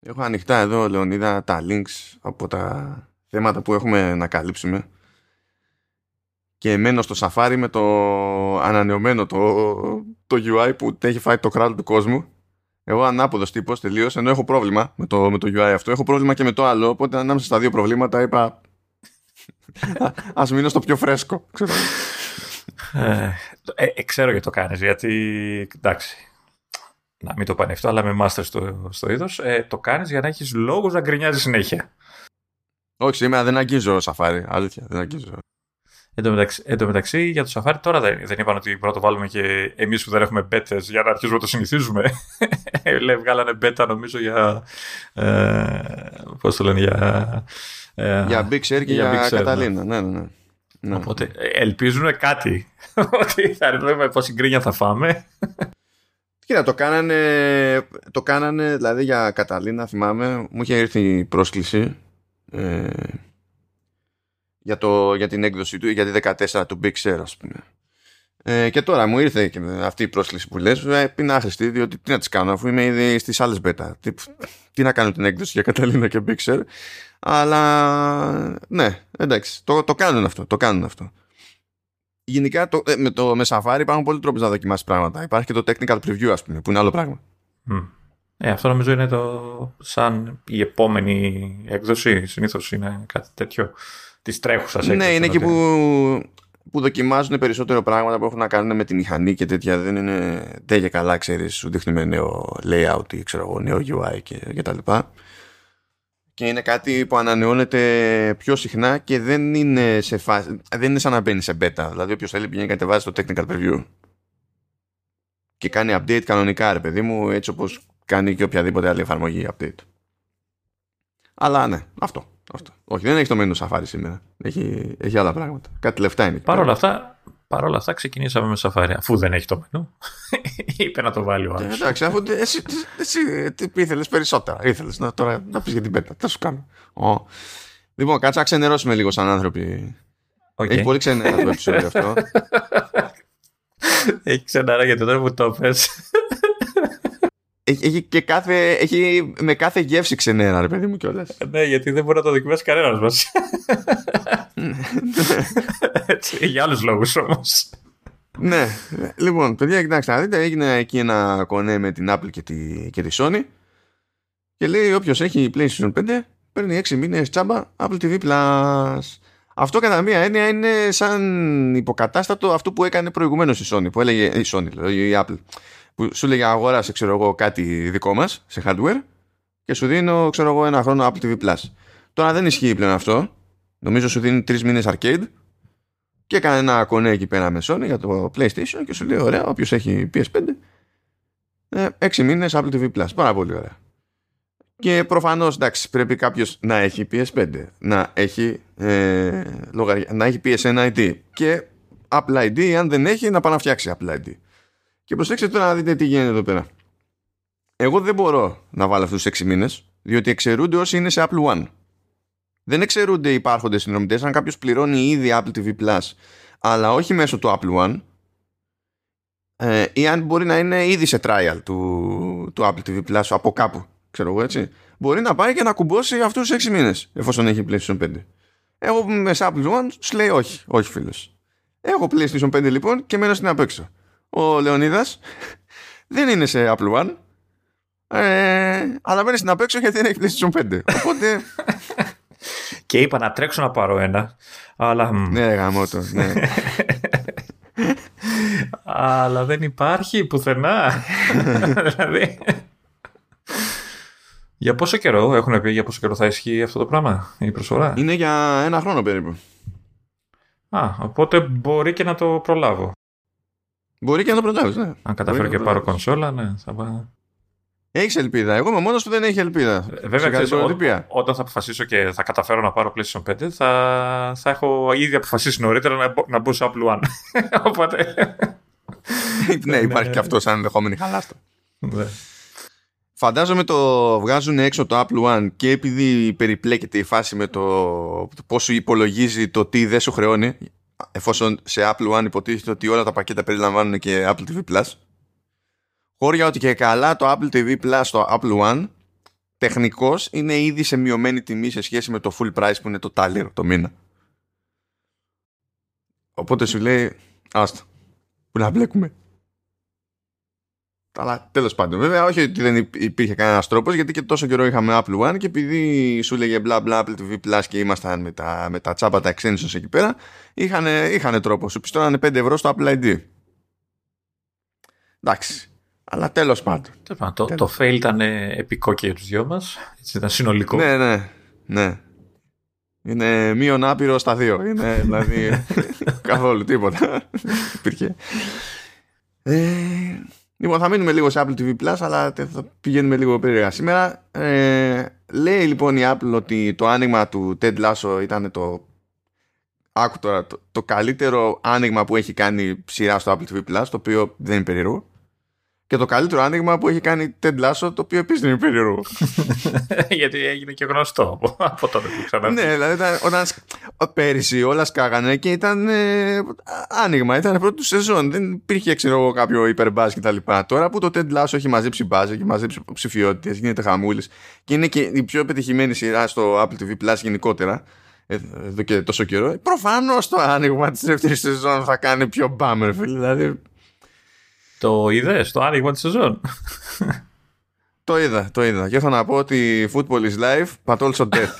Έχω ανοιχτά εδώ, Λεωνίδα, τα links από τα θέματα που έχουμε να καλύψουμε και μένω στο Safari με το ανανεωμένο το, το UI που έχει φάει το κράτο του κόσμου. Εγώ ανάποδος τύπος τελείως, ενώ έχω πρόβλημα με το, με το UI αυτό. Έχω πρόβλημα και με το άλλο. Οπότε ανάμεσα στα δύο προβλήματα είπα. Α μείνω στο πιο φρέσκο. Ξέρω. Ε, ε, ξέρω γιατί το κάνεις. Γιατί εντάξει, να μην το πανευτώ, αλλά με master στο, στο είδος, ε, το κάνεις για να έχεις λόγους να γκρινιάζεις συνέχεια. Όχι, σήμερα δεν αγγίζω σαφάρι. Αλήθεια, δεν αγγίζω. Εν τω, μεταξύ, εν τω μεταξύ, για το Safari τώρα δεν, δεν είπαν ότι πρέπει να το βάλουμε και εμείς που δεν έχουμε μπέτες για να αρχίσουμε να το συνηθίζουμε. Λέει, βγάλανε μπέτα νομίζω για. Ε, Πώς το λένε, για. Ε, για Big Share και για, για ναι. Καταλήνα. Ναι, ναι, ναι. ναι. Οπότε ελπίζουν κάτι. ότι θα δούμε πόση γκρίνια θα φάμε. Κοίτα, το κάνανε, το κάνανε δηλαδή για Καταλήνα, θυμάμαι. Μου είχε έρθει η πρόσκληση. Ε, για, το, για την έκδοση του, για τη 14 του Big Share ας πούμε. Ε, και τώρα μου ήρθε και αυτή η πρόσκληση που λες, ε, είναι άχρηστη, διότι τι να τις κάνω αφού είμαι ήδη στις άλλες beta. Τι, τι να κάνω την έκδοση για Καταλήνα και Big Share. Αλλά ναι, εντάξει, το, το κάνουν αυτό, το κάνουν αυτό. Γενικά το, ε, με, το, με Safari υπάρχουν πολλοί τρόποι να δοκιμάσεις πράγματα. Υπάρχει και το technical preview, ας πούμε, που είναι άλλο πράγμα. Mm. Ε, αυτό νομίζω είναι το σαν η επόμενη έκδοση. Συνήθως είναι κάτι τέτοιο της τρέχουσας Ναι, είναι εκεί που, που δοκιμάζουν περισσότερο πράγματα που έχουν να κάνουν με τη μηχανή και τέτοια. Δεν είναι τέτοια καλά, ξέρεις, σου δείχνει με νέο layout ή ξέρω εγώ, νέο UI και, και τα λοιπά. Και είναι κάτι που ανανεώνεται πιο συχνά και δεν είναι, σε φάση, δεν είναι σαν να μπαίνει σε beta. Δηλαδή, όποιος θέλει πηγαίνει κατεβάζει το technical preview. Και κάνει update κανονικά, ρε παιδί μου, έτσι όπως κάνει και οποιαδήποτε άλλη εφαρμογή update. Αλλά ναι, αυτό. Αυτό. Όχι, δεν έχει το μενού Safari σήμερα. Έχει, έχει άλλα πράγματα. Κάτι λεφτά είναι. Παρ' όλα αυτά, Παρ' όλα αυτά ξεκινήσαμε με Safari. Αφού δεν έχει το μενού, είπε να το βάλει ο άλλος. Ε, εντάξει, αφού εσύ, εσύ ήθελες περισσότερα. Ήθελες να, τώρα να πεις για την πέτα. Τι σου κάνω. Oh. Λοιπόν, κάτσε να ξενερώσουμε λίγο σαν άνθρωποι. Okay. Έχει πολύ ξενέρα το επεισόδιο αυτό. Έχει ξενέρα γιατί τώρα που το πες έχει, και κάθε, έχει με κάθε γεύση ξενέρα, ρε παιδί μου κιόλας. ναι, γιατί δεν μπορεί να το δοκιμάσει κανένας μας. για άλλους λόγους όμως. ναι, λοιπόν, παιδιά, κοιτάξτε, να δείτε, έγινε εκεί ένα κονέ με την Apple και τη, και τη Sony και λέει όποιος έχει PlayStation 5 παίρνει 6 μήνες τσάμπα Apple TV Plus. Αυτό κατά μία έννοια είναι σαν υποκατάστατο αυτό που έκανε προηγουμένως η Sony, που έλεγε η Sony, η Apple που σου λέγει αγόρασε ξέρω εγώ κάτι δικό μας σε hardware και σου δίνω ξέρω εγώ ένα χρόνο Apple TV Plus. Τώρα δεν ισχύει πλέον αυτό. Νομίζω σου δίνει τρεις μήνες arcade και έκανε ένα κονέ εκεί πέρα με Sony για το PlayStation και σου λέει ωραία όποιος έχει PS5 ε, 6 μήνες Apple TV Plus. Πάρα πολύ ωραία. Και προφανώς εντάξει πρέπει κάποιος να έχει PS5, να έχει, ε, να έχει PSN ID και Apple ID, αν δεν έχει, να πάει να φτιάξει Apple ID. Και προσέξτε τώρα να δείτε τι γίνεται εδώ πέρα. Εγώ δεν μπορώ να βάλω αυτούς τους 6 μήνες, διότι εξαιρούνται όσοι είναι σε Apple One. Δεν εξαιρούνται οι υπάρχοντες συνδρομητές. Αν κάποιος πληρώνει ήδη Apple TV Plus, αλλά όχι μέσω του Apple One, ε, ή αν μπορεί να είναι ήδη σε trial του, του Apple TV Plus από κάπου, ξέρω εγώ έτσι, μπορεί να πάει και να κουμπώσει αυτούς τους 6 μήνες, εφόσον έχει PlayStation 5. Εγώ με Apple One σου λέει όχι, όχι φίλος. Έχω PlayStation 5 λοιπόν και μένω στην απέξω ο Λεωνίδας. Δεν είναι σε Apple One. Ε, αλλά μένει στην απέξω γιατί δεν έχει PlayStation 5 οπότε και είπα να τρέξω να πάρω ένα αλλά... ναι γαμώ το ναι. αλλά δεν υπάρχει πουθενά. Δηλαδή για πόσο καιρό έχουν πει για πόσο καιρό θα ισχύει αυτό το πράγμα η προσφορά; Είναι για ένα χρόνο περίπου. Α, οπότε μπορεί και να το προλάβω Μπορεί και να το προλάβει, ναι. Αν καταφέρω και πάρω κονσόλα, ναι, θα πάω. Έχεις ελπίδα. Εγώ είμαι μόνος που δεν έχει ελπίδα. Ε, βέβαια, ξέρεις, ό, όταν θα αποφασίσω και θα καταφέρω να πάρω PlayStation 5, θα, θα έχω ήδη αποφασίσει νωρίτερα να, να μπω σε Apple One. Οπότε. ναι, υπάρχει και αυτός σαν ενδεχόμενη χαλάστο. Ναι. Φαντάζομαι το βγάζουν έξω το Apple One και επειδή περιπλέκεται η φάση με το πόσο υπολογίζει το τι δεν σου χρεώνει εφόσον σε Apple One υποτίθεται ότι όλα τα πακέτα περιλαμβάνουν και Apple TV Plus χώρια ότι και καλά το Apple TV Plus στο Apple One τεχνικός είναι ήδη σε μειωμένη τιμή σε σχέση με το full price που είναι το τάλιρο το μήνα. Οπότε σου λέει, άστο, που να μπλέκουμε. Αλλά τέλος πάντων, βέβαια, όχι ότι δεν υπήρχε κανένας τρόπος, γιατί και τόσο καιρό είχαμε Apple One και επειδή σου λέγε μπλα μπλα Apple TV Plus και ήμασταν με τα, με τα τσάπα τα extensions εκεί πέρα, είχαν, είχαν τρόπο. Σου πιστώνανε 5 ευρώ στο Apple ID. Εντάξει. Αλλά τέλος πάντων. Το, το fail ήταν επικό και για τους δυο μας. Έτσι ήταν συνολικό. Ναι, ναι. ναι. Είναι μείον άπειρο στα δύο. Είναι δηλαδή καθόλου τίποτα. Υπήρχε. Ε, λοιπόν, θα μείνουμε λίγο σε Apple TV Plus, αλλά θα πηγαίνουμε λίγο περίεργα σήμερα. Ε, λέει λοιπόν η Apple ότι το άνοιγμα του Ted Lasso ήταν το. Άκου τώρα, το, το καλύτερο άνοιγμα που έχει κάνει σειρά στο Apple TV Plus, το οποίο δεν είναι περίεργο και το καλύτερο άνοιγμα που έχει κάνει Ted Lasso, το οποίο επίσης είναι περίεργο. Γιατί έγινε και γνωστό από, από τότε που ξανά. ναι, δηλαδή όταν πέρυσι όλα σκάγανε και ήταν ε, άνοιγμα, ήταν πρώτο του σεζόν. Δεν υπήρχε ξέρω, κάποιο υπερμπάζ κτλ. Τώρα που το Ted Lasso έχει μαζέψει μπάζ, έχει μαζέψει ψηφιότητες, γίνεται χαμούλης και είναι και η πιο πετυχημένη σειρά στο Apple TV Plus γενικότερα εδώ και τόσο καιρό. Προφανώς το άνοιγμα της δεύτερης σεζόν θα κάνει πιο μπάμερ, Δηλαδή το είδες το άνοιγμα τη σεζόν; Το είδα, το είδα. Και έχω να πω ότι football is life, but also death.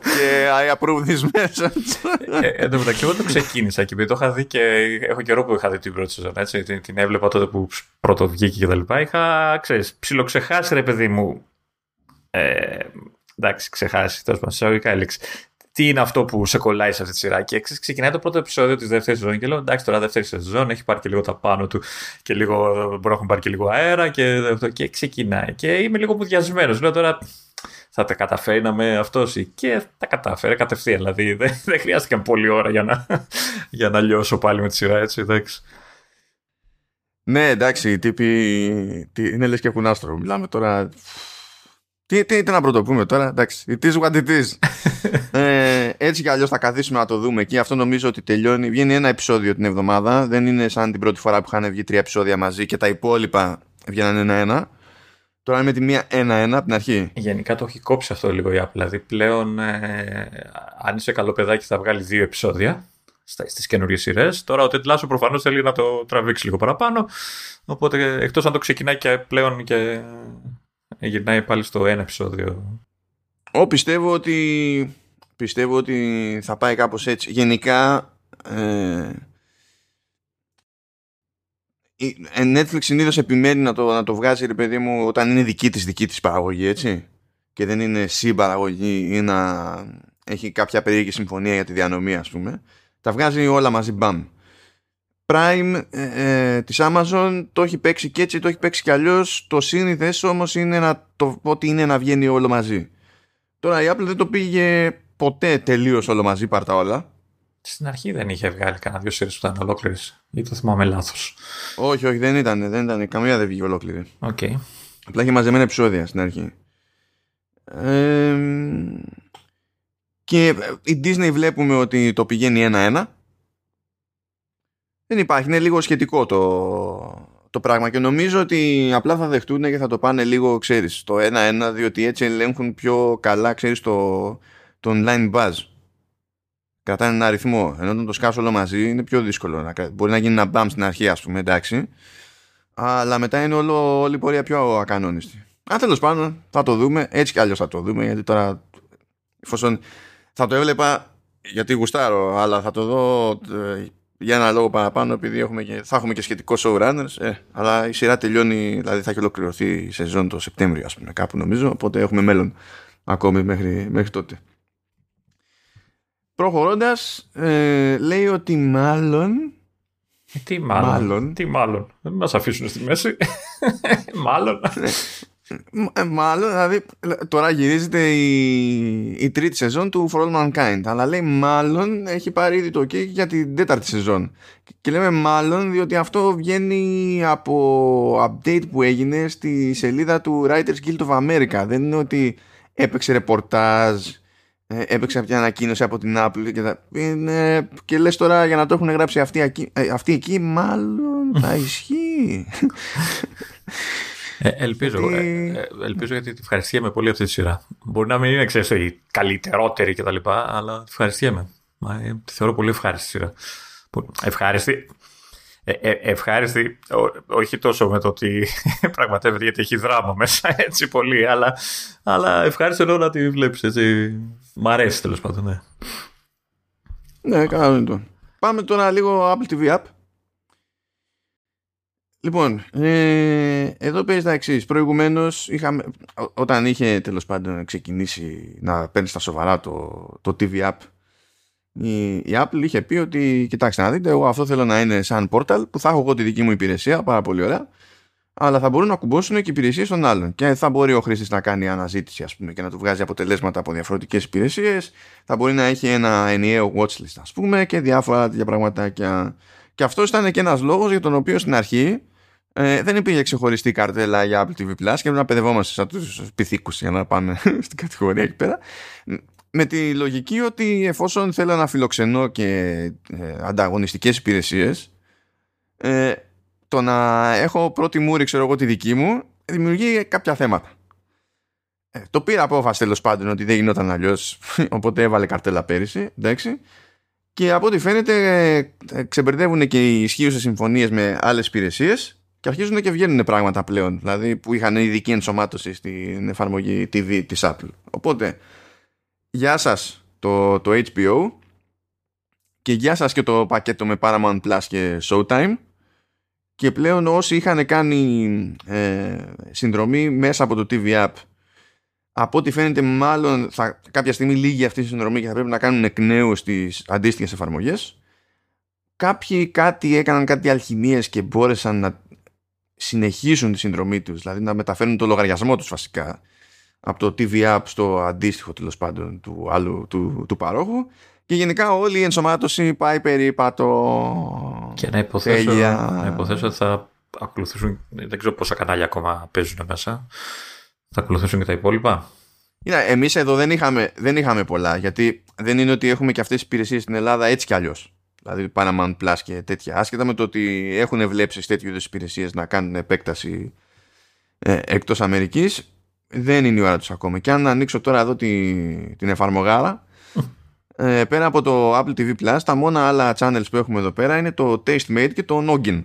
και I approve this message. ε, εν τω μεταξύ, εγώ το ξεκίνησα και επειδή το είχα δει και έχω καιρό που είχα δει την πρώτη σεζόν. Έτσι, την, την έβλεπα τότε που πρώτο βγήκε και τα λοιπά. Είχα, ξέρεις, ψιλοξεχάσει ρε παιδί μου. Ε, εντάξει, ξεχάσει. Τέλος πάντων, σε έλεξη τι είναι αυτό που σε κολλάει σε αυτή τη σειρά. Και ξεκινάει το πρώτο επεισόδιο της δεύτερης σεζόν και λέω εντάξει τώρα δεύτερη σεζόν έχει πάρει και λίγο τα πάνω του και λίγο, μπορεί να έχουν πάρει και λίγο αέρα και, και ξεκινάει. Και είμαι λίγο πουδιασμένο. Λέω τώρα θα τα καταφέρει να με αυτό και τα κατάφερε κατευθείαν. Δηλαδή δεν, δεν χρειάστηκε πολλή ώρα για να, για να λιώσω πάλι με τη σειρά έτσι. Εντάξει. Ναι, εντάξει, οι τύποι είναι λες και έχουν άστρο. Μιλάμε τώρα τι, τι, τι να πρωτοπούμε τώρα, εντάξει. It is what it is. ε, έτσι κι αλλιώς θα καθίσουμε να το δούμε εκεί. Αυτό νομίζω ότι τελειώνει. Βγαίνει ένα επεισόδιο την εβδομάδα. Δεν είναι σαν την πρώτη φορά που είχαν βγει τρία επεισόδια μαζί και τα υπόλοιπα βγαίνουν ένα-ένα. Τώρα είναι με τη μία ένα-ένα από την αρχή. Γενικά το έχει κόψει αυτό λίγο η Apple. Δηλαδή πλέον, ε, αν είσαι καλό παιδάκι, θα βγάλει δύο επεισόδια στις καινούριε σειρές. Τώρα ο Τεντλάσο προφανώς θέλει να το τραβήξει λίγο παραπάνω. Οπότε εκτός αν το ξεκινάει και πλέον και γυρνάει πάλι στο ένα επεισόδιο. Ω, πιστεύω ότι πιστεύω ότι θα πάει κάπως έτσι. Γενικά ε, η ε, Netflix συνήθως επιμένει να το, να το βγάζει ρε παιδί μου όταν είναι δική της δική της παραγωγή έτσι και δεν είναι συμπαραγωγή ή να έχει κάποια περίεργη συμφωνία για τη διανομή ας πούμε τα βγάζει όλα μαζί μπαμ Prime ε, ε, της Amazon το έχει παίξει και έτσι, το έχει παίξει και αλλιώς. Το σύνηθες όμως είναι να το ότι είναι να βγαίνει όλο μαζί. Τώρα η Apple δεν το πήγε ποτέ τελείως όλο μαζί, πάρτα όλα. Στην αρχή δεν είχε βγάλει κανένα δύο σειρές που ήταν ολόκληρες. Ή το θυμάμαι λάθος. Όχι, όχι, δεν ήταν. Δεν ήταν. Καμία δεν βγήκε ολόκληρη. Okay. Απλά είχε μαζεμένα επεισόδια στην αρχή. Ε, και η Disney βλέπουμε ότι το πηγαίνει ένα-ένα δεν υπάρχει, είναι λίγο σχετικό το, το πράγμα και νομίζω ότι απλά θα δεχτούν και θα το πάνε λίγο, ξέρεις, το ένα-ένα, διότι έτσι ελέγχουν πιο καλά, ξέρεις, το, το online buzz. Κρατάνε ένα αριθμό, ενώ όταν το σκάσω όλο μαζί είναι πιο δύσκολο. Να, μπορεί να γίνει ένα μπαμ στην αρχή, ας πούμε, εντάξει, αλλά μετά είναι όλο, όλη η πορεία πιο ακανόνιστη. Αν τέλος πάντων θα το δούμε, έτσι κι αλλιώς θα το δούμε, γιατί τώρα εφόσον θα το έβλεπα γιατί γουστάρω, αλλά θα το δω ε, για ένα λόγο παραπάνω επειδή έχουμε και, θα έχουμε και σχετικό showrunners ε, αλλά η σειρά τελειώνει δηλαδή θα έχει ολοκληρωθεί η σεζόν το Σεπτέμβριο ας πούμε κάπου νομίζω οπότε έχουμε μέλλον ακόμη μέχρι, μέχρι τότε προχωρώντας ε, λέει ότι μάλλον ε, τι μάλλον, μάλλον. Τι μάλλον. Δεν μας αφήσουν στη μέση. μάλλον. Ναι. Ε, μάλλον, δηλαδή τώρα γυρίζεται η, η τρίτη σεζόν του For All Mankind αλλά λέει μάλλον έχει πάρει ήδη το OK για την τέταρτη σεζόν και λέμε μάλλον διότι αυτό βγαίνει από update που έγινε στη σελίδα του Writers Guild of America δεν είναι ότι έπαιξε ρεπορτάζ ε, έπαιξε μια ανακοίνωση από την Apple και, τα, είναι, και λες τώρα για να το έχουν γράψει αυτοί, αυτοί εκεί μάλλον θα ισχύει Ε, ελπίζω, γιατί... Ε, ε, ελπίζω γιατί τη ευχαριστιέμαι πολύ αυτή τη σειρά. Μπορεί να μην είναι ξέρεις, η καλύτερότερη κτλ. Αλλά ευχαριστιέμαι. Ε, τη θεωρώ πολύ ευχάριστη σειρά. Ευχάριστη. Ε, ε, ευχάριστη, όχι τόσο με το ότι πραγματεύεται γιατί έχει δράμα μέσα έτσι πολύ, αλλά, αλλά ευχάριστη ενώ να τη βλέπεις έτσι. Μ' αρέσει τέλος πάντων, ναι. Ναι, καλά το. Πάμε τώρα λίγο Apple TV App. Λοιπόν, ε, εδώ παίζει τα εξής. Προηγουμένως, όταν είχε τέλος πάντων ξεκινήσει να παίρνει στα σοβαρά το, το TV App, η, η Apple είχε πει ότι, κοιτάξτε να δείτε, εγώ αυτό θέλω να είναι σαν portal που θα έχω εγώ τη δική μου υπηρεσία, πάρα πολύ ωραία, αλλά θα μπορούν να κουμπώσουν και υπηρεσίες των άλλων. Και θα μπορεί ο χρήστης να κάνει αναζήτηση, ας πούμε, και να του βγάζει αποτελέσματα από διαφορετικές υπηρεσίες. Θα μπορεί να έχει ένα ενιαίο watchlist, ας πούμε, και διάφορα τέτοια πραγματάκια. Και αυτός ήταν και ένας λόγος για τον οποίο στην αρχή ε, δεν υπήρχε ξεχωριστή καρτέλα για Apple TV Plus και να παιδευόμαστε σαν τους πυθίκους για να πάμε στην κατηγορία εκεί πέρα. Με τη λογική ότι εφόσον θέλω να φιλοξενώ και ε, ανταγωνιστικές υπηρεσίες ε, το να έχω πρώτη μούρη ξέρω εγώ τη δική μου δημιουργεί κάποια θέματα. Ε, το πήρα απόφαση τέλος πάντων ότι δεν γινόταν αλλιώς, οπότε έβαλε καρτέλα πέρυσι, εντάξει. Και από ό,τι φαίνεται ε, ξεμπερδεύουν και οι ισχύουσε συμφωνίες με άλλες υπηρεσίες και αρχίζουν και βγαίνουν πράγματα πλέον, δηλαδή που είχαν ειδική ενσωμάτωση στην εφαρμογή TV της Apple. Οπότε, γεια σας το, το HBO και γεια σας και το πακέτο με Paramount Plus και Showtime και πλέον όσοι είχαν κάνει ε, συνδρομή μέσα από το TV App από ό,τι φαίνεται μάλλον θα, κάποια στιγμή λίγη αυτή η συνδρομή και θα πρέπει να κάνουν εκ νέου στις αντίστοιχες εφαρμογές. Κάποιοι κάτι έκαναν κάτι αλχημίες και μπόρεσαν να συνεχίσουν τη συνδρομή τους, δηλαδή να μεταφέρουν το λογαριασμό τους βασικά από το TV App στο αντίστοιχο τέλος πάντων του άλλου του, του παρόχου. Και γενικά όλη η ενσωμάτωση πάει περίπατο. Και να υποθέσω, να υποθέσω ότι θα ακολουθήσουν δεν ξέρω πόσα κανάλια ακόμα παίζουν μέσα θα ακολουθήσουν και τα υπόλοιπα; Εμεί εμείς εδώ δεν είχαμε, δεν είχαμε πολλά γιατί δεν είναι ότι έχουμε και αυτές τις υπηρεσίες στην Ελλάδα έτσι κι αλλιώς δηλαδή Paramount Plus και τέτοια, άσχετα με το ότι έχουν βλέψει τέτοιου είδους υπηρεσίες να κάνουν επέκταση ε, εκτός Αμερικής, δεν είναι η ώρα τους ακόμα. Και αν ανοίξω τώρα εδώ τη, την εφαρμογάρα, ε, πέρα από το Apple TV Plus, τα μόνα άλλα channels που έχουμε εδώ πέρα είναι το Tastemade και το Noggin.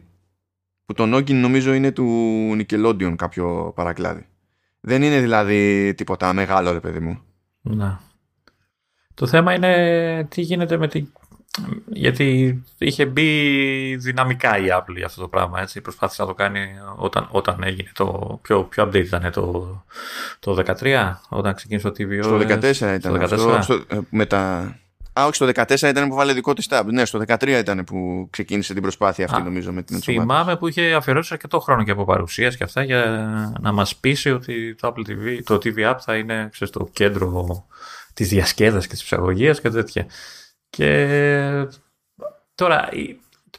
Που το Noggin νομίζω είναι του Nickelodeon κάποιο παρακλάδι. Δεν είναι δηλαδή τίποτα μεγάλο, ρε παιδί μου. Να. Το θέμα είναι τι γίνεται με την γιατί είχε μπει δυναμικά η Apple για αυτό το πράγμα. Έτσι. Προσπάθησε να το κάνει όταν, όταν έγινε το. Πιο, πιο update ήταν το, το 13, όταν ξεκίνησε το TVO. Στο 14 ήταν. Στο, στο, ε, με τα... Α, όχι, στο 14 ήταν που βάλε δικό της tab. Ναι, στο 13 ήταν που ξεκίνησε την προσπάθεια αυτή, Α, νομίζω, με την ενσωμάτωση. Θυμάμαι που είχε αφιερώσει αρκετό χρόνο και από παρουσίας και αυτά για να μας πείσει ότι το Apple TV, το TV App θα είναι ξέρεις, το κέντρο της διασκέδαση και της ψαγωγία και τέτοια. Και τώρα,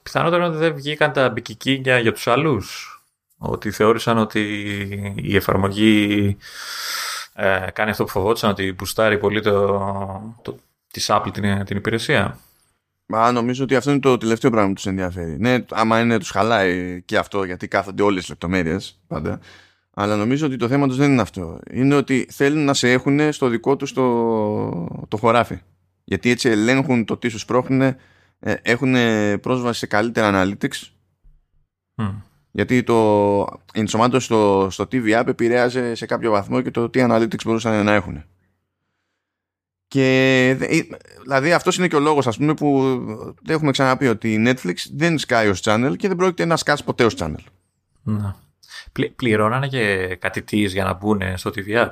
πιθανότερο είναι ότι δεν βγήκαν τα μπικικίνια για τους άλλους. Ότι θεώρησαν ότι η εφαρμογή ε, κάνει αυτό που φοβόντουσαν, ότι μπουστάρει πολύ το, το, της Apple την, την υπηρεσία; Μα νομίζω ότι αυτό είναι το τελευταίο πράγμα που τους ενδιαφέρει. Ναι, άμα είναι τους χαλάει και αυτό, γιατί κάθονται όλες τις λεπτομέρειες πάντα. Αλλά νομίζω ότι το θέμα τους δεν είναι αυτό. Είναι ότι θέλουν να σε έχουν στο δικό τους το, το χωράφι γιατί έτσι ελέγχουν το τι σου σπρώχνουν ε, έχουν πρόσβαση σε καλύτερα analytics γιατί το η ενσωμάτωση στο, στο TV App επηρέαζε σε κάποιο βαθμό και το τι analytics μπορούσαν να έχουν και δηλαδή αυτός είναι και ο λόγος ας πούμε που δεν έχουμε ξαναπεί ότι η Netflix δεν σκάει ως channel και δεν πρόκειται να σκάσει ποτέ ως channel να. Πληρώνανε και κάτι για να μπουν στο TV App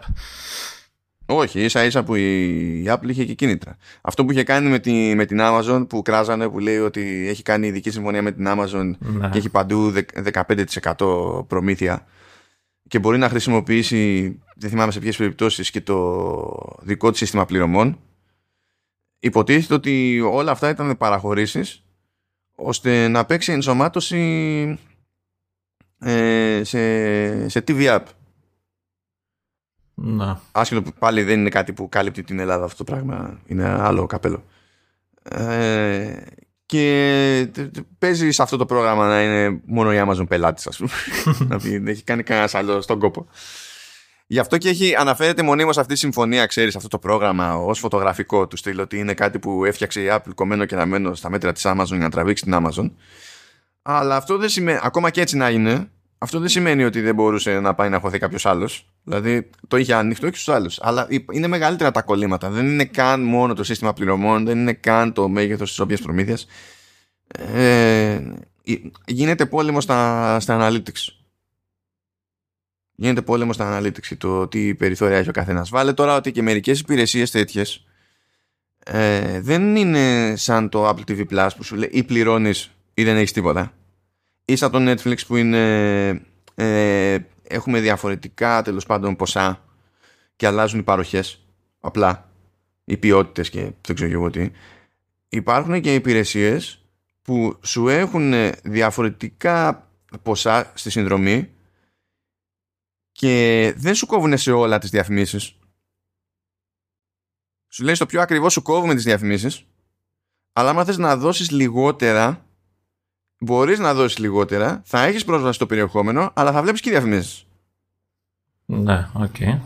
όχι, ίσα ίσα που η Apple είχε και κίνητρα. Αυτό που είχε κάνει με, τη, με την Amazon που κράζανε που λέει ότι έχει κάνει ειδική συμφωνία με την Amazon ναι. και έχει παντού 15% προμήθεια και μπορεί να χρησιμοποιήσει, δεν θυμάμαι σε ποιες περιπτώσεις και το δικό της σύστημα πληρωμών υποτίθεται ότι όλα αυτά ήταν παραχωρήσεις ώστε να παίξει ενσωμάτωση ε, σε, σε TV App να. Άσχετο που πάλι δεν είναι κάτι που κάλυπτει την Ελλάδα αυτό το πράγμα. Είναι άλλο καπέλο. Ε, και παίζει σε αυτό το πρόγραμμα να είναι μόνο η Amazon πελάτης ας πούμε να δεν έχει κάνει κανένας άλλο στον κόπο Γι' αυτό και έχει, αναφέρεται μονίμως αυτή η συμφωνία, ξέρεις, αυτό το πρόγραμμα ως φωτογραφικό του στυλ, ότι είναι κάτι που έφτιαξε η Apple κομμένο και αναμένο στα μέτρα της Amazon για να τραβήξει την Amazon. Αλλά αυτό δεν σημαίνει, ακόμα και έτσι να είναι, αυτό δεν σημαίνει ότι δεν μπορούσε να πάει να χωθεί κάποιος άλλος. Δηλαδή το είχε ανοιχτό και στους άλλους. Αλλά είναι μεγαλύτερα τα κολλήματα. Δεν είναι καν μόνο το σύστημα πληρωμών, δεν είναι καν το μέγεθος της οποίας προμήθειας. Ε, γίνεται πόλεμο στα, στα analytics. Γίνεται πόλεμο στα analytics το τι περιθώρια έχει ο καθένας. Βάλε τώρα ότι και μερικές υπηρεσίες τέτοιες ε, δεν είναι σαν το Apple TV Plus που σου λέει ή πληρώνεις ή δεν έχεις τίποτα ή σαν το Netflix που είναι ε, έχουμε διαφορετικά τέλος πάντων ποσά και αλλάζουν οι παροχές απλά οι ποιότητες και δεν ξέρω εγώ τι. Υπάρχουν και υπηρεσίες που σου έχουν διαφορετικά ποσά στη συνδρομή και δεν σου κόβουν σε όλα τις διαφημίσεις. Σου λέει στο πιο ακριβό σου κόβουμε τις διαφημίσεις αλλά άμα θες να δώσεις λιγότερα μπορείς να δώσεις λιγότερα, θα έχεις πρόσβαση στο περιεχόμενο, αλλά θα βλέπεις και διαφημίσεις. Ναι, OK. Okay.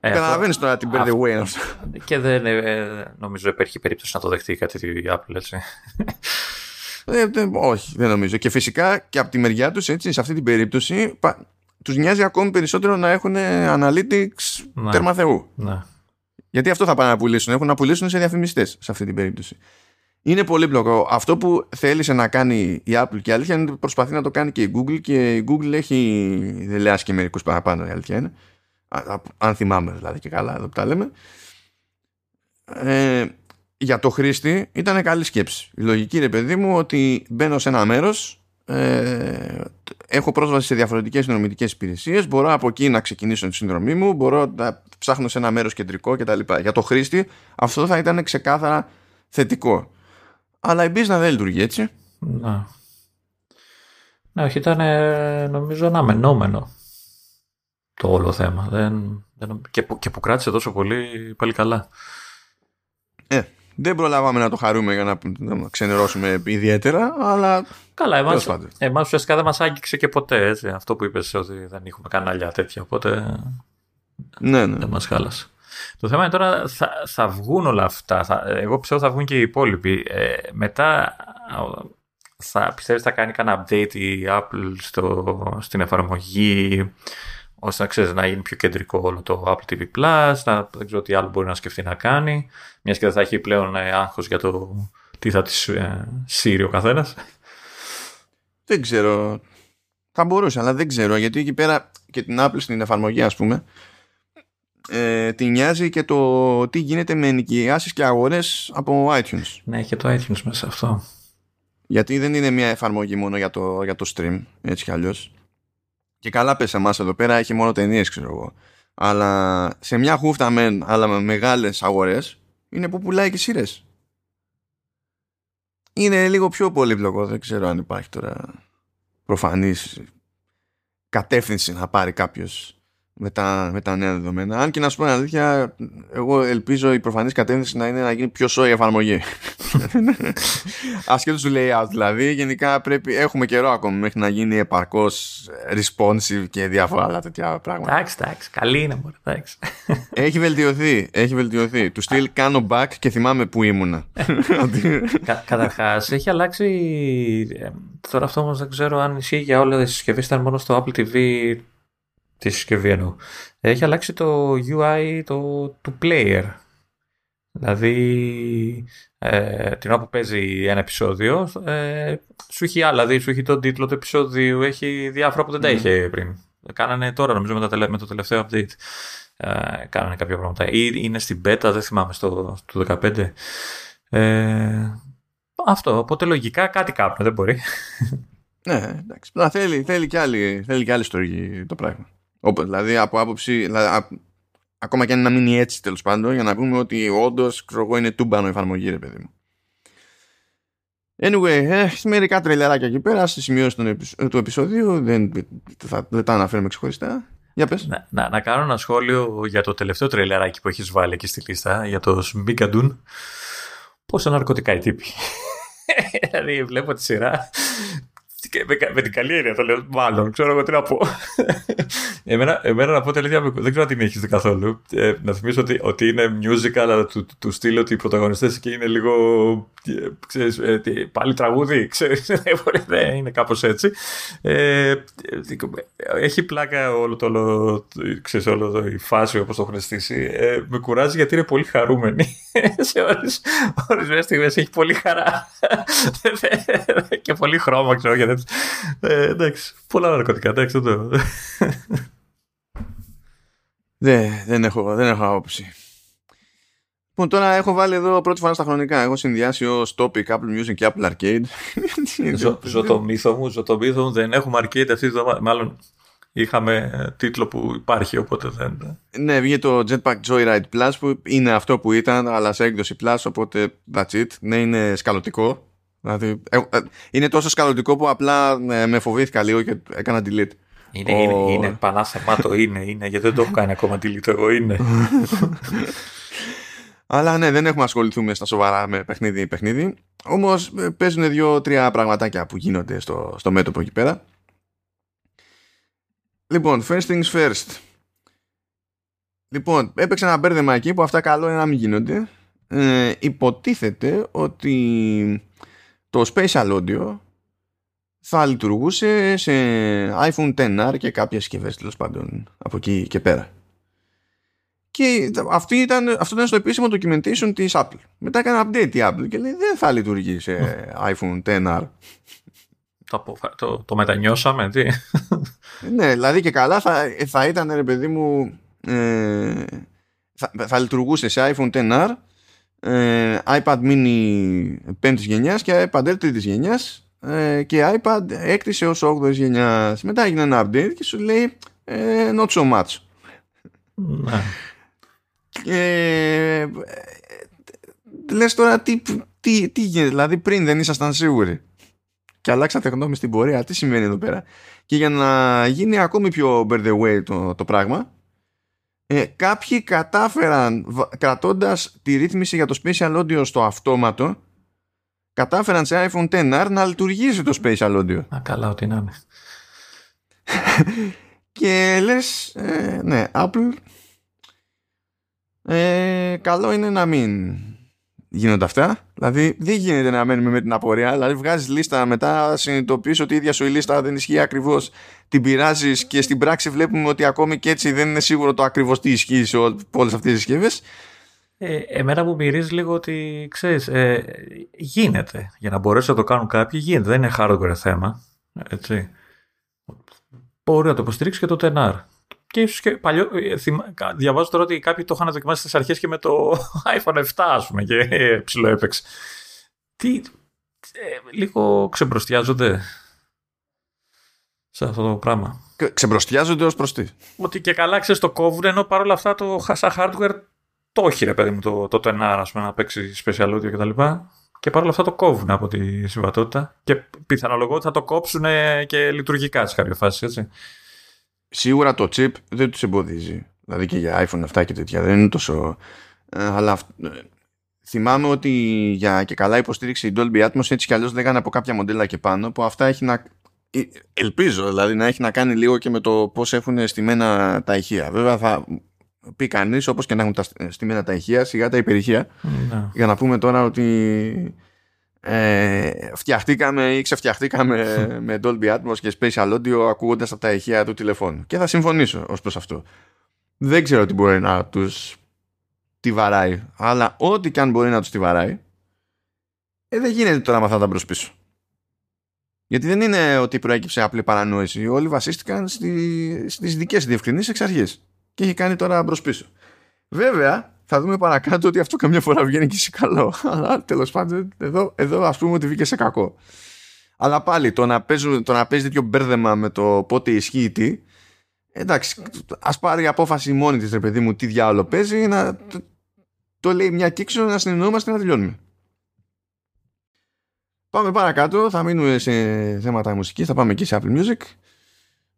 Ε, Καταλαβαίνεις τώρα την Bird Away Και δεν ε, νομίζω υπάρχει περίπτωση να το δεχτεί κάτι η Apple, έτσι. Ε, όχι, δεν νομίζω. Και φυσικά και από τη μεριά τους, έτσι, σε αυτή την περίπτωση, τους νοιάζει ακόμη περισσότερο να έχουν analytics ναι. τέρμα Θεού. Ναι. Γιατί αυτό θα πάνε να πουλήσουν. Έχουν να πουλήσουν σε διαφημιστές σε αυτή την περίπτωση. Είναι πολύ πλοκό. Αυτό που θέλησε να κάνει η Apple και η αλήθεια είναι ότι προσπαθεί να το κάνει και η Google και η Google έχει δελεάσει και μερικούς παραπάνω η αλήθεια είναι. Αν θυμάμαι δηλαδή και καλά εδώ που τα λέμε. Ε, για το χρήστη ήταν καλή σκέψη. Η λογική ρε παιδί μου ότι μπαίνω σε ένα μέρος ε, έχω πρόσβαση σε διαφορετικές συνδρομητικές υπηρεσίες μπορώ από εκεί να ξεκινήσω τη συνδρομή μου μπορώ να ψάχνω σε ένα μέρος κεντρικό κτλ. Για το χρήστη αυτό θα ήταν ξεκάθαρα θετικό αλλά η business δεν λειτουργεί έτσι. Ναι. Ναι, όχι, ήταν νομίζω αναμενόμενο το όλο θέμα. Δεν, δεν, και, που, και που κράτησε τόσο πολύ, πάλι καλά. Ε, δεν προλάβαμε να το χαρούμε για να, να ξενερώσουμε ιδιαίτερα, αλλά. Καλά, εμάς, εμάς ουσιαστικά δεν μας άγγιξε και ποτέ, έτσι. Αυτό που είπες ότι δεν έχουμε κανάλια τέτοια, οπότε. Ναι, ναι. Δεν μας χάλασε. Το θέμα είναι τώρα θα, θα βγουν όλα αυτά. Θα, εγώ πιστεύω θα βγουν και οι υπόλοιποι. Ε, μετά θα πιστεύεις θα κάνει κανένα update η Apple στο, στην εφαρμογή ώστε να ξέρεις να γίνει πιο κεντρικό όλο το Apple TV Plus, να, δεν ξέρω τι άλλο μπορεί να σκεφτεί να κάνει, μιας και δεν θα έχει πλέον ε, άγχος για το τι θα της ε, σύρει ο καθένας. Δεν ξέρω. Θα μπορούσε, αλλά δεν ξέρω, γιατί εκεί πέρα και την Apple στην εφαρμογή ας πούμε, ε, τη νοιάζει και το τι γίνεται με ενοικιάσεις και αγορές από iTunes. Ναι, και το iTunes μέσα αυτό. Γιατί δεν είναι μια εφαρμογή μόνο για το, για το stream, έτσι κι αλλιώς. Και καλά πες εμάς εδώ πέρα έχει μόνο ταινίες, ξέρω εγώ. Αλλά σε μια χούφτα μεν, αλλά με μεγάλες αγορές, είναι που πουλάει και σειρέ. Είναι λίγο πιο πολύπλοκο, δεν ξέρω αν υπάρχει τώρα προφανής κατεύθυνση να πάρει κάποιος με τα, με τα νέα δεδομένα. Αν και να σου πω αλήθεια, εγώ ελπίζω η προφανής κατεύθυνση να είναι να γίνει πιο σόη εφαρμογή. Ασχέτως του layout δηλαδή, γενικά πρέπει, έχουμε καιρό ακόμη μέχρι να γίνει επαρκώς responsive και διάφορα άλλα τέτοια πράγματα. Εντάξει, εντάξει, καλή είναι μόνο, εντάξει. Έχει βελτιωθεί, έχει βελτιωθεί. Του στυλ κάνω back και θυμάμαι που ήμουνα. Κα, καταρχάς, έχει αλλάξει, ε, τώρα αυτό όμως δεν ξέρω αν ισχύει για όλες τις συσκευές, ήταν μόνο στο Apple TV τη συσκευή εννοώ. Έχει αλλάξει το UI το, του player. Δηλαδή, ε, την ώρα που παίζει ένα επεισόδιο, ε, σου έχει άλλα, δηλαδή σου έχει τον τίτλο του επεισόδιου, έχει διάφορα που δεν τα ναι. είχε πριν. Κάνανε τώρα, νομίζω, με, τα, με το τελευταίο update. Ε, κάνανε κάποια πράγματα. Ή είναι στην beta, δεν θυμάμαι, στο, στο 15. Ε, αυτό, οπότε λογικά κάτι κάνουν, δεν μπορεί. Ναι, εντάξει. Θέλει, θέλει, και άλλη, θέλει και άλλη στοργή το πράγμα. Όπως, δηλαδή από άποψη, δηλαδή, ακόμα και αν να μείνει έτσι τέλος πάντων, για να πούμε ότι όντως είναι τούμπανο εφαρμογή, ρε παιδί μου. Anyway, έχει μερικά τρελεράκια εκεί πέρα στη σημειώση του επεισοδίου. Δεν, θα, δεν τα αναφέρουμε ξεχωριστά. Για πες. Να, να, να, κάνω ένα σχόλιο για το τελευταίο τρελεράκι που έχεις βάλει εκεί στη λίστα, για το Σμπίκαντουν. Πόσα ναρκωτικά οι τύποι. δηλαδή βλέπω τη σειρά με, με την καλή έννοια το λέω, μάλλον, ξέρω εγώ τι να πω. εμένα, εμένα να πω τελείω, δεν ξέρω αν την έχεις δει καθόλου. Ε, να θυμίσω ότι, ότι είναι musical, αλλά του, του στυλ ότι οι πρωταγωνιστές και είναι λίγο. Ε, ξέρεις, ε, πάλι τραγούδι, ξέρεις, δεν είναι κάπως έτσι. Ε, έχει πλάκα όλο το, όλο, ξέρεις, όλο το, η φάση όπως το έχουν στήσει. Ε, με κουράζει γιατί είναι πολύ χαρούμενη. Σε ορισμένες στιγμές έχει πολύ χαρά. και πολύ χρώμα, ξέρω, γιατί ε, εντάξει, πολλά ναρκωτικά, εντάξει, δεν το... δεν, δεν, έχω, δεν έχω άποψη. Λοιπόν, τώρα έχω βάλει εδώ πρώτη φορά στα χρονικά. Έχω συνδυάσει ως topic Apple Music και Apple Arcade. ζω, ζω το μύθο μου, ζω το μύθο μου. Δεν έχουμε arcade αυτή τη εβδομάδα. Μάλλον είχαμε τίτλο που υπάρχει, οπότε δεν. Ναι, βγήκε το Jetpack Joyride Plus που είναι αυτό που ήταν, αλλά σε έκδοση Plus, οπότε that's it. Ναι, είναι σκαλωτικό. Δηλαδή, ε, ε, είναι τόσο σκαλωτικό που απλά ε, με φοβήθηκα λίγο και έκανα delete. Είναι, Ο... είναι, είναι πανάσαμα είναι, είναι, γιατί δεν το έχω κάνει ακόμα delete εγώ, είναι. Αλλά ναι, δεν έχουμε ασχοληθούμε στα σοβαρά με παιχνίδι παιχνίδι. Όμως παίζουν δύο-τρία πραγματάκια που γίνονται στο, στο μέτωπο εκεί πέρα. Λοιπόν, first things first. Λοιπόν, έπαιξε ένα μπέρδεμα εκεί που αυτά καλό είναι να μην γίνονται. Ε, υποτίθεται ότι το Spatial Audio θα λειτουργούσε σε iPhone XR και κάποιες συσκευές τέλος πάντων από εκεί και πέρα. Και αυτή ήταν, αυτό ήταν στο επίσημο documentation της Apple. Μετά έκανε update η Apple και λέει δεν θα λειτουργεί σε iPhone XR. Το, το, το μετανιώσαμε, τι; ναι, δηλαδή και καλά θα, θα ήταν, ρε παιδί μου, ε, θα, θα λειτουργούσε σε iPhone XR ε, iPad mini 5ης γενιάς και iPad Air 3ης γενιάς ε, και iPad 6ης έως 8ης γενιάς μετά έγινε ένα update και σου λέει ε, not so much ναι. και ε, λες τώρα τι, τι, τι γίνεται δηλαδή πριν δεν ήσασταν σίγουροι και αλλάξατε γνώμη στην πορεία τι σημαίνει εδώ πέρα; Και για να γίνει ακόμη πιο bird away το, το πράγμα ε, κάποιοι κατάφεραν κρατώντας τη ρύθμιση για το Special Audio στο αυτόματο κατάφεραν σε iPhone XR να λειτουργήσει το Special Audio. Α, καλά, ό,τι να είναι. και λες, ε, ναι, Apple, ε, καλό είναι να μην γίνονται αυτά. Δηλαδή δεν γίνεται να μένουμε με την απορία. Δηλαδή βγάζεις λίστα μετά, συνειδητοποιείς ότι η ίδια σου η λίστα δεν ισχύει ακριβώς. Την πειράζεις και στην πράξη βλέπουμε ότι ακόμη και έτσι δεν είναι σίγουρο το ακριβώς τι ισχύει σε όλες αυτές τις συσκευές. Ε, εμένα μου μυρίζει λίγο ότι ξέρεις, ε, γίνεται. Για να μπορέσει να το κάνουν κάποιοι, γίνεται. Δεν είναι hardware θέμα. Έτσι. Μπορεί να το υποστηρίξει και το TNR. Και ίσως και παλιό. Ε, διαβάζω τώρα ότι κάποιοι το είχαν δοκιμάσει στις αρχές και με το iPhone 7, ας πούμε, και ψηλό έπαιξε. Τι. Ε, λίγο ξεμπροστιάζονται σε αυτό το πράγμα. Ξεμπροστιάζονται ως προς τι; Ότι και καλά ξέρεις το κόβουν, ενώ παρόλα αυτά το σαν hardware το έχει ρε παιδί μου το, το TNR, πούμε, να παίξει special audio κτλ. Και, και παρόλα αυτά το κόβουν από τη συμβατότητα. Και πιθανολογώ ότι θα το κόψουν και λειτουργικά σε κάποια φάση, έτσι σίγουρα το chip δεν τους εμποδίζει. Δηλαδή και για iPhone αυτά και τέτοια δεν είναι τόσο... Ε, αλλά ε, θυμάμαι ότι για και καλά υποστήριξη Dolby Atmos έτσι κι αλλιώς λέγανε από κάποια μοντέλα και πάνω που αυτά έχει να... Ε, ελπίζω δηλαδή να έχει να κάνει λίγο και με το πώς έχουν στημένα τα ηχεία. Βέβαια θα πει κανείς όπως και να έχουν τα στημένα τα ηχεία σιγά τα υπερηχεία ναι. για να πούμε τώρα ότι ε, φτιαχτήκαμε ή ξεφτιαχτήκαμε με Dolby Atmos και Spatial Audio ακούγοντας από τα ηχεία του τηλεφώνου. Και θα συμφωνήσω ως προς αυτό. Δεν ξέρω τι μπορεί να τους τη βαράει αλλά ό,τι και αν μπορεί να τους τη βαράει ε, δεν γίνεται τώρα με αυτά τα μπρος πίσω. Γιατί δεν είναι ότι προέκυψε απλή παρανόηση. Όλοι βασίστηκαν στι, στις δικές διευκρινήσεις εξ αρχής και έχει κάνει τώρα μπρος πίσω. Βέβαια θα δούμε παρακάτω ότι αυτό καμιά φορά βγαίνει και σε καλό. Αλλά τέλος πάντων, εδώ, εδώ ας πούμε ότι βγήκε σε κακό. Αλλά πάλι το να, παίζει, το να παίζει τέτοιο μπέρδεμα με το πότε ισχύει τι, εντάξει, ας πάρει απόφαση μόνη της, ρε παιδί μου, τι διάολο παίζει, να το, το λέει μια κύξο, να συνεννοούμαστε να τελειώνουμε. Πάμε παρακάτω, θα μείνουμε σε θέματα μουσικής, θα πάμε εκεί σε Apple Music.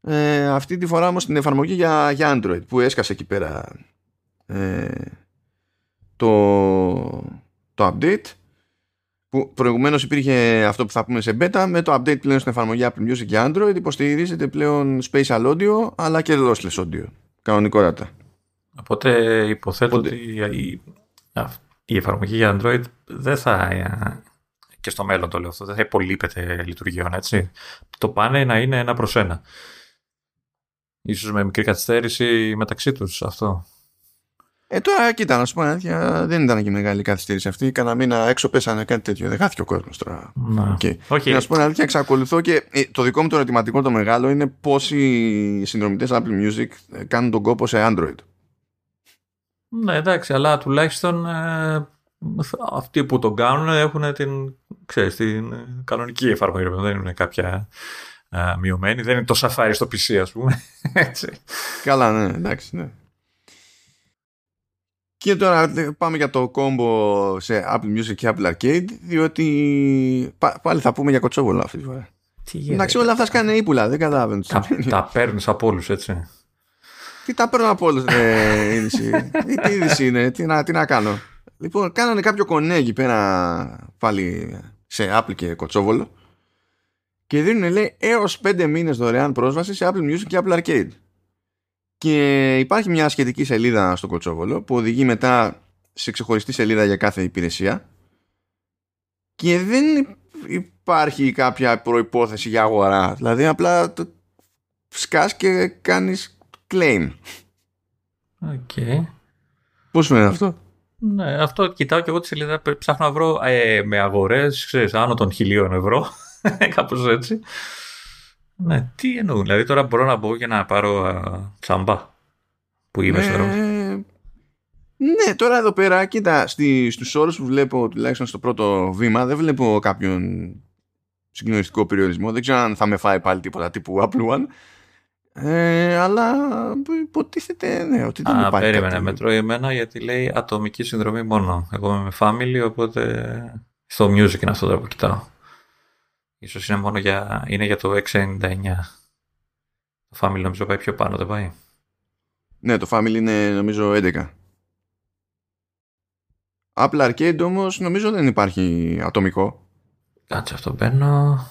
Ε, αυτή τη φορά όμως την εφαρμογή για, για Android που έσκασε εκεί πέρα ε, το, το update που προηγουμένως υπήρχε αυτό που θα πούμε σε beta με το update πλέον στην εφαρμογή Apple Music και Android υποστηρίζεται πλέον spatial audio αλλά και lossless audio κανονικότατα οπότε υποθέτω ότι η, η εφαρμογή για Android δεν θα και στο μέλλον το λέω αυτό, δεν θα υπολείπεται λειτουργιών, έτσι. Το πάνε να είναι ένα προς ένα. Ίσως με μικρή καθυστέρηση μεταξύ τους αυτό. Ε, τώρα κοίτα, να σου πω αλήθεια, δεν ήταν και μεγάλη καθυστέρηση αυτή. Κάνα μήνα έξω πέσανε κάτι τέτοιο. Δεν χάθηκε ο κόσμος τώρα. Να. Okay. Okay. Να σου πω αλήθεια, εξακολουθώ και ε, το δικό μου το ερωτηματικό το μεγάλο είναι πόσοι συνδρομητές Apple Music ε, κάνουν τον κόπο σε Android. Ναι, εντάξει, αλλά τουλάχιστον ε, αυτοί που τον κάνουν έχουν την, ξέρεις, την κανονική εφαρμογή. Δεν είναι κάποια α, μειωμένη. Δεν είναι το Safari στο PC, ας πούμε. Έτσι. Καλά, ναι, εντάξει, ναι. Και τώρα πάμε για το κόμπο σε Apple Music και Apple Arcade, διότι πάλι θα πούμε για κοτσόβολο αυτή τη φορά. Εντάξει, όλα αυτά σκάνε ύπουλα, δεν καταλαβαίνω. Τα, τα παίρνεις από όλους, έτσι. Τι τα παίρνω από όλους, ε, είδηση. Τι είδηση είναι, τι να, τι να κάνω. Λοιπόν, κάνανε κάποιο κονέ εκεί πέρα πάλι σε Apple και κοτσόβολο και δίνουν λέει έως 5 μήνες δωρεάν πρόσβαση σε Apple Music και Apple Arcade. Και υπάρχει μια σχετική σελίδα στο Κωτσόβολο που οδηγεί μετά σε ξεχωριστή σελίδα για κάθε υπηρεσία και δεν υπάρχει κάποια προϋπόθεση για αγορά. Δηλαδή απλά το σκας και κάνεις claim. OK. Okay. Πώς φαίνεται αυτό; Ναι, αυτό κοιτάω και εγώ τη σελίδα. Ψάχνω να βρω ε, με αγορές, άνω των χιλίων ευρώ. Κάπως έτσι. Ναι, τι εννοούν. Δηλαδή τώρα μπορώ να μπω για να πάρω α, τσάμπα που είμαι ε, Ναι, τώρα εδώ πέρα, κοίτα, στη, στους όρους που βλέπω τουλάχιστον στο πρώτο βήμα δεν βλέπω κάποιον συγκλονιστικό περιορισμό. Δεν ξέρω αν θα με φάει πάλι τίποτα τύπου Apple One. Ε, αλλά υποτίθεται ναι, ότι δεν Α, υπάρχει περίμενε, μετρώει εμένα γιατί λέει ατομική συνδρομή μόνο. Εγώ είμαι με family, οπότε στο music είναι αυτό τώρα που κοιτάω. Ίσως είναι μόνο για, είναι για το 699. Το family νομίζω πάει πιο πάνω, δεν πάει; Ναι, το family είναι νομίζω 11. Apple Arcade όμως νομίζω δεν υπάρχει ατομικό. Κάτσε αυτό μπαίνω.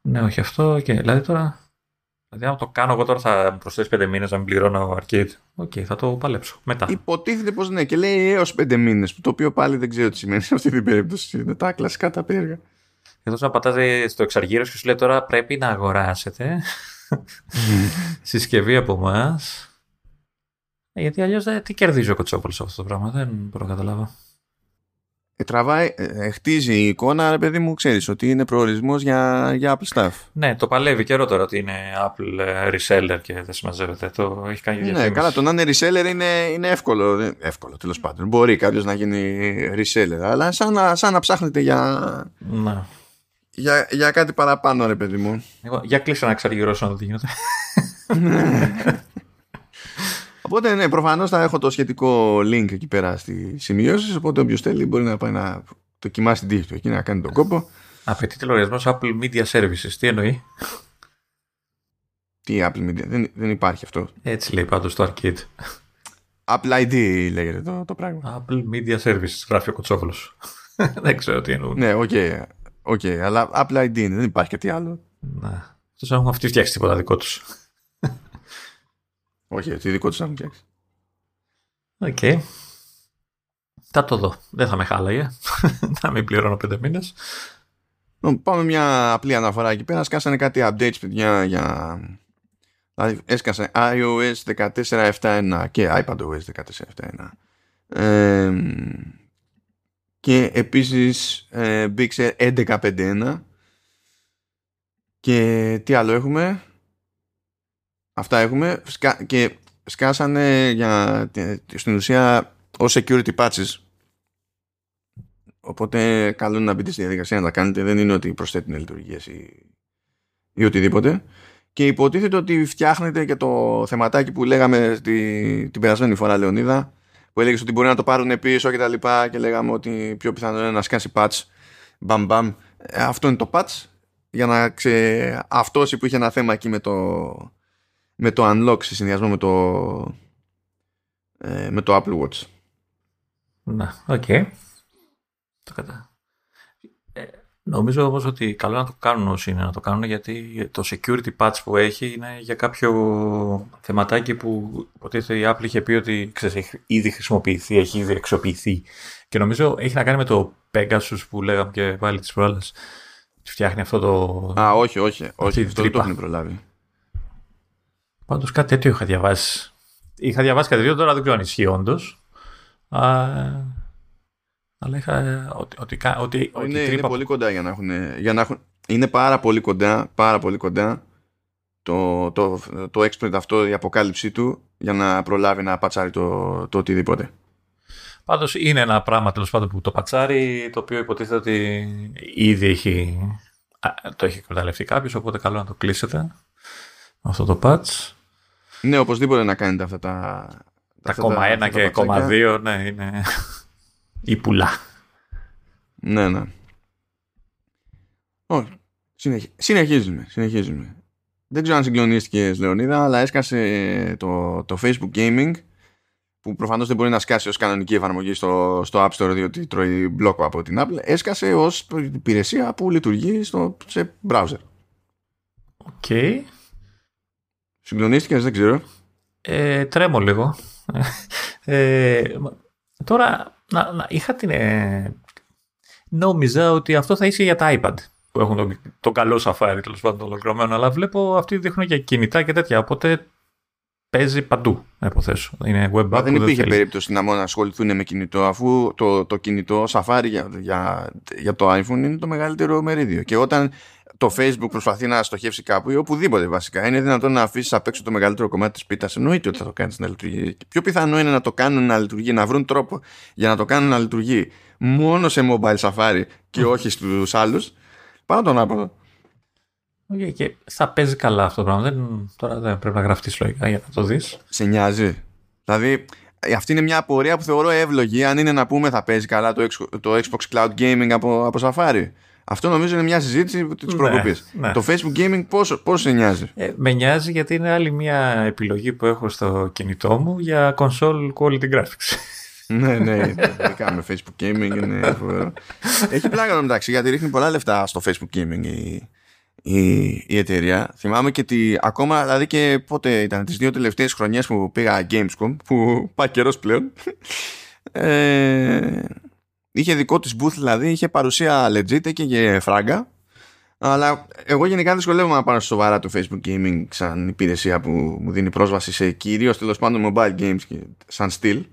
Ναι, όχι αυτό. Και δηλαδή τώρα Δηλαδή, αν το κάνω εγώ τώρα θα προσθέσει πέντε μήνες να μην πληρώνω arcade. OK, okay, θα το παλέψω. Μετά. Υποτίθεται πως ναι, και λέει έως πέντε μήνες. Το οποίο πάλι δεν ξέρω τι σημαίνει σε αυτή την περίπτωση. Είναι τα κλασικά τα περίεργα. Εδώ να πατάτε στο εξαργύρος και σου λέει τώρα πρέπει να αγοράσετε συσκευή από εμάς. Ε, γιατί αλλιώς τι κερδίζει ο Κοτσόπολο αυτό το πράγμα. Δεν μπορώ να καταλάβω. Ε, τραβάει, ε, ε, χτίζει η εικόνα, ρε παιδί μου, ξέρεις ότι είναι προορισμός για, για Apple Stuff. Ναι, το παλεύει καιρό τώρα ότι είναι Apple reseller και δεν συμμαζεύεται. Το έχει κάνει διαφήμιση. Ναι, καλά, το να είναι reseller είναι, είναι εύκολο. Εύκολο, τέλος πάντων. Μπορεί κάποιος να γίνει reseller, αλλά σαν να, σαν να ψάχνετε για, να. Για, για κάτι παραπάνω, ρε παιδί μου. Εγώ, για κλείσω να εξαργυρώσω να δει γίνεται. Οπότε ναι, προφανώς θα έχω το σχετικό link εκεί πέρα στις σημειώσεις. Οπότε όποιος θέλει μπορεί να πάει να δοκιμάσει την τύχη του εκεί, να κάνει τον κόπο. Απαιτείται λογαριασμός Apple Media Services. Τι εννοεί; Τι Apple Media, δεν, δεν υπάρχει αυτό. Έτσι λέει πάντως το Arcade. Apple ID λέγεται το, το πράγμα. Apple Media Services, γράφει ο Κοτσόβολος. δεν ξέρω τι εννοούν. Ναι, OK. Okay, okay, αλλά Apple ID είναι, δεν υπάρχει κάτι άλλο. Ναι. Του έχουν αυτοί φτιάξει τίποτα δικό τους. Όχι, τι δικό τους έχουν φτιάξει. Οκ. Θα το δω. Δεν θα με χάλαγε. να μην πληρώνω πέντε μήνες. Πάμε μια απλή αναφορά εκεί πέρα. Σκάσανε κάτι updates, παιδιά, για... Δηλαδή έσκασε iOS 14.7.1 και iPadOS 14.7.1. Ε, και επίσης ε, μπήξε 11.5.1 και τι άλλο έχουμε; Αυτά έχουμε. Και σκάσανε για, στην ουσία ως security patches. Οπότε καλό να μπείτε στη διαδικασία να τα κάνετε. Δεν είναι ότι προσθέτουν λειτουργίες ή, ή οτιδήποτε. Και υποτίθεται ότι φτιάχνετε και το θεματάκι που λέγαμε στη, την περασμένη φορά Λεωνίδα που έλεγες ότι μπορεί να το πάρουν πίσω και τα λοιπά και λέγαμε ότι πιο πιθανό είναι να σκάσει patch μπαμ μπαμ ε, αυτό είναι το patch για να ξε... αυτός που είχε ένα θέμα εκεί με το με το unlock σε συνδυασμό με το ε, με το Apple Watch. Να, OK. Okay. Το κατά. Νομίζω όμως ότι καλό να το κάνουν όσοι είναι να το κάνουν γιατί το security patch που έχει είναι για κάποιο θεματάκι που υποτίθεται η Apple είχε πει ότι ξέρεις, έχει ήδη χρησιμοποιηθεί, έχει ήδη εξοπληθεί και νομίζω έχει να κάνει με το Pegasus που λέγαμε και πάλι τις προάλλες. Φτιάχνει αυτό το... Α, όχι, όχι, όχι, αυτό δεν το έχουν προλάβει. Πάντως κάτι τέτοιο είχα διαβάσει. Είχα διαβάσει κάτι τέτοιο, τώρα δεν ξέρω αν ισχύει όντως. Αλλά είχα ότι, ότι, ότι, ότι είναι, είναι πολύ κοντά για να έχουν, για να έχουν. Είναι πάρα πολύ κοντά, πάρα πολύ κοντά το, το, το exploit αυτό, η αποκάλυψή του για να προλάβει να πατσάρει το, το οτιδήποτε. Πάντως είναι ένα πράγμα τέλος πάντων που το πατσάρει, το οποίο υποτίθεται ότι ήδη έχει, το έχει εκμεταλλευτεί κάποιος, οπότε καλό να το κλείσετε αυτό το patch. Ναι, οπωσδήποτε να κάνετε αυτά τα. Τα, κόμμα 1 και κόμμα 2, ναι, είναι ή πουλά. Ναι, ναι. Όχι. Συνεχίζουμε, συνεχίζουμε. Δεν ξέρω αν συγκλονίστηκες, Λεωνίδα, αλλά έσκασε το, το Facebook Gaming που προφανώς δεν μπορεί να σκάσει ως κανονική εφαρμογή στο, στο App Store διότι τρώει μπλόκο από την Apple. Έσκασε ως υπηρεσία που λειτουργεί στο, σε browser. OK. Okay. Συγκλονίστηκες, δεν ξέρω. Ε, τρέμω λίγο. Ε, τώρα να, να, είχα την. Ε, νόμιζα ότι αυτό θα είσαι για τα iPad που έχουν τον, τον καλό Safari τέλος πάντων ολοκληρωμένο, αλλά βλέπω αυτοί δείχνουν για κινητά και τέτοια. Οπότε παίζει παντού, να υποθέσω. Είναι web app. δεν υπήρχε δεν περίπτωση να μόνο ασχοληθούν με κινητό, αφού το, το κινητό Safari για, για, για το iPhone είναι το μεγαλύτερο μερίδιο. Και όταν το Facebook προσπαθεί να στοχεύσει κάπου ή οπουδήποτε βασικά. Είναι δυνατόν να αφήσεις απ' έξω το μεγαλύτερο κομμάτι της πίτας. Εννοείται ότι θα το κάνεις να λειτουργεί. Και πιο πιθανό είναι να το κάνουν να λειτουργεί, να βρουν τρόπο για να το κάνουν να λειτουργεί μόνο σε mobile safari και όχι στους άλλους. Πάνω τον άποδο. Okay, και θα παίζει καλά αυτό το πράγμα. Δεν, τώρα δεν πρέπει να γραφτείς λογικά για να το δεις. Σε νοιάζει. Δηλαδή, αυτή είναι μια απορία που θεωρώ εύλογη. Αν είναι να πούμε θα παίζει καλά το, το Xbox Cloud Gaming από, από Safari. Αυτό νομίζω είναι μια συζήτηση της ναι, προκοπής. Ναι. Το Facebook Gaming πόσο, πόσο σε νοιάζει; Ε, με νοιάζει γιατί είναι άλλη μια επιλογή που έχω στο κινητό μου για console quality graphics. ναι, ναι, ειδικά με Facebook Gaming είναι φοβερό. Έχει πλάκα μεταξύ γιατί ρίχνει πολλά λεφτά στο Facebook Gaming η, η, η εταιρεία. Θυμάμαι και ότι ακόμα, δηλαδή και πότε ήταν, τις δύο τελευταίες χρονιές που πήγα Gamescom, που πάει καιρός πλέον, ε, Είχε δικό της booth δηλαδή, είχε παρουσία legit και για φράγκα. Αλλά εγώ γενικά δυσκολεύομαι να πάρω σοβαρά το Facebook Gaming σαν υπηρεσία που μου δίνει πρόσβαση σε κυρίως τέλος πάντων mobile games και σαν στυλ.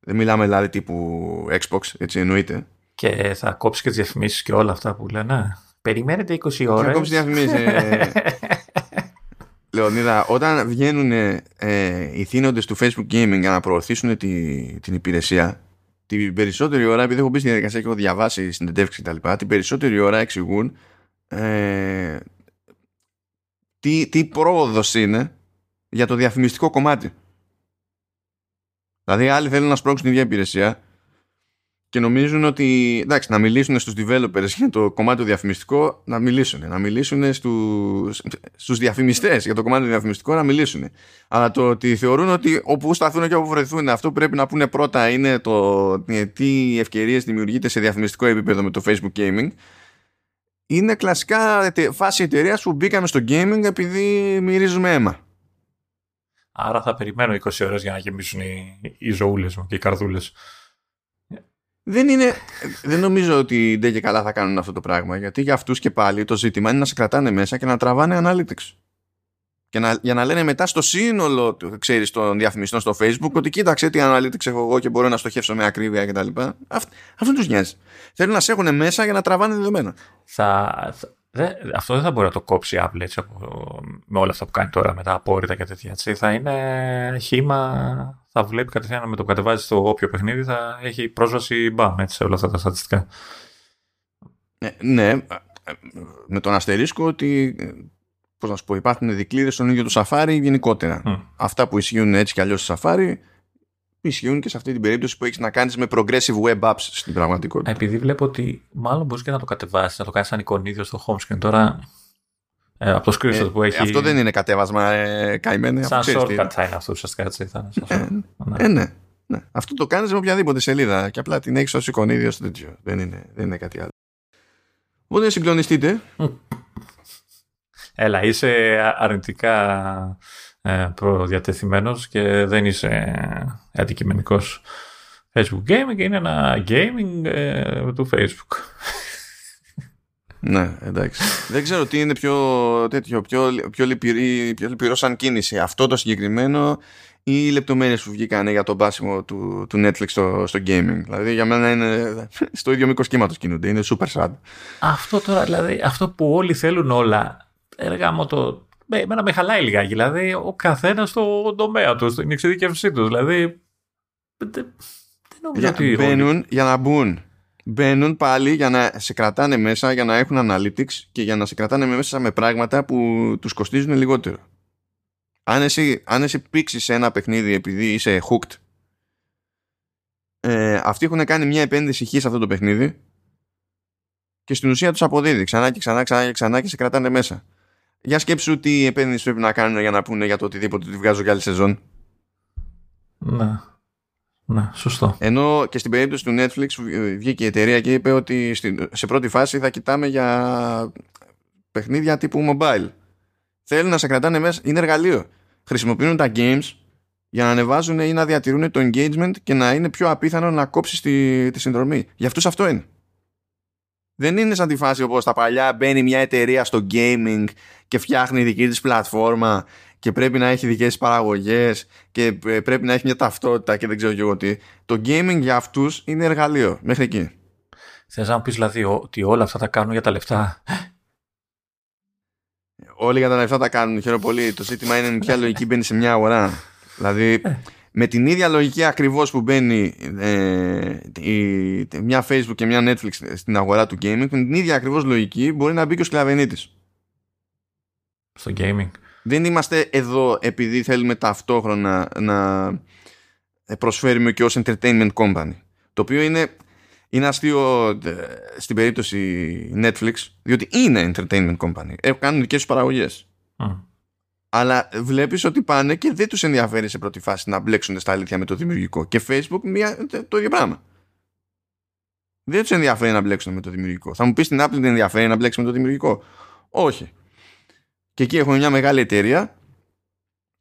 Δεν μιλάμε δηλαδή τύπου Xbox, έτσι εννοείται. Και θα κόψεις και τις διαφημίσεις και όλα αυτά που λένε. Περιμένετε 20 ώρες. Θα κόψεις διαφημίσεις. Ε... Λεωνίδα, όταν βγαίνουν ε, οι θύνοντες του Facebook Gaming για να προωθήσουν τη, την υπηρεσία την περισσότερη ώρα, επειδή έχω μπει στη διαδικασία και έχω διαβάσει συνεντεύξεις κτλ., την περισσότερη ώρα εξηγούν ε, τι, τι πρόοδος είναι για το διαφημιστικό κομμάτι. Δηλαδή, άλλοι θέλουν να σπρώξουν την ίδια υπηρεσία και νομίζουν ότι εντάξει, να μιλήσουν στους developers για το κομμάτι του διαφημιστικό να μιλήσουν, να μιλήσουν στους, στους διαφημιστές για το κομμάτι του διαφημιστικό να μιλήσουν αλλά το ότι θεωρούν ότι όπου σταθούν και όπου βρεθούν αυτό που πρέπει να πούνε πρώτα είναι το τι ευκαιρίες δημιουργείται σε διαφημιστικό επίπεδο με το Facebook Gaming είναι κλασικά φάση εταιρείας που μπήκαμε στο gaming επειδή μυρίζουμε αίμα. Άρα θα περιμένω 20 ώρες για να γεμίσουν οι, οι ζωούλες μου και οι καρδούλες δεν, είναι, δεν νομίζω ότι δεν και καλά θα κάνουν αυτό το πράγμα γιατί για αυτούς και πάλι το ζήτημα είναι να σε κρατάνε μέσα και να τραβάνε analytics και να, για να λένε μετά στο σύνολο ξέρεις, των διαφημιστών στο facebook ότι κοίταξε τι analytics έχω εγώ και μπορώ να στοχεύσω με ακρίβεια κτλ. Αυτό τους νοιάζει. Θέλουν να σε έχουν μέσα για να τραβάνε δεδομένα. Θα, Δε, αυτό δεν θα μπορεί να το κόψει η Apple έτσι, από, με όλα αυτά που κάνει τώρα με τα απόρριτα και τέτοια. Έτσι. Θα είναι χήμα, θα βλέπει κατευθείαν με το που κατεβάζεις στο όποιο παιχνίδι, θα έχει πρόσβαση μπαμ έτσι, σε όλα αυτά τα στατιστικά. Ε, ναι, με τον αστερίσκο ότι πώς να σου πω, υπάρχουν δικλείδες στον ίδιο το Safari γενικότερα. Αυτά που ισχύουν έτσι κι αλλιώς στο Safari ισχύουν και σε αυτή την περίπτωση που έχεις να κάνεις με progressive web apps στην πραγματικότητα. Επειδή βλέπω ότι μάλλον μπορείς και να το κατεβάσεις, να το κάνεις σαν εικονίδιο στο home screen. Τώρα ε, από το screenshot ε, που έχει. αυτό δεν είναι κατέβασμα ε, καημένε. Σαν shortcut θα είναι αυτό ουσιαστικά έτσι. Θα είναι ναι. Ε, ναι. ναι. Αυτό το κάνεις με οποιαδήποτε σελίδα και απλά την έχεις ως εικονίδιο στο τέτοιο. Δεν είναι, δεν είναι κάτι άλλο. Οπότε συγκλονιστείτε. Έλα, είσαι αρνητικά ε, προδιατεθειμένος και δεν είσαι αντικειμενικός. Facebook Gaming είναι ένα gaming ε, του Facebook. Ναι, εντάξει. Δεν ξέρω τι είναι πιο, τέτοιο, πιο, πιο, λυπηρή, πιο λυπηρό σαν κίνηση. Αυτό το συγκεκριμένο ή οι λεπτομέρειες που βγήκαν για τον πάσιμο του, του Netflix στο, στο gaming. Δηλαδή για μένα είναι στο ίδιο μήκος κύματος κινούνται. Είναι super sad. Αυτό τώρα, δηλαδή, αυτό που όλοι θέλουν όλα. Έργα μου το. Εμένα με χαλάει λιγάκι. Δηλαδή, ο καθένας στο τομέα τους, στην εξειδικεύσή τους. Δηλαδή. Δεν νομίζω Για, ότι. μπαίνουν για να μπουν. Μπαίνουν πάλι για να σε κρατάνε μέσα, για να έχουν analytics και για να σε κρατάνε μέσα με πράγματα που τους κοστίζουν λιγότερο. Αν εσύ, αν εσύ πήξεις ένα παιχνίδι επειδή είσαι hooked, ε, αυτοί έχουν κάνει μια επένδυση χ σε αυτό το παιχνίδι και στην ουσία τους αποδίδει ξανά και ξανά, ξανά και ξανά και σε κρατάνε μέσα. Για σκέψου τι επένδυση πρέπει να κάνουν για να πούνε για το οτιδήποτε τη βγάζω για άλλη σεζόν. Ναι. Ναι, σωστό. Ενώ και στην περίπτωση του Netflix βγήκε η εταιρεία και είπε ότι σε πρώτη φάση θα κοιτάμε για παιχνίδια τύπου mobile. Θέλουν να σε κρατάνε μέσα. Είναι εργαλείο. Χρησιμοποιούν τα games για να ανεβάζουν ή να διατηρούν το engagement και να είναι πιο απίθανο να κόψεις τη, τη συνδρομή. Για αυτούς αυτό είναι. Δεν είναι σαν τη φάση όπως τα παλιά μπαίνει μια εταιρεία στο gaming και φτιάχνει δική της πλατφόρμα και πρέπει να έχει δικές παραγωγές και πρέπει να έχει μια ταυτότητα και δεν ξέρω και εγώ τι. Το gaming για αυτούς είναι εργαλείο μέχρι εκεί. Θες να μου πεις δηλαδή ότι όλα αυτά τα κάνουν για τα λεφτά; Όλοι για τα λεφτά τα κάνουν, χαίρομαι πολύ. Το ζήτημα είναι με ποια λογική μπαίνει σε μια αγορά. Δηλαδή, με την ίδια λογική ακριβώς που μπαίνει ε, η, μια Facebook και μια Netflix στην αγορά του gaming, με την ίδια ακριβώς λογική μπορεί να μπει και ο Σκλαβενίτης. Στο gaming. Δεν είμαστε εδώ επειδή θέλουμε ταυτόχρονα να προσφέρουμε και ως entertainment company. Το οποίο είναι, είναι αστείο ε, στην περίπτωση Netflix, διότι είναι entertainment company. Έχουν κάνουν δικές τους παραγωγές. Mm. Αλλά βλέπεις ότι πάνε και δεν τους ενδιαφέρει σε πρώτη φάση να μπλέξουν στα αλήθεια με το δημιουργικό. Και Facebook μια, το ίδιο πράγμα. Δεν τους ενδιαφέρει να μπλέξουν με το δημιουργικό. Θα μου πεις στην Apple δεν ενδιαφέρει να μπλέξει με το δημιουργικό. Όχι. Και εκεί έχουμε μια μεγάλη εταιρεία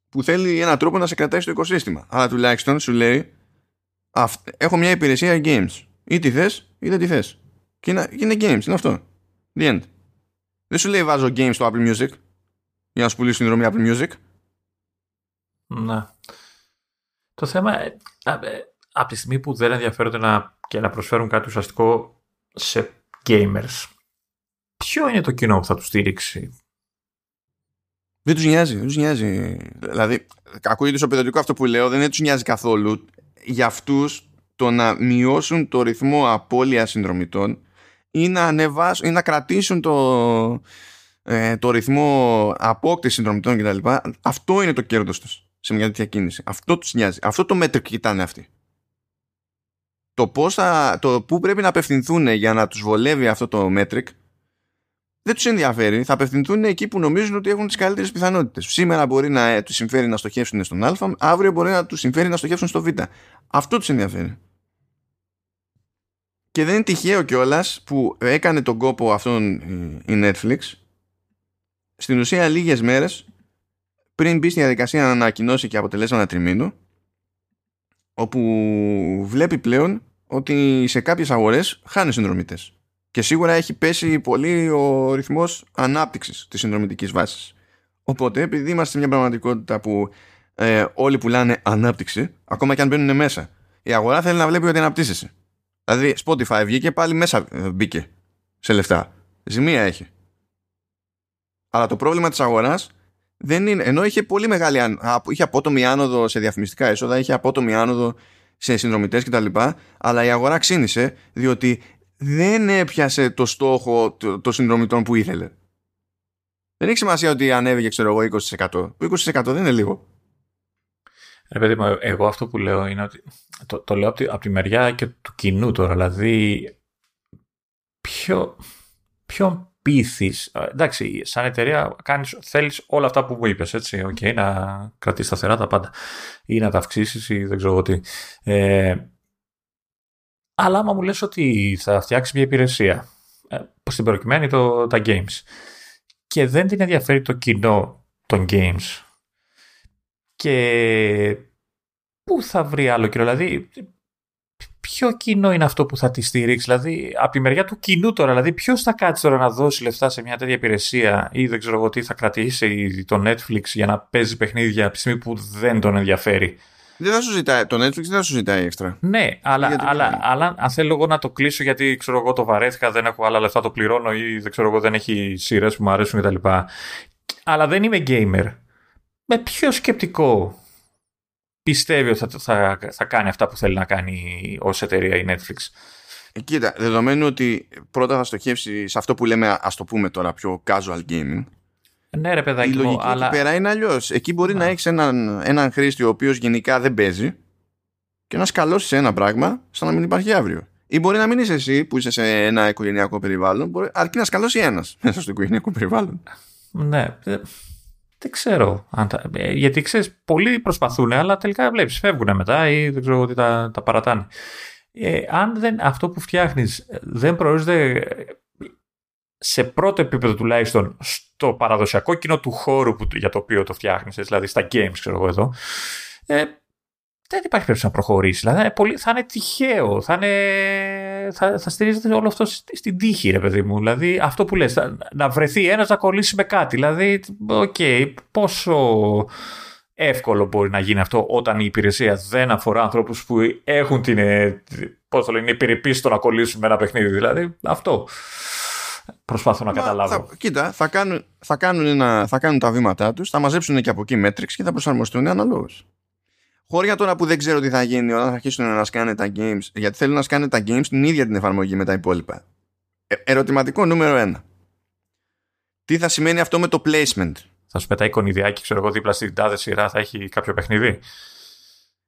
που θέλει έναν τρόπο να σε κρατάει στο οικοσύστημα. Αλλά τουλάχιστον σου λέει έχω μια υπηρεσία games. Ή τι θες ή δεν τι θες. Και είναι, είναι games, είναι αυτό. The end. Δεν σου λέει βάζω games στο Apple Music για να σου πουλήσει συνδρομή Apple Music. Ναι. Το θέμα, ε, ε, από τη στιγμή που δεν ενδιαφέρονται να, και να προσφέρουν κάτι ουσιαστικό σε gamers, ποιο είναι το κοινό που θα τους στήριξει. Δεν τους νοιάζει, δεν τους νοιάζει. Δηλαδή, ακούγεται σοπεδωτικό αυτό που λέω, δεν τους νοιάζει καθόλου. Για αυτούς το να μειώσουν το ρυθμό απώλειας συνδρομητών ή να ανεβάσουν ή να κρατήσουν το, ε, το ρυθμό απόκτησης συνδρομητών κτλ. Αυτό είναι το κέρδος τους σε μια τέτοια κίνηση. Αυτό τους νοιάζει. Αυτό το μέτρο κοιτάνε αυτοί. Το, πώς θα, το πού πρέπει να απευθυνθούν για να τους βολεύει αυτό το metric δεν τους ενδιαφέρει. Θα απευθυνθούν εκεί που νομίζουν ότι έχουν τις καλύτερες πιθανότητες. Σήμερα μπορεί να ε, τους συμφέρει να στοχεύσουν στον Α, αύριο μπορεί να τους συμφέρει να στοχεύσουν στο Β. Αυτό τους ενδιαφέρει. Και δεν είναι τυχαίο κιόλας που έκανε τον κόπο αυτόν η Netflix στην ουσία λίγες μέρες πριν μπει στη διαδικασία να ανακοινώσει και αποτελέσματα τριμήνου όπου βλέπει πλέον ότι σε κάποιες αγορές χάνει συνδρομητές και σίγουρα έχει πέσει πολύ ο ρυθμός ανάπτυξης της συνδρομητικής βάσης. Οπότε επειδή είμαστε σε μια πραγματικότητα που ε, όλοι πουλάνε ανάπτυξη, ακόμα και αν μπαίνουν μέσα, η αγορά θέλει να βλέπει ότι αναπτύσσεσαι. Δηλαδή Spotify βγήκε πάλι μέσα ε, μπήκε σε λεφτά. Ζημία έχει. Αλλά το πρόβλημα της αγοράς δεν είναι, ενώ είχε πολύ μεγάλη είχε απότομη άνοδο σε διαφημιστικά έσοδα, είχε απότομη άνοδο σε συνδρομητές κτλ. Αλλά η αγορά ξύνησε διότι δεν έπιασε το στόχο των συνδρομητών που ήθελε. Δεν έχει σημασία ότι ανέβηκε, ξέρω εγώ, 20%. Το 20% δεν είναι λίγο. Ρε παιδί μου, εγώ αυτό που λέω είναι ότι. Το, το λέω από τη, από τη μεριά και του κοινού τώρα. Δηλαδή, ποιο, ποιον πείθεις; Εντάξει, σαν εταιρεία κάνεις, θέλεις όλα αυτά που μου είπες, έτσι. Okay, να κρατήσεις σταθερά τα πάντα. Ή να τα αυξήσεις ή δεν ξέρω τι. Ε, αλλά άμα μου λες ότι θα φτιάξει μια υπηρεσία στην προκειμένη το, τα games. Και δεν την ενδιαφέρει το κοινό των games. Και πού θα βρει άλλο κοινό, δηλαδή ποιο κοινό είναι αυτό που θα τη στηρίξει. Δηλαδή, από τη μεριά του κοινού τώρα, δηλαδή, ποιος θα κάτσει τώρα να δώσει λεφτά σε μια τέτοια υπηρεσία ή δεν ξέρω εγώ τι θα κρατήσει το Netflix για να παίζει παιχνίδια από τη στιγμή που δεν τον ενδιαφέρει. Δεν θα σου ζητάει, το Netflix δεν θα σου ζητάει έξτρα. Ναι, αλλά, αλλά, αλλά, αν θέλω εγώ να το κλείσω γιατί ξέρω εγώ το βαρέθηκα, δεν έχω άλλα λεφτά, το πληρώνω ή δεν ξέρω εγώ δεν έχει σειρές που μου αρέσουν κτλ. Αλλά δεν είμαι gamer. Με ποιο σκεπτικό πιστεύει ότι θα, θα, θα κάνει αυτά που θέλει να κάνει ως εταιρεία η Netflix. Ε, κοίτα, δεδομένου ότι πρώτα θα στοχεύσει σε αυτό που λέμε, ας το πούμε τώρα, πιο casual gaming. Ναι, ρε παιδάκι η λογική μου, αλλά... εκεί πέρα είναι αλλιώς. Εκεί μπορεί να, να έχεις έναν, έναν χρήστη ο οποίος γενικά δεν παίζει και να σκαλώσεις σε ένα πράγμα σαν να μην υπάρχει αύριο. Ή μπορεί να μην είσαι εσύ που είσαι σε ένα οικογενειακό περιβάλλον, μπορεί, αρκεί να σκαλώσει ένας μέσα στο οικογενειακό περιβάλλον. Ναι. Δεν ξέρω. Αν τα... Ε, γιατί ξέρεις, πολλοί προσπαθούν, αλλά τελικά βλέπεις, φεύγουν μετά ή δεν ξέρω τι τα, τα παρατάνε. Ε, αν δεν, αυτό που φτιάχνεις δεν προορίζεται σε πρώτο επίπεδο τουλάχιστον στο παραδοσιακό κοινό του χώρου που, για το οποίο το φτιάχνεις, δηλαδή στα games, ξέρω εγώ εδώ, ε, δεν υπάρχει περίπτωση να προχωρήσει. Δηλαδή πολύ, θα είναι τυχαίο. Θα, είναι, θα, θα στηρίζεται όλο αυτό στην τύχη, ρε παιδί μου. Δηλαδή αυτό που λες, να βρεθεί ένας να κολλήσει με κάτι. Δηλαδή, OK, okay, πόσο εύκολο μπορεί να γίνει αυτό όταν η υπηρεσία δεν αφορά ανθρώπους που έχουν την. Πώς το λένε, υπηρεπίση στο να κολλήσουν με ένα παιχνίδι. Δηλαδή, αυτό. Προσπαθώ να Μα, καταλάβω. Θα, κοίτα, θα κάνουν, θα, κάνουν ένα, θα κάνουν τα βήματά τους, θα μαζέψουν και από εκεί metrics και θα προσαρμοστούν αναλόγως. Χώρια τώρα που δεν ξέρω τι θα γίνει όταν θα αρχίσουν να σκάνε τα games, γιατί θέλουν να σκάνε τα games την ίδια την εφαρμογή με τα υπόλοιπα. Ε, ερωτηματικό νούμερο ένα. Τι θα σημαίνει αυτό με το placement; Θα σου πετάει εικονιδιάκι, ξέρω εγώ, δίπλα στην τάδε σειρά θα έχει κάποιο παιχνίδι;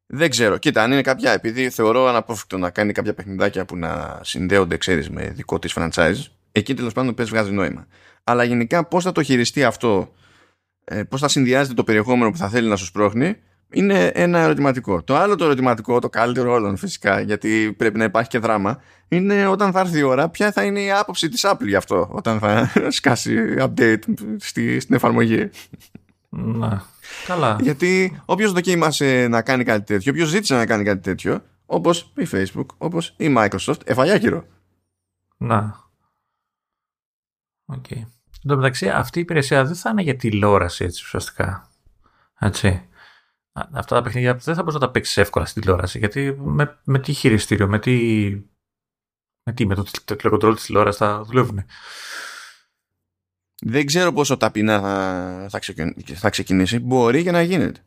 Δεν ξέρω. Κοίτα, αν είναι κάποια, επειδή θεωρώ αναπόφευκτο να κάνει κάποια παιχνιδάκια που να συνδέονται, ξέρεις, με δικό της franchise, εκεί τέλος πάντων πες βγάζει νόημα. Αλλά γενικά πώς θα το χειριστεί αυτό, ε, πώς θα συνδυάζεται το περιεχόμενο που θα θέλει να σου σπρώχνει, είναι ένα ερωτηματικό. Το άλλο το ερωτηματικό, το καλύτερο όλων φυσικά, γιατί πρέπει να υπάρχει και δράμα, είναι όταν θα έρθει η ώρα, ποια θα είναι η άποψη της Apple γι' αυτό, όταν θα σκάσει update στη, στην εφαρμογή. Να, καλά. Γιατί όποιος δοκίμασε να κάνει κάτι τέτοιο, όποιος ζήτησε να κάνει κάτι τέτοιο, όπως η Facebook, όπως η Microsoft, έφαγε άκυρο. Να. OK. Okay. Εν τω μεταξύ, αυτή η υπηρεσία δεν θα είναι για τηλεόραση έτσι ουσιαστικά. Έτσι αυτά τα παιχνίδια δεν θα μπορείς να τα παίξεις εύκολα στην τηλεόραση. Γιατί με, με τι χειριστήριο, με τι. Με τι, με το τηλεκοντρόλ της τηλεόρασης θα δουλεύουν. Δεν ξέρω πόσο ταπεινά θα, θα, ξεκινήσει. Μπορεί και να γίνεται.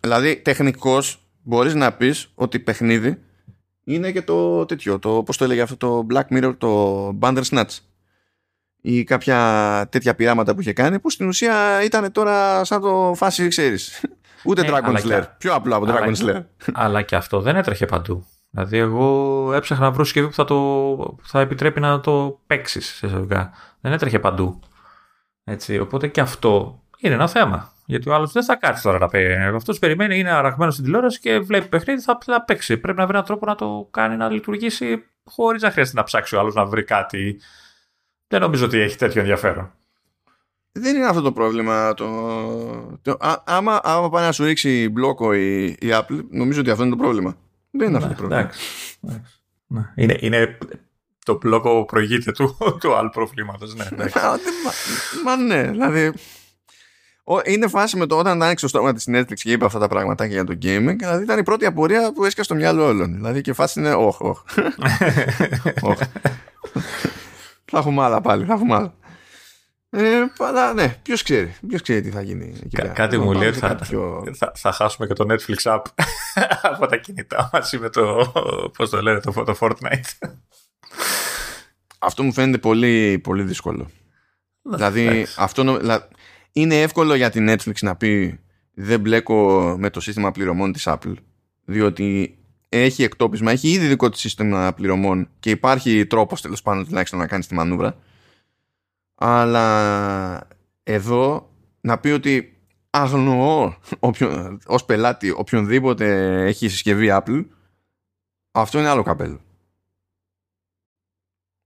Δηλαδή, τεχνικώς μπορείς να πεις ότι παιχνίδι είναι και το τέτοιο. Το, πώς το έλεγε αυτό το Black Mirror, το Bandersnatch ή κάποια τέτοια πειράματα που είχε κάνει που στην ουσία ήταν τώρα σαν το φάση ξέρεις Ούτε ε, Dragon Slayer. Πιο απλό από Dragon Slayer. Αλλά και αυτό δεν έτρεχε παντού. Δηλαδή, εγώ έψαχνα να βρω συσκευή που θα, το, θα επιτρέπει να το παίξεις σε εισαγωγικά. Δεν έτρεχε παντού. Έτσι, οπότε και αυτό είναι ένα θέμα. Γιατί ο άλλος δεν θα κάτσει τώρα να παίξει. Αυτός περιμένει, είναι αραγμένος στην τηλεόραση και βλέπει παιχνίδι, θα, θα παίξει. Πρέπει να βρει έναν τρόπο να το κάνει να λειτουργήσει χωρίς να χρειάζεται να ψάξει ο άλλος να βρει κάτι. Δεν νομίζω ότι έχει τέτοιο ενδιαφέρον δεν είναι αυτό το πρόβλημα. Το, το, α, άμα, άμα πάει να σου ρίξει μπλόκο η, η Apple, νομίζω ότι αυτό είναι το πρόβλημα. Δεν είναι αυτό το πρόβλημα. Ναι. Είναι, είναι το μπλόκο προηγείται του, του άλλου προβλήματος. Ναι, μα, μα, ναι, δηλαδή. Είναι φάση με το όταν άνοιξε το στόμα της Netflix και είπε αυτά τα πράγματα για το gaming. Δηλαδή ήταν η πρώτη απορία που έσκασε στο μυαλό όλων. Δηλαδή και φάση είναι, όχ, όχ. Θα έχουμε άλλα πάλι, θα έχουμε άλλα. Ε, αλλά ναι, ποιος ξέρει, ποιος ξέρει τι θα γίνει. Κα, κάτι μου λέει ότι θα, θα, θα, χάσουμε και το Netflix app από τα κινητά μαζί με το, πώς το λένε, το, το Fortnite. Αυτό μου φαίνεται πολύ, πολύ δύσκολο. δηλαδή, αυτό, είναι εύκολο για την Netflix να πει δεν μπλέκω με το σύστημα πληρωμών της Apple διότι έχει εκτόπισμα, έχει ήδη δικό της σύστημα πληρωμών και υπάρχει τρόπος τέλος πάντων τουλάχιστον να κάνεις τη μανούβρα αλλά εδώ να πει ότι αγνοώ όποιον, ως πελάτη οποιονδήποτε έχει συσκευή Apple αυτό είναι άλλο καπέλο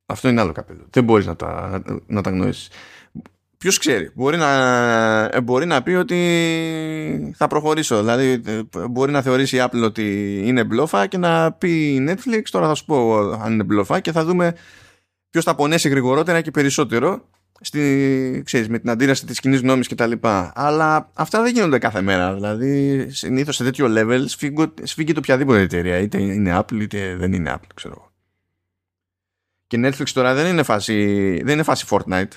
Αυτό είναι άλλο καπέλο. Δεν μπορείς να τα, να τα γνωρίσεις. Ποιος ξέρει, μπορεί να, ε, μπορεί να πει ότι θα προχωρήσω. Δηλαδή, ε, μπορεί να θεωρήσει η Apple ότι είναι μπλόφα και να πει η Netflix, τώρα θα σου πω αν είναι μπλόφα και θα δούμε ποιος θα πονέσει γρηγορότερα και περισσότερο στη, ξέρεις, με την αντίδραση της κοινής γνώμης και τα λοιπά. Αλλά αυτά δεν γίνονται κάθε μέρα. Δηλαδή, συνήθως σε τέτοιο level σφίγγεται οποιαδήποτε εταιρεία. Είτε είναι Apple είτε δεν είναι Apple, ξέρω εγώ. Και Netflix τώρα δεν είναι φάση, δεν είναι φάση Fortnite.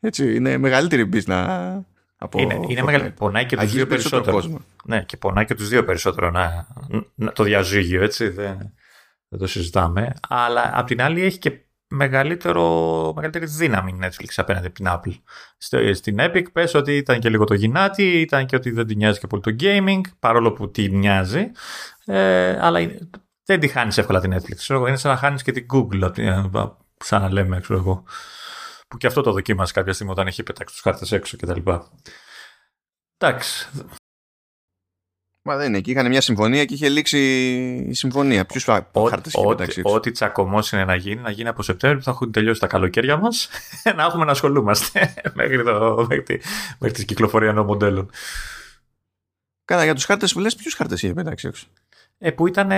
Έτσι, είναι μεγαλύτερη business από είναι, είναι μεγαλύτερη. Πονάει και τους δύο περισσότερο. Κόσμο. Ναι, και πονάει και τους δύο περισσότερο να, να το διαζύγιο, έτσι. Δεν, δεν το συζητάμε. Αλλά απ' την άλλη έχει και μεγαλύτερο, μεγαλύτερη δύναμη η Netflix απέναντι από την Apple. Στην Epic πες ότι ήταν και λίγο το γυνάτι, ήταν και ότι δεν την νοιάζει και πολύ το gaming, παρόλο που την νοιάζει, ε, αλλά δεν τη χάνεις εύκολα την Netflix. είναι σαν να χάνεις και την Google, σαν να λέμε, ξέρω εγώ. Που και αυτό το δοκίμασε κάποια στιγμή όταν έχει πετάξει τους χάρτες έξω κτλ. Εντάξει, Μα δεν είναι. Εκεί είχαν μια συμφωνία και είχε λήξει η συμφωνία. Ποιους χάρτες είχε πετάξει Ό,τι τσακωμός είναι να γίνει, να γίνει από Σεπτέμβριο που θα έχουν τελειώσει τα καλοκαίρια μας, να έχουμε να ασχολούμαστε μέχρι, το, μέχρι, τη, μέχρι τη κυκλοφορία νέων μοντέλων. Κάνα για τους χάρτες που λες, ποιους χάρτες είχε πετάξει έξω; Ε, που, ήταν,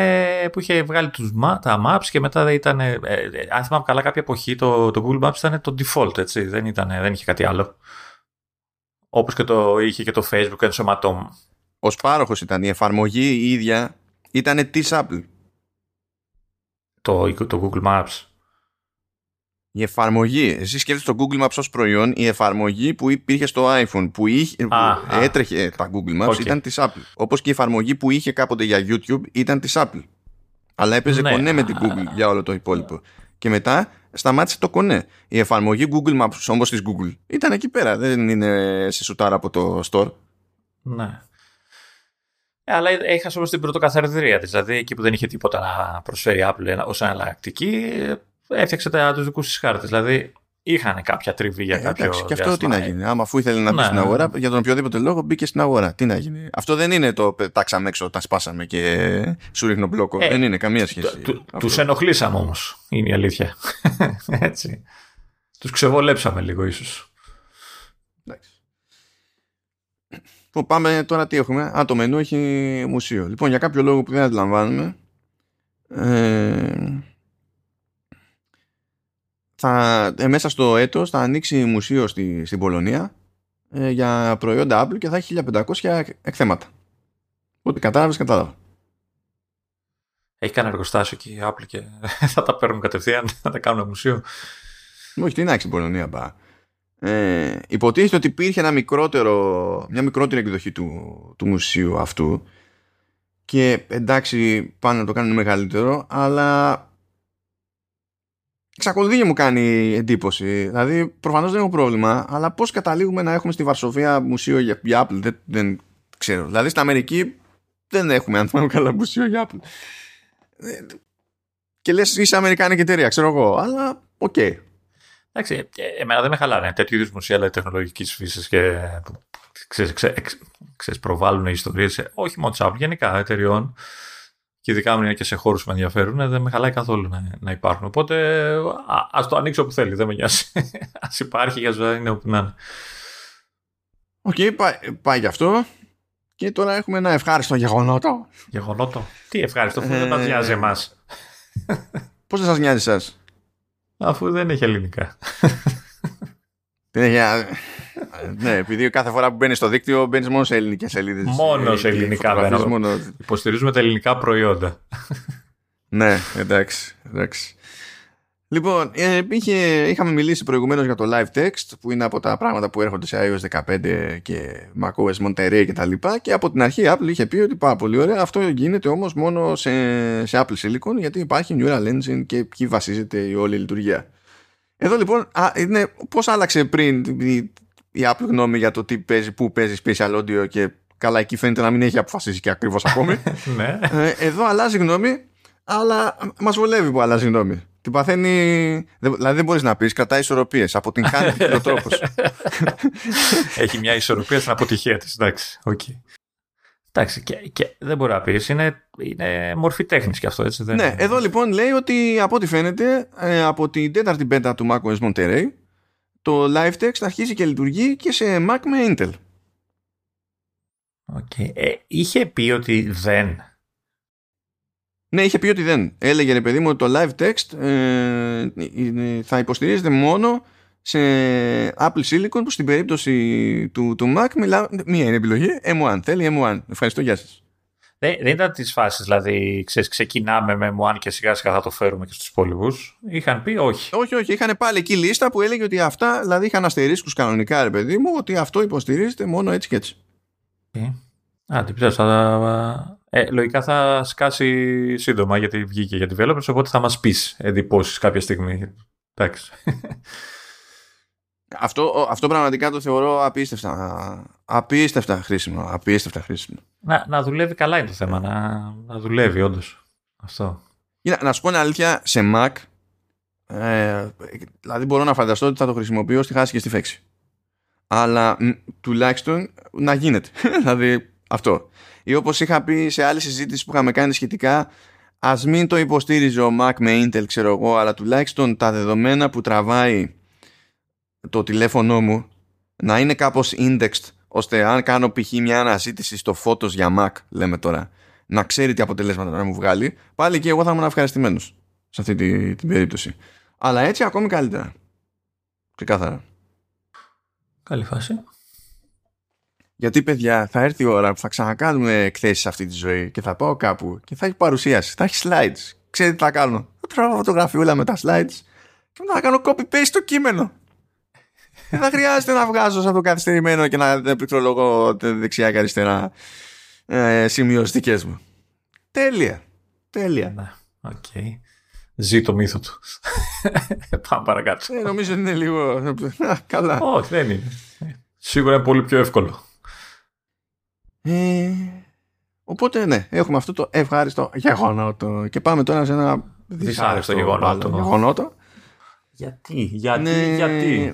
που είχε βγάλει τους, τα maps και μετά ήταν. Ε, ε, αν θυμάμαι καλά, κάποια εποχή το, το Google Maps ήταν το default, έτσι. Δεν, ήταν, δεν είχε κάτι άλλο. Όπως και το είχε και το Facebook ενσωματώμα ως πάροχος ήταν η εφαρμογή η ίδια ήταν της Apple. Το, το Google Maps. Η εφαρμογή, εσύ σκέφτεσαι το Google Maps ως προϊόν, η εφαρμογή που υπήρχε στο iPhone, που, είχε, έτρεχε τα Google Maps ήταν της Apple. Όπως και η εφαρμογή που είχε κάποτε για YouTube ήταν της Apple. Αλλά έπαιζε ναι. κονέ με την Google για όλο το υπόλοιπο. Και μετά σταμάτησε το κονέ. Η εφαρμογή Google Maps όμως της Google ήταν εκεί πέρα. Δεν είναι σε σουτάρα από το store. Ναι. Ε, αλλά έχασε όμως την πρωτοκαθαριδρία της. Δηλαδή εκεί που δεν είχε τίποτα να προσφέρει Apple ως εναλλακτική, έφτιαξε τους δικούς της χάρτες. Δηλαδή είχαν κάποια τριβή για ε, κάποιο. Εντάξει, και αυτό τι να γίνει. Άμα αφού ήθελε να μπει ναι, στην αγορά, για τον οποιοδήποτε λόγο μπήκε στην αγορά. Τι να γίνει. Αυτό δεν είναι το πετάξαμε έξω, τα σπάσαμε και σου ρίχνω μπλόκο. Ε, δεν είναι καμία σχέση. Τους ενοχλήσαμε όμως, είναι η αλήθεια. Έτσι. Τους ξεβολέψαμε λίγο ίσως. Εντάξει. Λοιπόν, πάμε τώρα τι έχουμε. Α, το μενού έχει μουσείο. Λοιπόν, για κάποιο λόγο που δεν αντιλαμβάνουμε, ε, θα, ε, μέσα στο έτος θα ανοίξει μουσείο στη, στην Πολωνία ε, για προϊόντα Apple και θα έχει 1500 εκθέματα. Ό,τι κατάλαβες, κατάλαβα. Έχει κανένα εργοστάσιο εκεί η Apple και θα τα παίρνουν κατευθείαν, θα τα κάνουν μουσείο. Όχι, τι να έχει στην Πολωνία, μπα ε, υποτίθεται ότι υπήρχε ένα μικρότερο, μια μικρότερη εκδοχή του, του μουσείου αυτού και εντάξει πάνε να το κάνουν μεγαλύτερο αλλά εξακολουθεί και μου κάνει εντύπωση δηλαδή προφανώς δεν έχω πρόβλημα αλλά πως καταλήγουμε να έχουμε στη Βαρσοβία μουσείο για, για Apple δεν, δεν ξέρω δηλαδή στην Αμερική δεν έχουμε αν θυμάμαι καλά μουσείο για Apple ε, και λες είσαι Αμερικάνικη εταιρεία ξέρω εγώ αλλά OK okay. Εντάξει, ε, εμένα δεν με χαλάνε τέτοιου είδους μουσεία τεχνολογικής φύσης και ξέρεις, ξέρεις, προβάλλουν ιστορίες, όχι μόνο της Apple, γενικά εταιριών. Και ειδικά αν είναι και σε χώρους που με ενδιαφέρουν, δεν με χαλάει καθόλου να, να υπάρχουν. Οπότε ας το ανοίξουν όπου θέλει, δεν με νοιάζει. ας υπάρχει για ζωή, είναι όπου να είναι. OK, okay, πάει, πάει γι' αυτό. Και τώρα έχουμε ένα ευχάριστο γεγονότο. Γεγονότο; Τι ευχάριστο, αφού δεν μας νοιάζει εμάς. Πώς δεν σας νοιάζει εσάς; Αφού δεν έχει ελληνικά. Δεν έχει... ναι, επειδή κάθε φορά που μπαίνει στο δίκτυο μπαίνεις μόνο σε ελληνικές σελίδες. Μόνο σε ελληνικά μπαίνω. Μόνο... Υποστηρίζουμε τα ελληνικά προϊόντα. ναι, εντάξει. εντάξει. Λοιπόν, ε, είχε, είχαμε μιλήσει προηγουμένως για το live text που είναι από τα πράγματα που έρχονται σε iOS 15 και macOS Monterey και τα λοιπά και από την αρχή Apple είχε πει ότι πάρα πολύ ωραία αυτό γίνεται όμως μόνο σε, σε Apple Silicon γιατί υπάρχει Neural Engine και εκεί βασίζεται η όλη λειτουργία. Εδώ λοιπόν α, είναι πώς άλλαξε πριν η, η Apple γνώμη για το τι παίζει, πού παίζει Special Audio και καλά εκεί φαίνεται να μην έχει αποφασίσει και ακριβώς ακόμη. Ναι. ε, εδώ αλλάζει γνώμη αλλά μας βολεύει που αλλάζει γνώμη. Την παθαίνει. Δηλαδή δεν μπορείς να πεις, κρατάει ισορροπίες. Από την κάνει ο τρόπος. Έχει μια ισορροπία στην αποτυχία της. Εντάξει. Okay. Εντάξει, και, και δεν μπορεί να πεις. Είναι, είναι μορφή τέχνης και αυτό, έτσι. Δεν Ναι, είναι. εδώ λοιπόν λέει ότι από ό,τι φαίνεται ε, από την τέταρτη beta του macOS Monterey το live text αρχίζει και λειτουργεί και σε Mac με Intel. OK. Ε, είχε πει ότι δεν. Ναι, είχε πει ότι δεν. Έλεγε ρε παιδί μου ότι το live text ε, είναι- θα υποστηρίζεται μόνο σε Apple Silicon που στην περίπτωση του, του Mac μιλά, μία είναι επιλογή, M1, θέλει M1. Ευχαριστώ, γεια σας. Δεν, δεν ήταν τη φάση, δηλαδή, ξέρεις, ξεκινάμε με One και σιγά σιγά θα το φέρουμε και στους υπόλοιπους. Είχαν πει όχι. Όχι, όχι, είχαν πάλι εκεί λίστα που έλεγε ότι αυτά, δηλαδή είχαν αστερίσκους κανονικά ρε παιδί μου, ότι αυτό υποστηρίζεται μόνο έτσι και έτσι. Okay. Α, τι πιστεύω, θα... Ε, λογικά θα σκάσει σύντομα γιατί βγήκε για developers, οπότε θα μας πεις εντυπώσεις κάποια στιγμή. Εντάξει. Αυτό, αυτό πραγματικά το θεωρώ απίστευτα, απίστευτα χρήσιμο, απίστευτα χρήσιμο. να, να δουλεύει καλά είναι το θέμα, να, να δουλεύει όντως. Αυτό. Για, να σου πω την αλήθεια, σε Mac, ε, δηλαδή μπορώ να φανταστώ ότι θα το χρησιμοποιώ στη χάση και στη φέξη. Αλλά μ, τουλάχιστον να γίνεται. δηλαδή αυτό. Ή όπως είχα πει σε άλλη συζήτηση που είχαμε κάνει σχετικά, ας μην το υποστήριζε ο Mac με Intel, ξέρω εγώ, αλλά τουλάχιστον τα δεδομένα που τραβάει το τηλέφωνο μου να είναι κάπως indexed, ώστε αν κάνω π.χ. μια αναζήτηση στο Photos για Mac, λέμε τώρα, να ξέρει τι αποτελέσματα να μου βγάλει, πάλι και εγώ θα ήμουν ευχαριστημένος σε αυτή τη, την περίπτωση. Αλλά έτσι ακόμη καλύτερα. Ξεκάθαρα. Καλή φάση. Γιατί, παιδιά, θα έρθει η ώρα που θα ξανακάνουμε εκθέσεις σε αυτή τη ζωή και θα πάω κάπου και θα έχει παρουσίαση, θα έχει slides. Ξέρετε τι θα κάνω. Θα τραβάω φωτογραφιούλα με τα slides και μετά θα κάνω copy-paste στο κείμενο. Δεν θα χρειάζεται να βγάζω σαν το καθυστερημένο και να πληκτρολογώ δεξιά και αριστερά ε, σημειώσεις δικές μου. Τέλεια. Τέλεια. Ναι, οκ. Ζει το μύθο του. Πάμε παρακάτω. Ε, νομίζω ότι είναι λίγο. Α, Καλά. Όχι, δεν είναι. Σίγουρα είναι πολύ πιο εύκολο. Ε, οπότε, ναι, έχουμε αυτό το ευχάριστο γεγονότο. Και πάμε τώρα σε ένα Δυσάρεστο γεγονότο. άλλο γεγονότο. Γιατί, γιατί, Ναι, γιατί;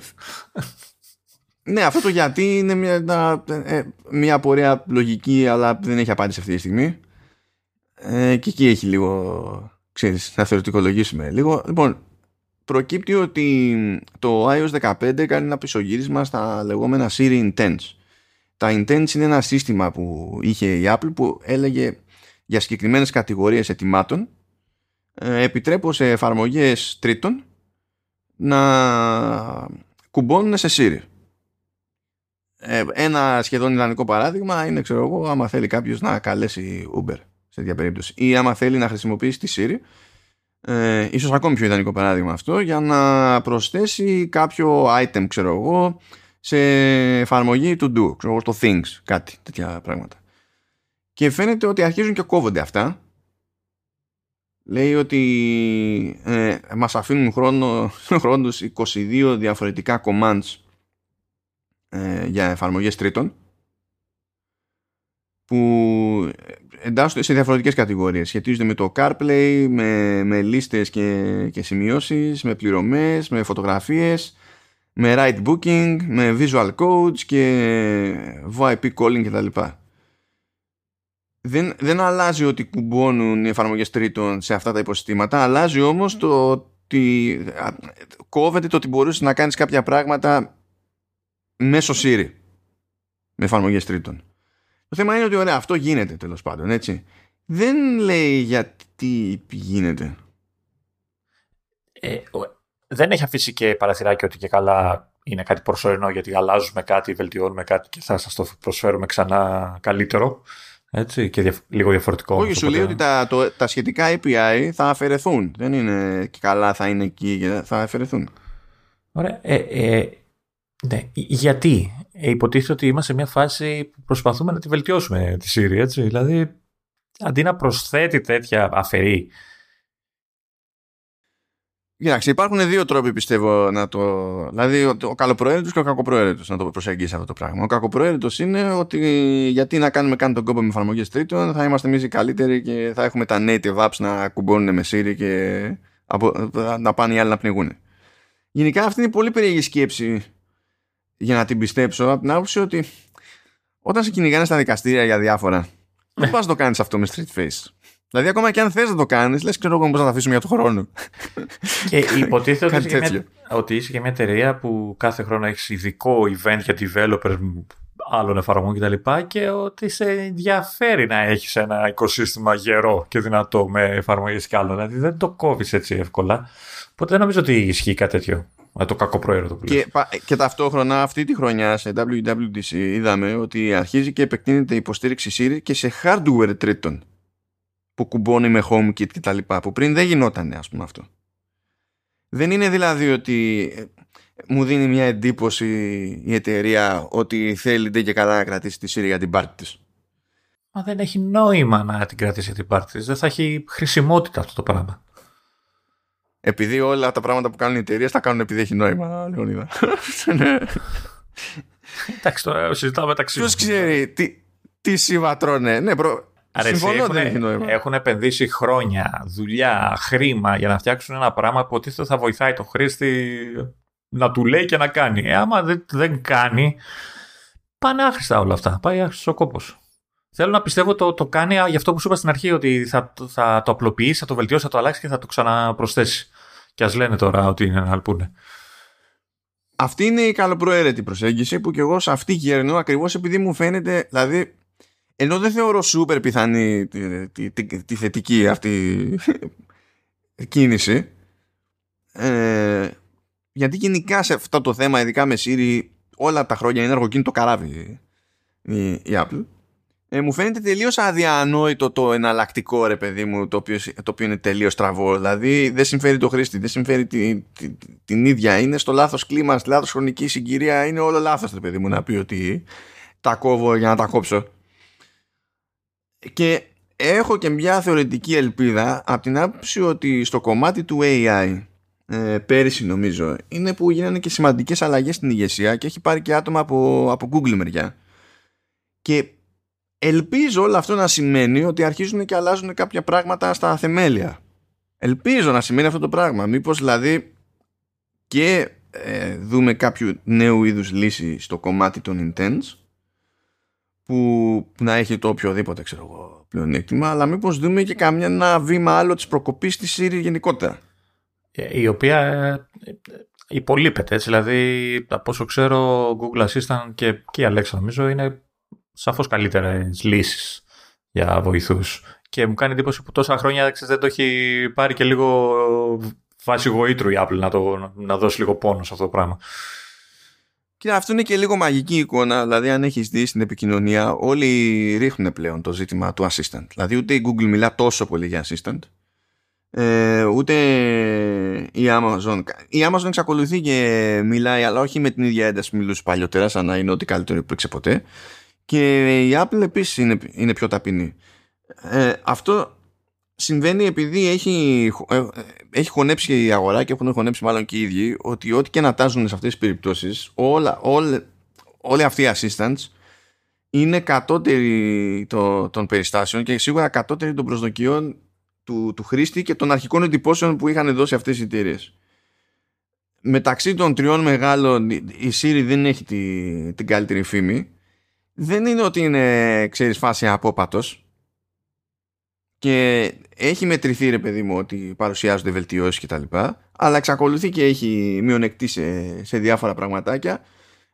Ναι, αυτό το γιατί είναι μια, ένα- ε, μια πορεία λογική, αλλά δεν έχει απάντηση αυτή τη στιγμή. Ε, και εκεί έχει λίγο, ξέρεις, να θεωρητικολογήσουμε λίγο. Λοιπόν, προκύπτει ότι το iOS 15 κάνει ένα πισωγύρισμα στα λεγόμενα Siri Intents. Τα Intents είναι ένα σύστημα που είχε η Apple που έλεγε για συγκεκριμένες κατηγορίες ετοιμάτων ε, επιτρέπω σε εφαρμογές τρίτων να κουμπώνουν σε Siri. Ε, ένα σχεδόν ιδανικό παράδειγμα είναι, ξέρω εγώ, άμα θέλει κάποιος να καλέσει Uber σε τέτοια περίπτωση ή άμα θέλει να χρησιμοποιήσει τη Siri ε, ίσως ακόμη πιο ιδανικό παράδειγμα αυτό για να προσθέσει κάποιο item, ξέρω εγώ, σε εφαρμογή του do, ξέρω εγώ, στο things, κάτι, τέτοια πράγματα. Και φαίνεται ότι αρχίζουν και κόβονται αυτά. Λέει ότι ε, μας αφήνουν χρόνο, χρόνους 22 διαφορετικά commands ε, για εφαρμογές τρίτων που εντάσσονται σε διαφορετικές κατηγορίες. Σχετίζονται με το CarPlay, με, με λίστες και, και σημειώσεις, με πληρωμές, με φωτογραφίες, με write booking, με visual codes και VoIP calling κτλ. Δεν, δεν αλλάζει ότι κουμπώνουν οι εφαρμογές τρίτων σε αυτά τα υποσυστήματα, αλλάζει όμως το ότι α, κόβεται το ότι μπορούσες να κάνεις κάποια πράγματα μέσω Siri με εφαρμογές τρίτων. Το θέμα είναι ότι ωραία, αυτό γίνεται τέλος πάντων, έτσι. Δεν λέει γιατί γίνεται. Ε, ο- δεν έχει αφήσει και παραθυράκι ότι και καλά είναι κάτι προσωρινό γιατί αλλάζουμε κάτι, βελτιώνουμε κάτι και θα σας το προσφέρουμε ξανά καλύτερο. Έτσι, και διαφ- λίγο διαφορετικό. Όχι, σου Οπότε- λέει ότι τα, το, τα σχετικά API θα αφαιρεθούν. Δεν είναι και καλά θα είναι εκεί, και θα αφαιρεθούν. Ωραία. Ε, ε, ναι. Γιατί; Ε, υποτίθεται ότι είμαστε σε μια φάση που προσπαθούμε να τη βελτιώσουμε τη Siri, έτσι. Δηλαδή, αντί να προσθέτει τέτοια αφαιρεί. Κοιτάξτε, υπάρχουν δύο τρόποι πιστεύω να το. Δηλαδή, ο, ο καλοπροαίρετος και ο κακοπροαίρετος να το προσεγγίσει αυτό το πράγμα. Ο κακοπροαίρετος είναι ότι γιατί να κάνουμε καν τον κόπο με εφαρμογές τρίτων, θα είμαστε εμείς οι καλύτεροι και θα έχουμε τα native apps να κουμπώνουν με Siri και από, να πάνε οι άλλοι να πνιγούν. Γενικά αυτή είναι πολύ περίεργη σκέψη για να την πιστέψω από την άποψη ότι όταν σε κυνηγάνε στα δικαστήρια για διάφορα Δεν πας να το κάνεις αυτό με street face. Δηλαδή, ακόμα και αν θες να το κάνεις, λες, ξέρω εγώ πώ να το αφήσουμε για τον χρόνο. Και υποτίθεται ότι, είσαι μια, ότι είσαι και μια εταιρεία που κάθε χρόνο έχεις ειδικό event για developers άλλων εφαρμογών κτλ. Και, και ότι σε ενδιαφέρει να έχεις ένα οικοσύστημα γερό και δυνατό με εφαρμογές και άλλων. Δηλαδή δεν το κόβεις έτσι εύκολα. Οπότε δεν νομίζω ότι ισχύει κάτι τέτοιο. Με το κακό προαίρετο που και, και ταυτόχρονα αυτή τη χρονιά σε WWDC είδαμε ότι αρχίζει και επεκτείνεται η υποστήριξη Siri και σε hardware τρίτων που κουμπώνει με HomeKit και τα λοιπά που πριν δεν γινόταν ας πούμε αυτό. Δεν είναι δηλαδή ότι ε, μου δίνει μια εντύπωση η εταιρεία ότι θέλει και καλά να κρατήσει τη Siri για την πάρτι της. Μα δεν έχει νόημα να την κρατήσει για την πάρτι της. Δεν θα έχει χρησιμότητα αυτό το πράγμα. Επειδή όλα τα πράγματα που κάνουν οι εταιρείες τα κάνουν επειδή έχει νόημα, Λεωνίδα. Ναι. Εντάξει, τώρα συζητάμε μεταξύ Ποιος ξέρει τι, τι συμβατρώνε. Ναι, προ... Συμφωνώ, έχουν, δεν έχει νόημα. Έχουν επενδύσει χρόνια, δουλειά, χρήμα για να φτιάξουν ένα πράγμα που ότι θα βοηθάει το χρήστη να του λέει και να κάνει. Ε, άμα δεν, δεν κάνει, πάνε άχρηστα όλα αυτά. Πάει άχρηστος ο κόπος. Θέλω να πιστεύω το, το κάνει για αυτό που σου είπα στην αρχή, ότι θα, θα το απλοποιήσει, θα το βελτιώσει, θα το αλλάξει και θα το ξαναπροσθέσει. Και ας λένε τώρα ότι είναι να πούνε. Αυτή είναι η καλοπροαίρετη προσέγγιση που και εγώ σε αυτή γέρνω ακριβώς επειδή μου φαίνεται, δηλαδή, ενώ δεν θεωρώ σούπερ πιθανή τη, τη, τη, τη θετική αυτή κίνηση, ε, γιατί γενικά σε αυτό το θέμα, ειδικά με Siri, όλα τα χρόνια είναι αργοκίνητο καράβι η, η Apple. Ε, μου φαίνεται τελείως αδιανόητο το εναλλακτικό ρε παιδί μου το οποίο, το οποίο είναι τελείως στραβό δηλαδή δεν συμφέρει το χρήστη δεν συμφέρει τη, τη, την ίδια. Είναι στο λάθος κλίμα στη λάθος χρονική συγκυρία είναι όλο λάθος ρε παιδί μου να πει ότι τα κόβω για να τα κόψω και έχω και μια θεωρητική ελπίδα από την άποψη ότι στο κομμάτι του AI ε, πέρυσι νομίζω είναι που γίνανε και σημαντικές αλλαγές στην ηγεσία και έχει πάρει και άτομα από, από Google μεριά και ελπίζω όλο αυτό να σημαίνει ότι αρχίζουν και αλλάζουν κάποια πράγματα στα θεμέλια. Ελπίζω να σημαίνει αυτό το πράγμα. Μήπως δηλαδή και ε, δούμε κάποιο νέου είδους λύση στο κομμάτι των intents; Που να έχει το οποιοδήποτε ξέρω εγώ πλεονέκτημα αλλά μήπως δούμε και καμιά ένα βήμα άλλο της προκοπής της Siri γενικότερα. Ε, η οποία ε, υπολείπεται έτσι δηλαδή από όσο ξέρω Google Assistant και, και η Alexa νομίζω είναι σαφώς καλύτερες λύσεις για βοηθούς. Και μου κάνει εντύπωση που τόσα χρόνια δεν το έχει πάρει και λίγο βάση γοήτρου η Apple να, το, να δώσει λίγο πόνο σε αυτό το πράγμα. Και αυτό είναι και λίγο μαγική εικόνα. Δηλαδή, αν έχεις δει στην επικοινωνία, όλοι ρίχνουν πλέον το ζήτημα του assistant. Δηλαδή, ούτε η Google μιλά τόσο πολύ για assistant, ε, ούτε η Amazon. Η Amazon εξακολουθεί και μιλάει, αλλά όχι με την ίδια ένταση που μιλούσε παλιότερα, σαν να είναι ό,τι καλύτερο υπήρξε ποτέ. Και η Apple επίσης είναι, είναι πιο ταπεινή. Ε, αυτό συμβαίνει επειδή έχει, ε, έχει χωνέψει η αγορά και έχουν χωνέψει μάλλον και οι ίδιοι ότι ό,τι και να τάζουν σε αυτές τις περιπτώσεις όλα, όλα, όλοι αυτοί οι assistants είναι κατώτεροι το, των περιστάσεων και σίγουρα κατώτεροι των προσδοκιών του, του χρήστη και των αρχικών εντυπώσεων που είχαν δώσει αυτές οι εταιρείες. Μεταξύ των τριών μεγάλων η Siri δεν έχει τη, την καλύτερη φήμη δεν είναι ότι είναι, ξέρεις, φάση απόπατος και έχει μετρηθεί ρε παιδί μου ότι παρουσιάζονται βελτιώσεις και τα λοιπά αλλά εξακολουθεί και έχει μειονεκτεί σε, σε διάφορα πραγματάκια.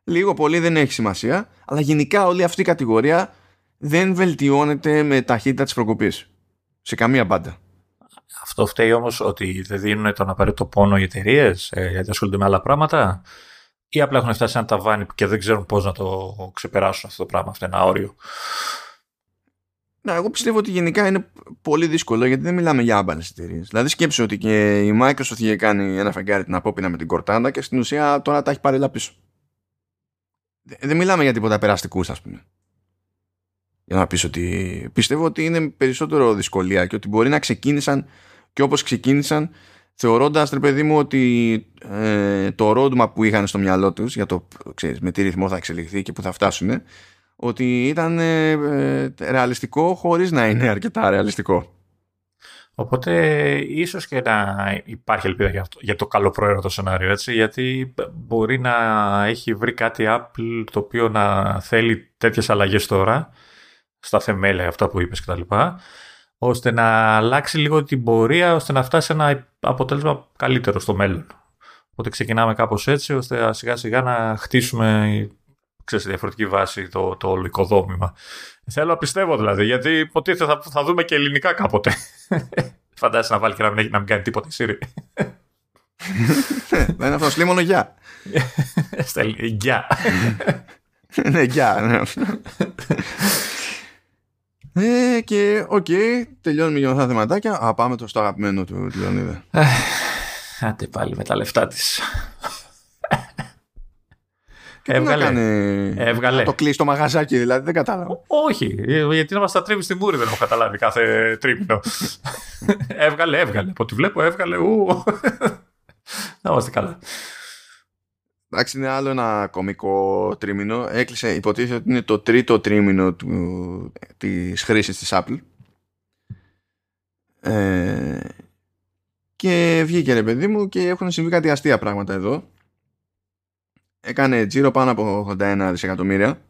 Λίγο πολύ δεν έχει σημασία αλλά γενικά όλη αυτή η κατηγορία δεν βελτιώνεται με ταχύτητα της προκοπής. Σε καμία μπάντα. Αυτό φταίει όμως ότι δεν δίνουν τον απαραίτητο πόνο οι εταιρείες ε, γιατί ασχολούνται με άλλα πράγματα ή απλά έχουν φτάσει σε ένα ταβάνι και δεν ξέρουν πώς να το ξεπεράσουν αυτό το πράγμα, αυτό ένα όριο. Να, εγώ πιστεύω ότι γενικά είναι πολύ δύσκολο γιατί δεν μιλάμε για άμπαλες εταιρείες. Δηλαδή σκέψου ότι και η Microsoft είχε κάνει ένα φεγγάρι την απόπεινα με την Cortana και στην ουσία τώρα τα έχει πάρει πίσω. Δεν μιλάμε για τίποτα περαστικούς, ας πούμε. Για να πεις ότι πιστεύω ότι είναι περισσότερο δυσκολία και ότι μπορεί να ξεκίνησαν και όπως ξεκίνησαν θεωρώντας ρε παιδί μου ότι ε, το roadmap που είχαν στο μυαλό τους για το ξέρεις, με τι ρυθμό θα εξελιχθεί και που θα φτάσουν ότι ήταν ε, ε, ρεαλιστικό χωρίς να είναι αρκετά ρεαλιστικό. Οπότε ίσως και να υπάρχει ελπίδα για, αυτό, για το καλοπροαίρετο σενάριο έτσι γιατί μπορεί να έχει βρει κάτι Apple το οποίο να θέλει τέτοιες αλλαγές τώρα στα θεμέλια αυτά που είπες κτλ. ώστε να αλλάξει λίγο την πορεία ώστε να φτάσει ένα αποτέλεσμα καλύτερο στο μέλλον. Οπότε ξεκινάμε κάπως έτσι ώστε σιγά σιγά να χτίσουμε ξέρεις, διαφορετική βάση το, το όλο οικοδόμημα. Θέλω να πιστεύω δηλαδή, γιατί υποτίθεται θα, θα δούμε και ελληνικά κάποτε. Φαντάζεσαι να βάλει και να μην, να μην κάνει τίποτα η Siri. Δεν είναι αυτό, λέει μόνο γεια. Γεια. Ναι, γεια. Ναι. Ε, και ok, okay, τελειώνουμε για αυτά τα θεματάκια. Α, πάμε το στο αγαπημένο του Λεωνίδα. Άντε πάλι με τα λεφτά της. Έβγαλε. Έβγαλε. το κλείσει το μαγαζάκι, δηλαδή δεν κατάλαβα. Όχι, γιατί να μας τα τρίβεις στη μούρη, δεν έχω καταλάβει κάθε τρίμηνο. έβγαλε, έβγαλε. Από ό,τι βλέπω, έβγαλε. Ου. να είμαστε καλά. Εντάξει, είναι άλλο ένα κομικό τρίμηνο. Έκλεισε, υποτίθεται ότι είναι το τρίτο τρίμηνο του, της χρήσης της Apple. Ε, και βγήκε ρε παιδί μου και έχουν συμβεί κάτι αστεία πράγματα εδώ έκανε τζίρο πάνω από 81 δισεκατομμύρια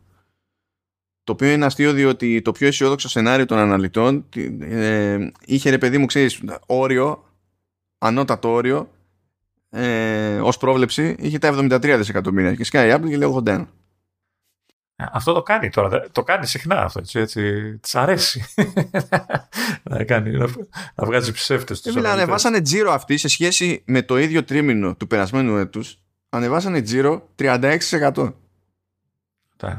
το οποίο είναι αστείο διότι το πιο αισιόδοξο σενάριο των αναλυτών ε, είχε ρε παιδί μου ξέρεις όριο ανώτατο όριο ε, ως πρόβλεψη είχε τα 73 δισεκατομμύρια και σκάει η Apple και λέει 81 ε, αυτό το κάνει τώρα. Το κάνει συχνά αυτό. Έτσι, έτσι. Της αρέσει. να, κάνει, να, να βγάζει ψεύτες. Δεν μιλάνε, ανεβάσανε τζίρο αυτή σε σχέση με το ίδιο τρίμηνο του περασμένου έτους ανεβάσανε τζίρο 36%.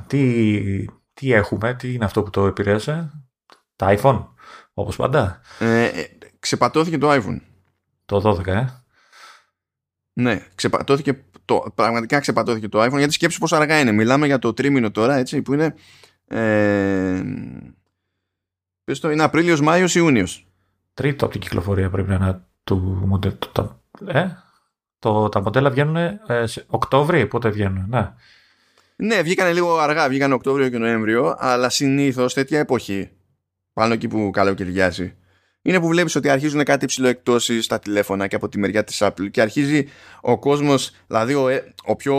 Τι, τι έχουμε, τι είναι αυτό που το επηρέασε, τα iPhone, όπως πάντα. Ε, ε ξεπατώθηκε το iPhone. Το 12, ε. Ναι, ξεπατώθηκε το, πραγματικά ξεπατώθηκε το iPhone γιατί σκέψου πόσο αργά είναι. Μιλάμε για το τρίμηνο τώρα, έτσι, που είναι ε, πες το, είναι Απρίλιος, Μάιος, Ιούνιος. Τρίτο από την κυκλοφορία πρέπει να είναι του μοντέλου. Ε, το, τα μοντέλα βγαίνουν ε, σε Οκτώβρη, πότε βγαίνουν, ναι. Ναι, βγήκαν λίγο αργά, βγήκαν Οκτώβριο και Νοέμβριο, αλλά συνήθως τέτοια εποχή, πάνω εκεί που καλοκαιριάζει, είναι που βλέπεις ότι αρχίζουν κάτι υψηλό εκτόσεις στα τηλέφωνα και από τη μεριά της Apple και αρχίζει ο κόσμος, δηλαδή ο, ε, ο πιο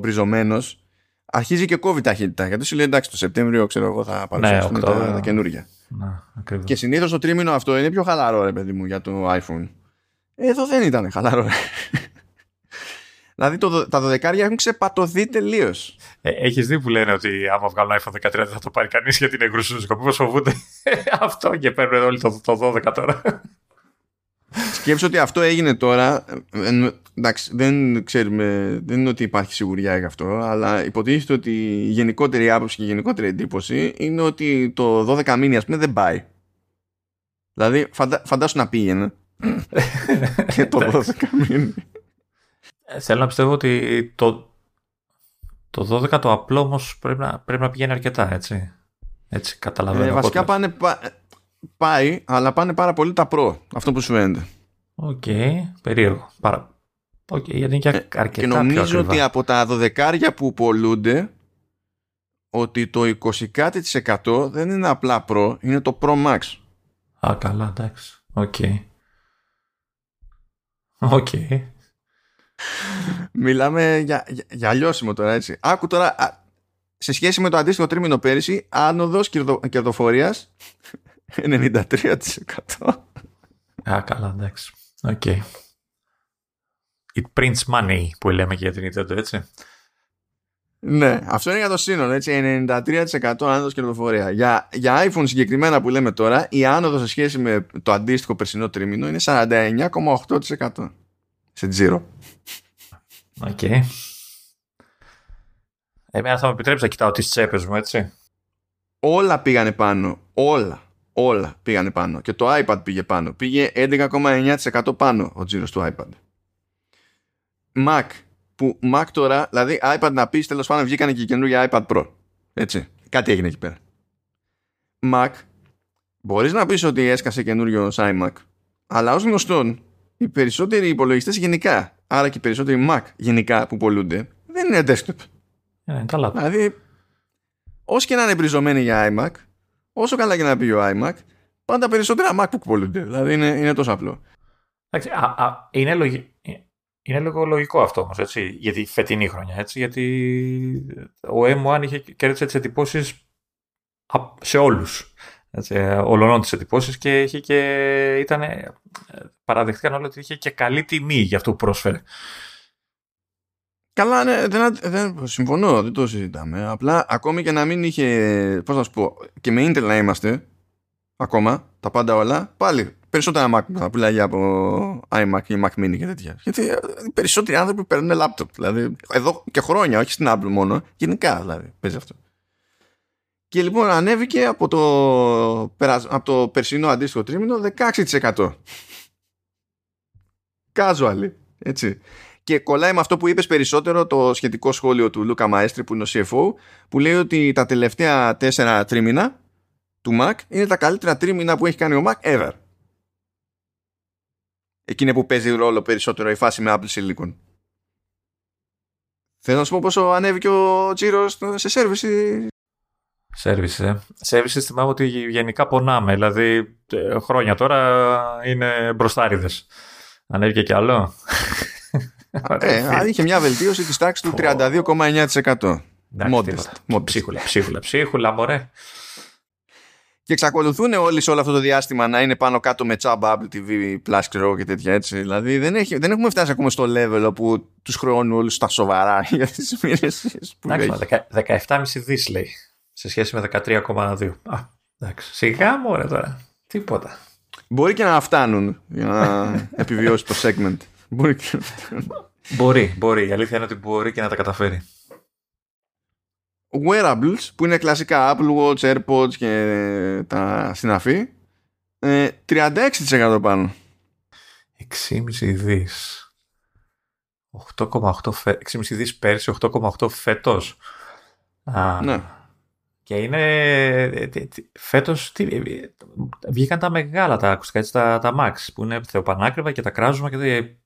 μπριζωμένος, αρχίζει και κόβει ταχύτητα. Γιατί σου λέει εντάξει, το Σεπτέμβριο ξέρω εγώ θα παρουσιάσουμε ναι, τα, τα καινούργια. Ναι, και συνήθως το τρίμηνο αυτό είναι πιο χαλαρό, ρε παιδί μου, για το iPhone. Εδώ δεν ήταν χαλαρό. Δηλαδή το, τα δωδεκάρια έχουν ξεπατωθεί τελείως. Ε, Έχεις δει που λένε ότι άμα βγάλουν iPhone 13 δεν θα το πάρει κανείς γιατί είναι γκρουσούζικο. Μήπω φοβούνται αυτό και παίρνουν όλοι το, το 12 τώρα. Σκέψω ότι αυτό έγινε τώρα. Ε, εντάξει, δεν ξέρουμε, δεν είναι ότι υπάρχει σιγουριά για αυτό, αλλά υποτίθεται ότι η γενικότερη άποψη και η γενικότερη εντύπωση είναι ότι το 12 μήνυ, ας πούμε, δεν πάει. Δηλαδή, φαντα, φαντάσου να πήγαινε. και το 12 μήνυ. Ε, θέλω να πιστεύω ότι το, το 12 το απλό όμως πρέπει να, πρέπει να πηγαίνει αρκετά, έτσι. Έτσι, καταλαβαίνω. Ε, βασικά πάνε, πάει, αλλά πάνε πάρα πολύ τα Pro. Αυτό που σου φαίνεται. Ok, okay, περίεργο. Παρα... Okay, γιατί είναι και ε, αρκετά Και νομίζω ότι από τα 12 που πουλιούνται, ότι το 20% δεν είναι απλά Pro, είναι το Pro Max. Α, καλά, εντάξει. Ok. Okay. Ok. Okay. Μιλάμε για, για, για λιώσιμο τώρα έτσι. Άκου τώρα, σε σχέση με το αντίστοιχο τρίμηνο πέρυσι, άνοδος κερδοφορίας 93%. Α, καλά, εντάξει. Ok. Okay. It prints money που λέμε και για την Nintendo, έτσι. Ναι, αυτό είναι για το σύνολο, έτσι, 93% άνοδος κερδοφορία. Για, για iPhone συγκεκριμένα που λέμε τώρα, η άνοδος σε σχέση με το αντίστοιχο περσινό τρίμηνο είναι 49,8% σε τζίρο. Ok. Okay. Εμένα θα μου επιτρέψει να κοιτάω τις τσέπες μου, έτσι. Όλα πήγανε πάνω. Όλα. Όλα πήγανε πάνω. Και το iPad πήγε πάνω. Πήγε 11,9% πάνω ο τζίρος του iPad. Mac. Που Mac τώρα, δηλαδή iPad να πεις τέλος πάντων βγήκανε και καινούργια iPad Pro. Έτσι. Κάτι έγινε εκεί πέρα. Mac. Μπορείς να πεις ότι έσκασε καινούριο iMac. Αλλά ως γνωστόν οι περισσότεροι υπολογιστές γενικά, άρα και οι περισσότεροι Mac γενικά που πολλούνται, δεν είναι desktop. Ε, καλά. Δηλαδή, όσο και να είναι εμπριζωμένοι για iMac, όσο καλά και να πει ο iMac, πάντα περισσότερα Mac που πολλούνται. Δηλαδή είναι, είναι τόσο απλό. είναι, λογι... είναι λίγο λογικό αυτό όμως, έτσι, για τη φετινή χρονιά, έτσι, γιατί ο M1 είχε κέρδισε τις εντυπώσεις σε όλους. Έτσι, ολονών τις εντυπώσεις και, είχε και ήταν, παραδεχτήκαν όλοι ότι είχε και καλή τιμή για αυτό που πρόσφερε. Καλά, ναι, δεν, δεν, συμφωνώ, δεν το συζητάμε. Απλά ακόμη και να μην είχε, πώς να σου πω, και με Intel να είμαστε, ακόμα, τα πάντα όλα, πάλι περισσότερα Mac θα πουλάγει από iMac ή Mac Mini και τέτοια. Γιατί ε, οι περισσότεροι άνθρωποι παίρνουν laptop. Δηλαδή, εδώ και χρόνια, όχι στην Apple μόνο, γενικά δηλαδή παίζει αυτό. Και λοιπόν ανέβηκε από το, από το περσινό αντίστοιχο τρίμηνο 16%. Casual, έτσι. Και κολλάει με αυτό που είπες περισσότερο το σχετικό σχόλιο του Λούκα Μαέστρη που είναι ο CFO που λέει ότι τα τελευταία τέσσερα τρίμηνα του Mac είναι τα καλύτερα τρίμηνα που έχει κάνει ο Mac ever. Εκείνη που παίζει ρόλο περισσότερο η φάση με Apple Silicon. Θέλω να σου πω πόσο ανέβηκε ο τζίρος σε service. Service, ε. Service θυμάμαι ότι γενικά πονάμε. Δηλαδή ε, χρόνια τώρα είναι μπροστάριδες. Ανέβηκε κι άλλο; ε, είχε μια βελτίωση της τάξης του 32,9%. Modest. Ψίχουλα, ψίχουλα, ψίχουλα, μωρέ. Και εξακολουθούν όλοι σε όλο αυτό το διάστημα να είναι πάνω κάτω με τσάμπα Apple TV Plus ξέρω, και τέτοια έτσι. Δηλαδή δεν, έχει, δεν έχουμε φτάσει ακόμα στο level όπου τους χρεώνουν όλους στα σοβαρά για τις υπηρεσίες που Εντάξει, 17,5 δις λέει σε σχέση με 13,2. Α, εντάξει. Σιγά μωρέ τώρα. Τίποτα. Μπορεί και να φτάνουν για να επιβιώσει το segment. Μπορεί, και... μπορεί, μπορεί. Η αλήθεια είναι ότι μπορεί και να τα καταφέρει. Wearables που είναι κλασικά Apple Watch, AirPods και τα συναφή 36% πάνω. 6,5 δις. 8,8 6,5 δις πέρσι 8,8 φέτος. Α, ναι. Και είναι φέτος τι, βγήκαν τα μεγάλα τα ακουστικά έτσι, τα, τα Max που είναι θεοπανάκριβα και τα κράζουμε και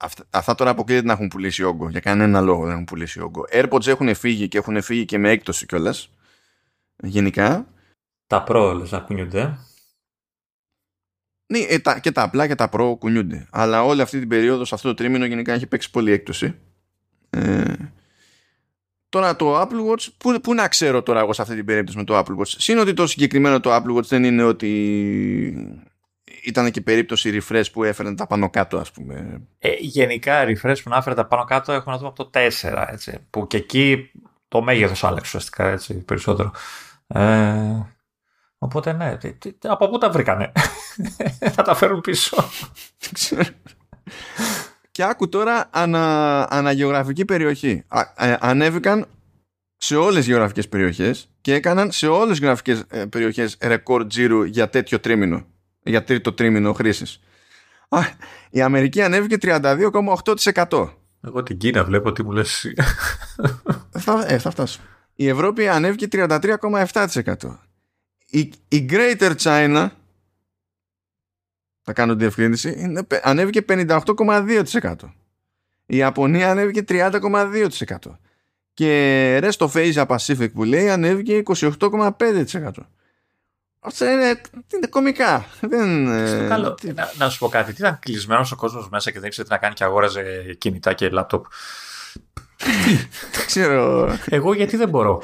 Αυτά, αυτά τώρα αποκλείεται να έχουν πουλήσει όγκο. Για κανένα λόγο δεν έχουν πουλήσει όγκο. AirPods έχουν φύγει και έχουν φύγει και με έκπτωση κιόλας. Γενικά. Τα Pro λες να κουνιούνται. Ναι, ε, τα, και τα απλά και τα Pro κουνιούνται. Αλλά όλη αυτή την περίοδο, σε αυτό το τρίμηνο, γενικά έχει παίξει πολύ έκπτωση. Ε, τώρα το Apple Watch, πού, πού να ξέρω τώρα εγώ σε αυτή την περίπτωση με το Apple Watch. Συν ότι το συγκεκριμένο το Apple Watch δεν είναι ότι ήταν και περίπτωση refresh που έφεραν τα πάνω κάτω, ας πούμε. Ε, γενικά, refresh που να έφερε τα πάνω κάτω έχουν να δούμε από το 4, έτσι, που και εκεί το μέγεθος άλλαξε ουσιαστικά, έτσι, περισσότερο. Ε, οπότε, ναι, από πού τα βρήκανε; Θα τα φέρουν πίσω. Και άκου τώρα ανα, αναγεωγραφική περιοχή. Ε, ανέβηκαν σε όλες τις γεωγραφικές περιοχές και έκαναν σε όλες τις γεωγραφικές ε, περιοχές ρεκόρ τζίρου για τέτοιο τρίμηνο για τρίτο τρίμηνο χρήσης. Η Αμερική ανέβηκε 32,8%. Εγώ την Κίνα βλέπω τι μου λες θα, ε, θα φτάσω. Η Ευρώπη ανέβηκε 33,7%. Η, η Greater China θα κάνω διευκρίνηση είναι, ανέβηκε 58,2%. Η Ιαπωνία ανέβηκε 30,2%. Και Rest of Asia Pacific που λέει ανέβηκε 28,5%. Αυτά είναι, είναι κομικά. Δεν, ε, καλό. Τι... Να, να, σου πω κάτι. Τι ήταν κλεισμένος ο κόσμος μέσα και δεν ήξερε τι να κάνει και αγόραζε κινητά και λάπτοπ. δεν ξέρω. Εγώ γιατί δεν μπορώ.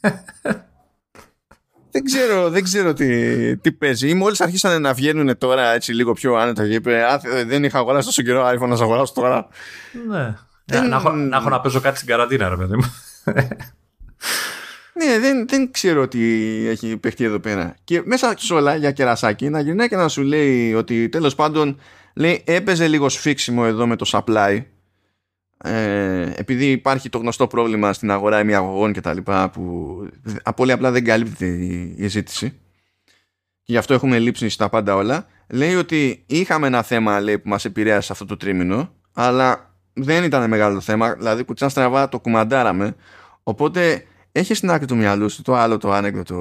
δεν ξέρω, δεν ξέρω τι, τι παίζει. Μόλις αρχίσανε να βγαίνουν τώρα έτσι λίγο πιο άνετα και είπε Α, δεν είχα αγοράσει τόσο καιρό iPhone να σε αγοράσω τώρα. Ναι. Δεν... Να, να, να, έχω να παίζω κάτι στην καραντίνα, ρε παιδί μου. Ναι, δεν, δεν ξέρω τι έχει παιχτεί εδώ πέρα. Και μέσα σε όλα για κερασάκι να γυρνάει και να σου λέει ότι τέλος πάντων λέει έπαιζε λίγο σφίξιμο εδώ με το supply ε, επειδή υπάρχει το γνωστό πρόβλημα στην αγορά ημιαγωγών και τα λοιπά που πολύ απλά δεν καλύπτει η, ζήτηση και γι' αυτό έχουμε λείψει στα πάντα όλα λέει ότι είχαμε ένα θέμα λέει, που μας επηρέασε αυτό το τρίμηνο αλλά δεν ήταν μεγάλο θέμα δηλαδή που τσάν στραβά το κουμαντάραμε οπότε έχει στην άκρη του μυαλού σου το άλλο το άνεκδοτο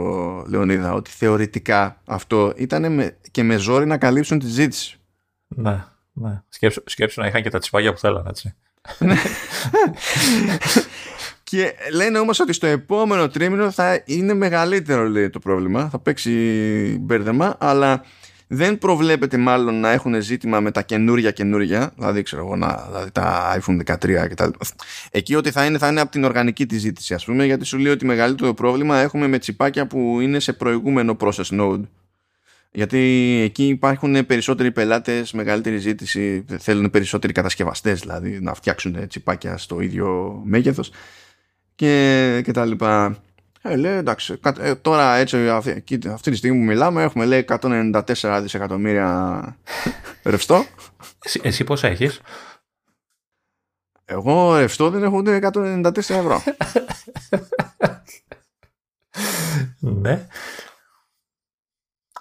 Λεωνίδα ότι θεωρητικά αυτό ήταν και με ζόρι να καλύψουν τη ζήτηση. Ναι, ναι. Σκέψου, σκέψου να είχαν και τα τσιπάγια που θέλανε έτσι. και λένε όμως ότι στο επόμενο τρίμηνο θα είναι μεγαλύτερο λέει, το πρόβλημα. Θα παίξει μπέρδεμα αλλά δεν προβλέπεται μάλλον να έχουν ζήτημα με τα καινούρια καινούρια, δηλαδή ξέρω εγώ, να, δηλαδή τα iPhone 13 και τα Εκεί ό,τι θα είναι, θα είναι από την οργανική τη ζήτηση, ας πούμε, γιατί σου λέει ότι μεγαλύτερο πρόβλημα έχουμε με τσιπάκια που είναι σε προηγούμενο process node. Γιατί εκεί υπάρχουν περισσότεροι πελάτες, μεγαλύτερη ζήτηση, θέλουν περισσότεροι κατασκευαστές δηλαδή να φτιάξουν τσιπάκια στο ίδιο μέγεθος και, και τα λοιπά. Ε, λέει, εντάξει, ε, τώρα έτσι αυτή, αυτή τη στιγμή που μιλάμε έχουμε λέει 194 δισεκατομμύρια ρευστό. Εσύ, εσύ πόσα έχεις; Εγώ ρευστό δεν έχω ούτε 194 ευρώ. ναι.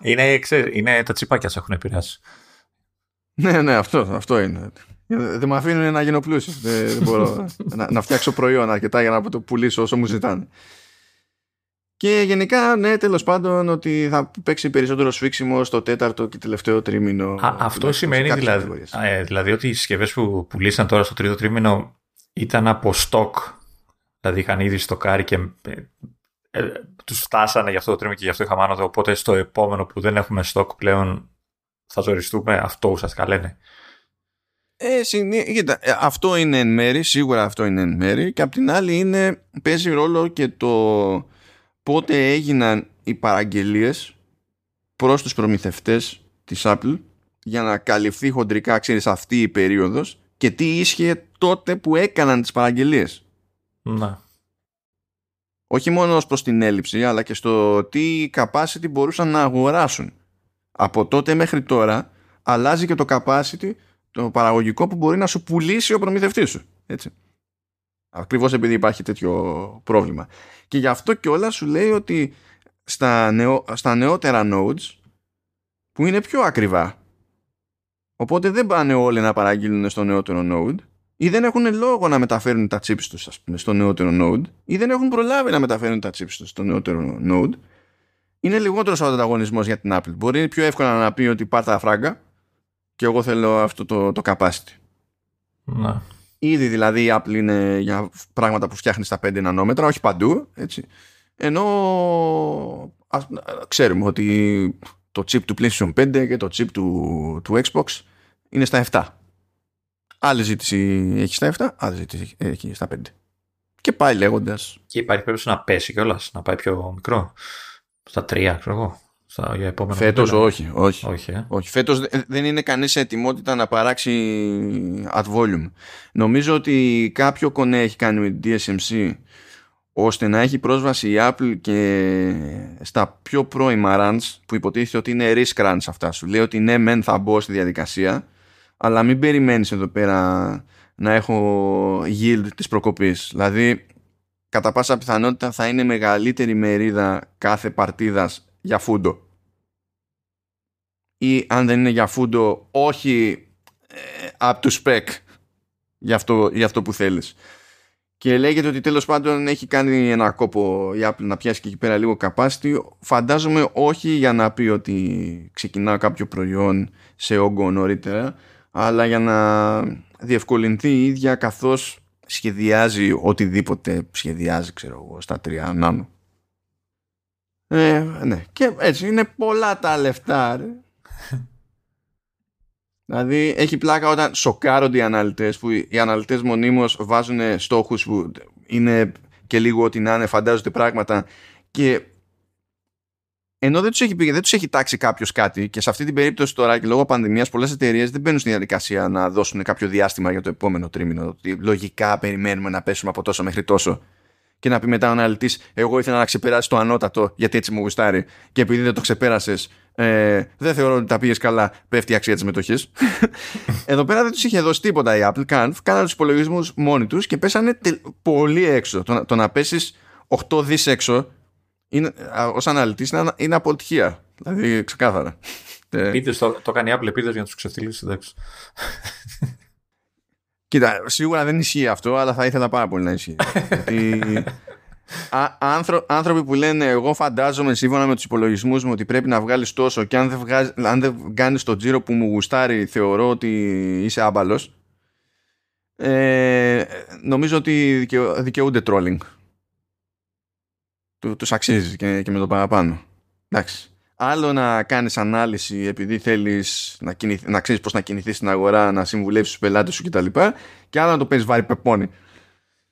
Είναι, είναι τα τσιπάκια σε έχουν επηρεάσει. Ναι, ναι, αυτό, αυτό είναι. Δεν με αφήνουν να γίνω πλούσιος. δεν, μπορώ να, να φτιάξω προϊόν αρκετά για να το πουλήσω όσο μου ζητάνε. Και γενικά, ναι, τέλος πάντων, ότι θα παίξει περισσότερο σφίξιμο στο τέταρτο και τελευταίο τρίμηνο. Α, αυτό σημαίνει δηλαδή, ε, δηλαδή ότι οι συσκευές που πουλήσαν τώρα στο τρίτο τρίμηνο ήταν από στόκ. Δηλαδή είχαν ήδη στοκάρει και ε, ε, τους φτάσανε για αυτό το τρίμηνο και γι' αυτό είχαμε άνοδο. Οπότε στο επόμενο που δεν έχουμε στόκ πλέον θα ζοριστούμε. Αυτό ουσιαστικά λένε. Ε, κοίτα, ε, αυτό είναι εν μέρη, σίγουρα αυτό είναι εν μέρη και απ' την άλλη είναι, παίζει ρόλο και το πότε έγιναν οι παραγγελίες προς τους προμηθευτές της Apple για να καλυφθεί χοντρικά, ξέρεις, αυτή η περίοδος και τι ίσχυε τότε που έκαναν τις παραγγελίες. Να. Όχι μόνο ως προς την έλλειψη, αλλά και στο τι capacity μπορούσαν να αγοράσουν. Από τότε μέχρι τώρα αλλάζει και το capacity, το παραγωγικό που μπορεί να σου πουλήσει ο προμηθευτής σου. Έτσι. Ακριβώς επειδή υπάρχει τέτοιο πρόβλημα. Και γι' αυτό και όλα σου λέει ότι στα, νεο, στα νεότερα nodes που είναι πιο ακριβά οπότε δεν πάνε όλοι να παραγγείλουν στο νεότερο node ή δεν έχουν λόγο να μεταφέρουν τα chips τους ας πούμε, στο νεότερο node ή δεν έχουν προλάβει να μεταφέρουν τα chips τους στο νεότερο node είναι λιγότερος ο ανταγωνισμός για την Apple. Μπορεί πιο εύκολα να πει ότι πάρ' τα φράγκα και εγώ θέλω αυτό το, το capacity. Να. Ήδη δηλαδή η Apple είναι για πράγματα που φτιάχνεις στα 5 νανόμετρα, όχι παντού. Έτσι. Ενώ ξέρουμε ότι το chip του PlayStation 5 και το chip του, του Xbox είναι στα 7. Άλλη ζήτηση έχει στα 7, άλλη ζήτηση έχει στα 5. Και πάει λέγοντας. Και υπάρχει περίπτωση να πέσει κιόλας, να πάει πιο μικρό. Στα 3, ξέρω εγώ στα, για επόμενα Φέτος όχι, όχι. Όχι, ε. όχι. Φέτος δεν είναι κανείς σε ετοιμότητα να παράξει ad volume. Νομίζω ότι κάποιο κονέ έχει κάνει με DSMC ώστε να έχει πρόσβαση η Apple και στα πιο πρώιμα runs που υποτίθεται ότι είναι risk runs αυτά σου. Λέει ότι ναι μεν θα μπω στη διαδικασία αλλά μην περιμένεις εδώ πέρα να έχω yield της προκοπής. Δηλαδή κατά πάσα πιθανότητα θα είναι μεγαλύτερη μερίδα κάθε παρτίδας για φούντο ή αν δεν είναι για φούντο όχι ε, up to spec για αυτό, για αυτό που θέλεις. Και λέγεται ότι τέλος πάντων έχει κάνει ένα κόπο η Apple να πιάσει και εκεί πέρα λίγο capacity. Φαντάζομαι όχι για να πει ότι ξεκινά κάποιο προϊόν σε όγκο νωρίτερα, αλλά για να διευκολυνθεί η ίδια καθώς σχεδιάζει οτιδήποτε σχεδιάζει ξέρω εγώ στα τρία νάνο. Ε, ναι. Και έτσι είναι πολλά τα λεφτά ρε. Δηλαδή έχει πλάκα όταν σοκάρονται οι αναλυτές που οι αναλυτές μονίμως βάζουν στόχους που είναι και λίγο ότι να είναι φαντάζονται πράγματα και ενώ δεν τους έχει, δεν τους έχει τάξει κάποιος κάτι και σε αυτή την περίπτωση τώρα και λόγω πανδημίας πολλές εταιρείες δεν μπαίνουν στη διαδικασία να δώσουν κάποιο διάστημα για το επόμενο τρίμηνο ότι λογικά περιμένουμε να πέσουμε από τόσο μέχρι τόσο και να πει μετά ο αναλυτής: Εγώ ήθελα να ξεπεράσει το ανώτατο γιατί έτσι μου γουστάρει. Και επειδή δεν το ξεπέρασες, ε, δεν θεωρώ ότι τα πήγες καλά, πέφτει η αξία της μετοχής. Εδώ πέρα δεν τους είχε δώσει τίποτα η Apple καν. Κάνανε τους υπολογισμούς μόνοι τους και πέσανε πολύ έξω. Το, το να πέσεις 8 δις έξω ως αναλυτής είναι, είναι αποτυχία. Δηλαδή ξεκάθαρα. Πείτε, το, το κάνει η Apple επίτευξη για να τους ξεφτυλίσει. Εντάξει. Κοίτα, σίγουρα δεν ισχύει αυτό, αλλά θα ήθελα πάρα πολύ να ισχύει. Γιατί άνθρωποι που λένε εγώ φαντάζομαι σύμφωνα με τους υπολογισμούς μου ότι πρέπει να βγάλεις τόσο και αν δεν, βγάζ, αν δεν κάνεις το τζίρο που μου γουστάρει θεωρώ ότι είσαι άμπαλος ε, νομίζω ότι δικαιούνται trolling του, τους αξίζει και, και με το παραπάνω εντάξει άλλο να κάνεις ανάλυση επειδή θέλεις να, κινηθ, να ξέρεις πώς να κινηθείς στην αγορά, να συμβουλεύσεις τους πελάτες σου κτλ. Και, και άλλο να το παίζεις βάρη πεπόνι.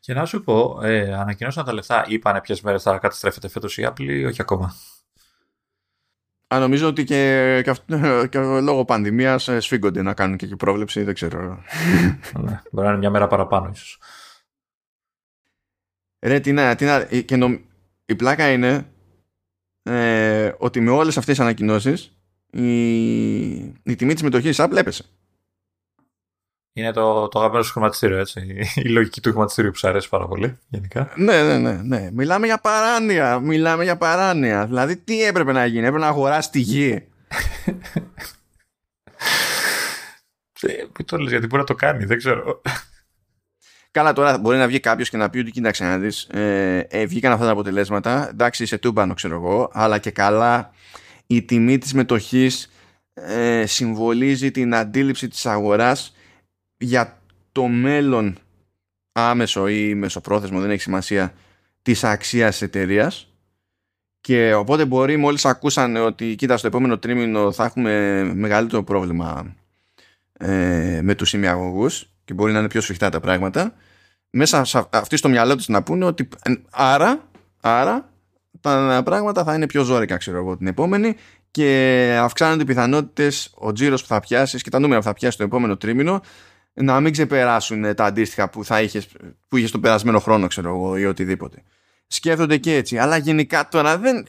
Και να σου πω, ε, ανακοινώσαν τα λεφτά, είπανε ποιες μέρες θα καταστρέφεται φέτος η Apple ή όχι ακόμα; Α, νομίζω ότι και, και, και λόγω πανδημίας ε, σφίγγονται να κάνουν και, και πρόβλεψη, δεν ξέρω. ναι, μπορεί να είναι μια μέρα παραπάνω, ίσως. Ρε, τι να, τι να, και νο, η πλάκα είναι ε, ότι με όλες αυτές τις ανακοινώσεις η, η τιμή της μετοχής Apple έπεσε. Είναι το, το αγαπημένο σου χρηματιστήριο, έτσι. Η λογική του χρηματιστήριου που σου αρέσει πάρα πολύ, γενικά. Ναι, ναι, ναι, ναι. Μιλάμε για παράνοια. Μιλάμε για παράνοια. Δηλαδή, τι έπρεπε να γίνει, έπρεπε να αγοράσει τη γη. Ε, μην το λες, γιατί μπορεί να το κάνει, δεν ξέρω. Καλά, τώρα μπορεί να βγει κάποιος και να πει ότι κοίταξε να δεις. Ε, ε, βγήκαν αυτά τα αποτελέσματα. Εντάξει, σε τούμπανο, ξέρω εγώ. Αλλά και καλά η τιμή της μετοχής ε, συμβολίζει την αντίληψη της αγοράς για το μέλλον άμεσο ή μεσοπρόθεσμο, δεν έχει σημασία, της αξίας εταιρείας. Και οπότε μπορεί μόλις ακούσαν ότι κοίτα στο επόμενο τρίμηνο θα έχουμε μεγαλύτερο πρόβλημα ε, με τους ημιαγωγούς και μπορεί να είναι πιο σφιχτά τα πράγματα μέσα σε αυτή στο μυαλό τους να πούνε ότι άρα, άρα τα πράγματα θα είναι πιο ζώρικα ξέρω εγώ την επόμενη και αυξάνονται οι πιθανότητες ο τζίρος που θα πιάσεις και τα νούμερα που θα πιάσεις το επόμενο τρίμηνο να μην ξεπεράσουν τα αντίστοιχα που, θα είχες, που είχες τον περασμένο χρόνο ξέρω εγώ ή οτιδήποτε. Σκέφτονται και έτσι. Αλλά γενικά τώρα δεν...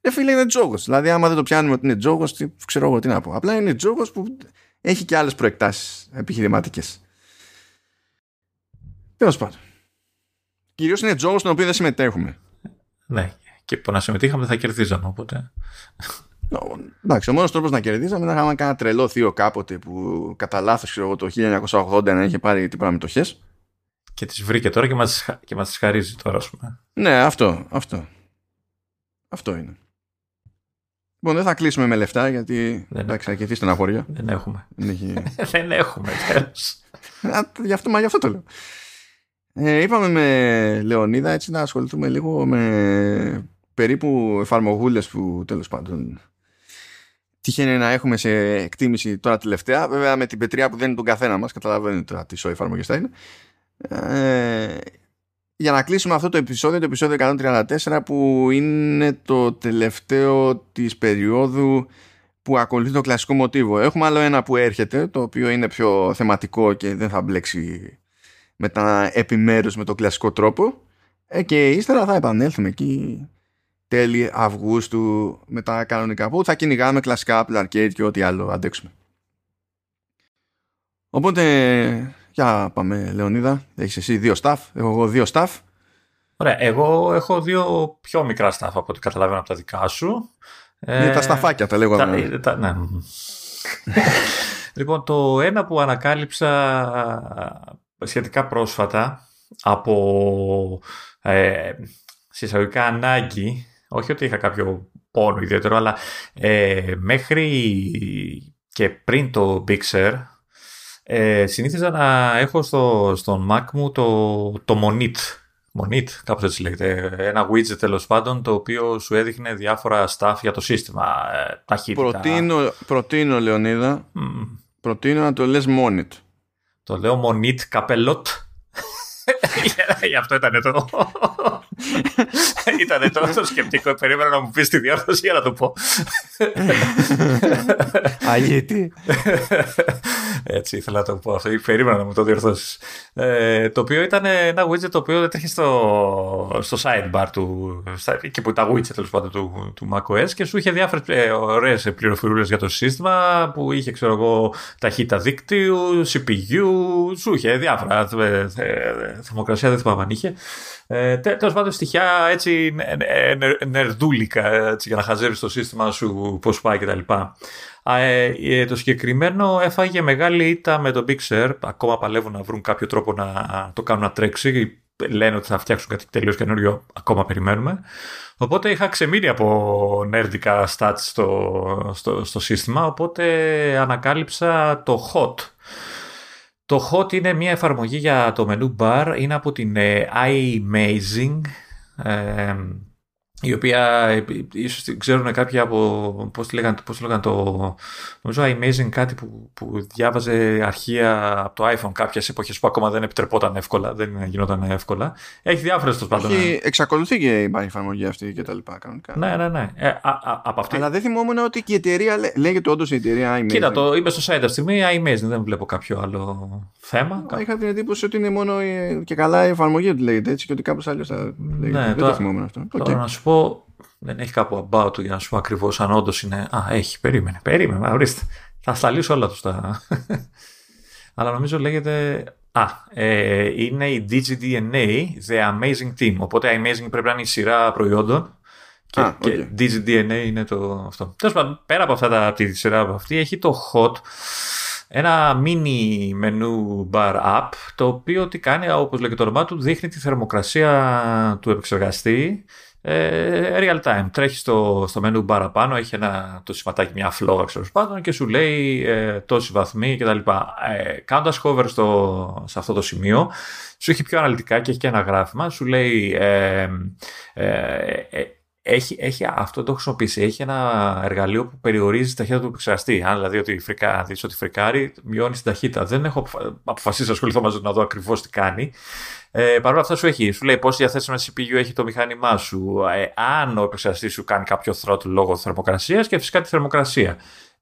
Δεν φίλε είναι τζόγος. Δηλαδή άμα δεν το πιάνουμε ότι είναι τζόγος, ξέρω εγώ τι να πω. Απλά είναι τζόγος που έχει και άλλες προεκτάσεις επιχειρηματικές. Τέλος πάντων. Κυρίως είναι τζόγος στον οποίο δεν συμμετέχουμε. Ναι. Και που να συμμετείχαμε θα κερδίζαμε, οπότε. Εντάξει, ο μόνος τρόπος να κερδίζαμε ήταν να είχαμε ένα τρελό θείο κάποτε που κατά λάθος το 1980 να είχε πάρει τίποτα μετοχέ. Και τις βρήκε τώρα και μας και μας τις χαρίζει τώρα, ας πούμε. Ναι, αυτό. Αυτό, αυτό είναι. Λοιπόν, δεν θα κλείσουμε με λεφτά γιατί. Δεν εντάξει, θα κερδίσει στεναχώρια. Δεν έχουμε. Δεν, έχει... δεν έχουμε, τέλος. γι' αυτό, μα γι' αυτό το λέω. Ε, είπαμε με Λεωνίδα έτσι να ασχοληθούμε λίγο με περίπου εφαρμογούλες που τέλος πάντων τυχαίνει να έχουμε σε εκτίμηση τώρα τελευταία. Βέβαια με την πετριά που δεν είναι τον καθένα μας, καταλαβαίνετε τώρα τι σοϊ εφαρμογές θα είναι. Ε, για να κλείσουμε αυτό το επεισόδιο, το επεισόδιο 134 που είναι το τελευταίο της περίοδου που ακολουθεί το κλασικό μοτίβο. Έχουμε άλλο ένα που έρχεται, το οποίο είναι πιο θεματικό και δεν θα μπλέξει με τα επιμέρους με το κλασικό τρόπο ε, και ύστερα θα επανέλθουμε εκεί τέλη Αυγούστου με τα κανονικά που θα κυνηγάμε κλασικά Apple Arcade και ό,τι άλλο αντέξουμε. Οπότε, για πάμε Λεωνίδα, έχεις εσύ δύο staff, έχω εγώ δύο staff. Ωραία, εγώ έχω δύο πιο μικρά staff από ό,τι καταλαβαίνω από τα δικά σου. Είναι τα σταφάκια τα λέγω. Τα, τα, ναι. λοιπόν, το ένα που ανακάλυψα σχετικά πρόσφατα από ε, συσσαγωγικά ανάγκη, όχι ότι είχα κάποιο πόνο ιδιαίτερο, αλλά ε, μέχρι και πριν το Bixer ε, συνήθιζα να έχω στο, στον Mac μου το, το Monit. Monit, κάπως έτσι λέγεται. Ένα widget τέλος πάντων το οποίο σου έδειχνε διάφορα stuff για το σύστημα. Ε, ταχύτητα. Προτείνω, προτείνω Λεωνίδα, mm. προτείνω να το λες Monit. Το λέω Μονίτ Καπελότ. Γι' αυτό ήταν το. ήταν το, το σκεπτικό. Περίμενα να μου πεις τη διόρθωση για να το πω. Αγίτη. Έτσι ήθελα να το πω αυτό. Περίμενα να μου το διορθώσεις. Ε, το οποίο ήταν ένα widget το οποίο έτρεχε στο, στο sidebar του. εκεί που τα widget τέλος πάντων του, του macOS και σου είχε διάφορε ε, ωραίες πληροφορίες για το σύστημα που είχε, ξέρω εγώ, ταχύτητα δίκτυου, CPU, σου είχε διάφορα. Ε, ε, θερμοκρασία δεν θυμάμαι αν είχε. Ε, Τέλος πάντων, στοιχεία έτσι νερδούλικα έτσι, για να χαζεύεις το σύστημα σου πώς πάει κτλ. Ε, ε, το συγκεκριμένο έφαγε μεγάλη ήττα με το Big Ακόμα παλεύουν να βρουν κάποιο τρόπο να το κάνουν να τρέξει. Λένε ότι θα φτιάξουν κάτι τελείως καινούριο. Ακόμα περιμένουμε. Οπότε είχα ξεμείνει από νέρδικα stats στο, στο, στο σύστημα. Οπότε ανακάλυψα το Hot το Hot είναι μια εφαρμογή για το menu bar, είναι από την ε, iMazing. Ε, η οποία ίσως ξέρουν κάποιοι από, πώς λέγανε, πώς λέγανε το, νομίζω iMazing κάτι που, που διάβαζε αρχεία από το iPhone κάποιες εποχές που ακόμα δεν επιτρεπόταν εύκολα, δεν γινόταν εύκολα. Έχει διάφορες το πάντων. Έχει, εξακολουθεί και υπάρχει εφαρμογή αυτή και τα λοιπά κανονικά. Ναι, ναι, ναι. Ε, α, α, από αυτή... Αλλά δεν θυμόμουν ότι και η εταιρεία λέγεται όντως η εταιρεία iMazing. Κοίτα το, είπε στο site αυτή τη στιγμή iMazing, δεν βλέπω κάποιο άλλο θέμα. Είχα την εντύπωση ότι είναι μόνο και καλά η εφαρμογή του λέγεται έτσι και ότι κάπως αλλιώς θα λέγεται. Ναι, δεν το θυμόμουν αυτό. Τώρα να σου πω δεν έχει κάπου about για να σου πω ακριβώς αν όντως είναι. Α, έχει, περίμενε. Περίμενε, ορίστε. Θα στα λύσω όλα τους τα. Αλλά νομίζω λέγεται. Α, ε, είναι η DigiDNA, The Amazing Team. Οπότε Amazing πρέπει να είναι η σειρά προϊόντων. Και, ah, okay. και DigiDNA είναι το αυτό. Τέλος πάντων, πέρα από αυτά τα, τη σειρά από αυτή, έχει το Hot, ένα mini menu bar app, το οποίο τι κάνει, όπως λέγεται το όνομά του, δείχνει τη θερμοκρασία του επεξεργαστή ε, real time. Τρέχει στο, στο menu παραπάνω, έχει ένα, το σηματάκι μια φλόγα ξέρω πάντων και σου λέει ε, τόση βαθμή κτλ. Ε, Κάνοντας hover στο, σε αυτό το σημείο, σου έχει πιο αναλυτικά και έχει και ένα γράφημα, σου λέει ε, ε, ε έχει, έχει, αυτό το χρησιμοποιήσει. Έχει ένα εργαλείο που περιορίζει τη ταχύτητα του επεξεργαστή. Αν δηλαδή ότι, φρικα, δεις ότι φρικάρει, μειώνεις την ταχύτητα. Δεν έχω αποφασίσει να ασχοληθώ μαζί να δω ακριβώς τι κάνει. Ε, Παρ' όλα αυτά σου έχει, σου λέει πόση διαθέσιμη CPU έχει το μηχάνημά σου, ε, αν ο επεξεργαστής σου κάνει κάποιο throttle λόγω θερμοκρασίας και φυσικά τη θερμοκρασία.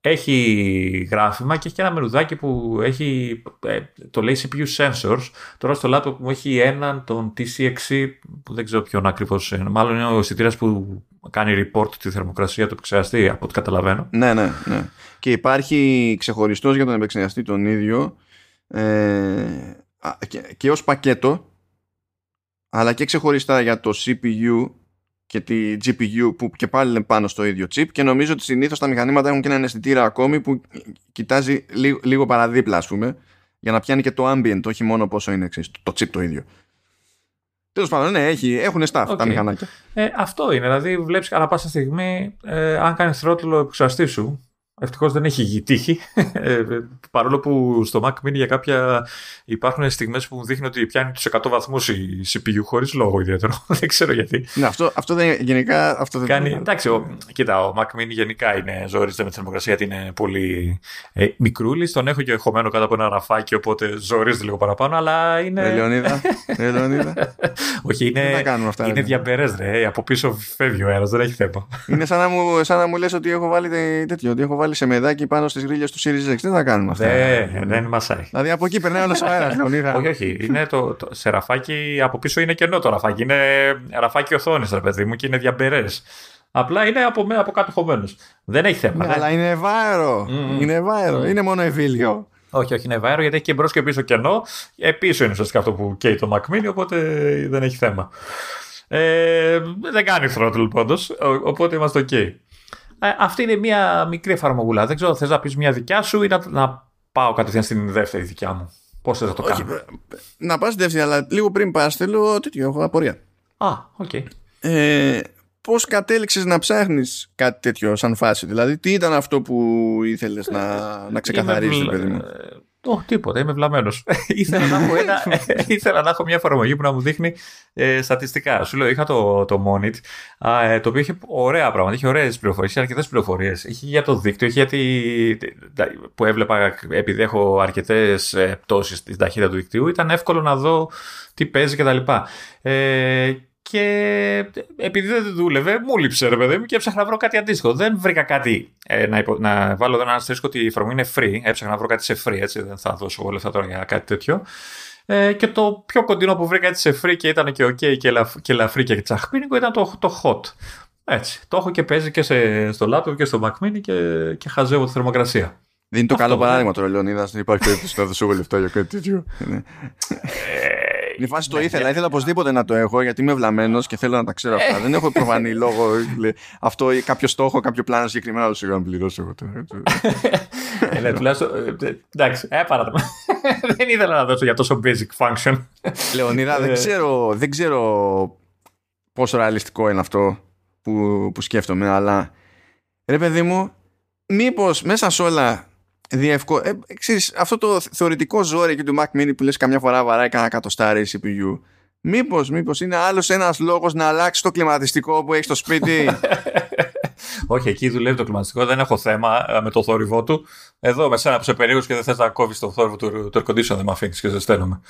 Έχει γράφημα και έχει και ένα μερουδάκι που έχει, ε, το λέει CPU sensors. Τώρα στο laptop μου έχει έναν, τον TC6, που δεν ξέρω ποιον ακριβώς είναι. Μάλλον είναι ο αισθητήρας που κάνει report τη θερμοκρασία του επεξεργαστή, από ό,τι καταλαβαίνω. Ναι, ναι, ναι. Και υπάρχει ξεχωριστός για τον επεξεργαστή τον ίδιο ε, και, και ως πακέτο αλλά και ξεχωριστά για το CPU και τη GPU που και πάλι είναι πάνω στο ίδιο chip και νομίζω ότι συνήθως τα μηχανήματα έχουν και έναν αισθητήρα ακόμη που κοιτάζει λίγο, λίγο παραδίπλα ας πούμε για να πιάνει και το ambient, όχι μόνο πόσο είναι εξής, το chip το ίδιο. Τέλος πάντων, ναι, έχει, έχουν staff okay. τα μηχανάκια. Ε, αυτό είναι. Δηλαδή, βλέπεις ανά πάσα στιγμή, ε, αν κάνεις θρότλο επεξαστή σου, Ευτυχώς δεν έχει τύχη. Ε, παρόλο που στο Mac Mini για κάποια υπάρχουν στιγμές που μου δείχνει ότι πιάνει τους 100 βαθμούς η CPU χωρίς λόγο ιδιαίτερο. δεν ξέρω γιατί. Ναι, αυτό, αυτό δεν, γενικά αυτό δεν Κάνει, Εντάξει, ο, κοίτα, ο Mac Mini γενικά είναι ζόριζεται με τη θερμοκρασία γιατί είναι πολύ ε, μικρούλη. Τον έχω και εχωμένο κάτω από ένα ραφάκι, οπότε ζορίζεται λίγο παραπάνω, αλλά είναι. Ε, Λεωνίδα. ε, Λεωνίδα. Όχι, είναι, αυτά, είναι διαμπερές, ρε. Από πίσω φεύγει ο αέρας, δεν έχει θέμα. είναι σαν να μου, σαν να μου λες ότι έχω βάλει τέτοιο, ότι έχω βάλει σε μεδάκι πάνω στις γρίλες του Series X. Δεν θα κάνουμε αυτά; Δεν, δεν μασάει. Δηλαδή από εκεί περνάει όλος ο αέρας. όχι, όχι. Είναι το, το, σε ραφάκι από πίσω είναι κενό το ραφάκι. Είναι ραφάκι οθόνης, ρε παιδί μου, και είναι διαμπερές. Απλά είναι από, από κάτω χωμένο. Δεν έχει θέμα. Ναι, αλλά είναι ευάερο. Mm. Είναι ευάερο. Mm. Είναι μόνο ευήλιο. Όχι, όχι, είναι ευάερο γιατί έχει και μπρος και πίσω κενό. Ε, πίσω είναι ουσιαστικά αυτό που καίει το Mac Mini, οπότε δεν έχει θέμα. Ε, δεν κάνει throttle πάντως, οπότε είμαστε ok. Ε, αυτή είναι μια μικρή εφαρμογούλα. Δεν ξέρω, θες να πεις μια δικιά σου ή να, να πάω κατευθείαν στην δεύτερη δικιά μου. Πώς θες να το κάνω; Ε, να πας στην δεύτερη, αλλά λίγο πριν πας, θέλω τέτοιο. Έχω απορία. Α, ok. Okay. Ε, Πώς κατέληξες να ψάχνεις κάτι τέτοιο σαν φάση, Δηλαδή, τι ήταν αυτό που ήθελες να, να ξεκαθαρίσει, παιδί μου; Όχι, τίποτα, είμαι βλαμμένος. ήθελα, να έχω ήθελα να έχω μια εφαρμογή που να μου δείχνει ε, στατιστικά. Σου λέω, είχα το, το Monit, ε, το οποίο είχε ωραία πράγματα, είχε ωραίες πληροφορίες, είχε αρκετές πληροφορίες. Είχε για το δίκτυο, είχε γιατί. που έβλεπα, επειδή έχω αρκετές ε, πτώσεις στην ταχύτητα του δικτύου, ήταν εύκολο να δω τι παίζει κτλ. Ε, και επειδή δεν δούλευε, μου λείψε ρε παιδί μου και έψαχνα να βρω κάτι αντίστοιχο. Δεν βρήκα κάτι ε, να, υπο... να βάλω εδώ ένα αστερίσκο ότι η εφαρμογή είναι free. Έψαχνα να βρω κάτι σε free, έτσι. Δεν θα δώσω εγώ λεφτά τώρα για κάτι τέτοιο. Ε, και το πιο κοντινό που βρήκα έτσι σε free και ήταν και ok και, λαφ... και ελαφρύ και τσαχπίνικο ήταν το, το hot. Έτσι. Το έχω και παίζει και σε, στο laptop και στο Mac Mini και, και χαζεύω τη θερμοκρασία. Δεν είναι το καλό παράδειγμα τώρα, Λεωνίδα. Δεν υπάρχει περίπτωση να δώσω λεφτά για κάτι τέτοιο. Ναι. Ε, η φάση το ναι, ήθελα. Ήθελα οπωσδήποτε να το έχω γιατί είμαι βλαμμένος και θέλω να τα ξέρω αυτά. Δεν έχω προφανή λόγο. Αυτό ή κάποιο στόχο, κάποιο πλάνο συγκεκριμένο. Το σιγά να πληρώσω εγώ τώρα. Ε, ναι, τουλάχιστον. Ε, εντάξει, ε, Δεν ήθελα να δώσω για τόσο basic function. Λεωνίδα, δεν ξέρω, δεν ξέρω πόσο ρεαλιστικό είναι αυτό που, που σκέφτομαι, αλλά ρε παιδί μου, μήπως μέσα σε όλα διευκο... Ε, ξέρεις, αυτό το θεωρητικό ζόρι και του Mac Mini που λες καμιά φορά βαράει κανένα κατοστάρι CPU Μήπως, μήπως είναι άλλος ένας λόγος να αλλάξει το κλιματιστικό που έχει στο σπίτι; Όχι, εκεί δουλεύει το κλιματιστικό, δεν έχω θέμα ε, με το θόρυβό του. Εδώ με σένα που σε περίεργος και δεν θες να κόβεις το θόρυβο του, του air condition, δεν με αφήνεις και ζεσταίνομαι.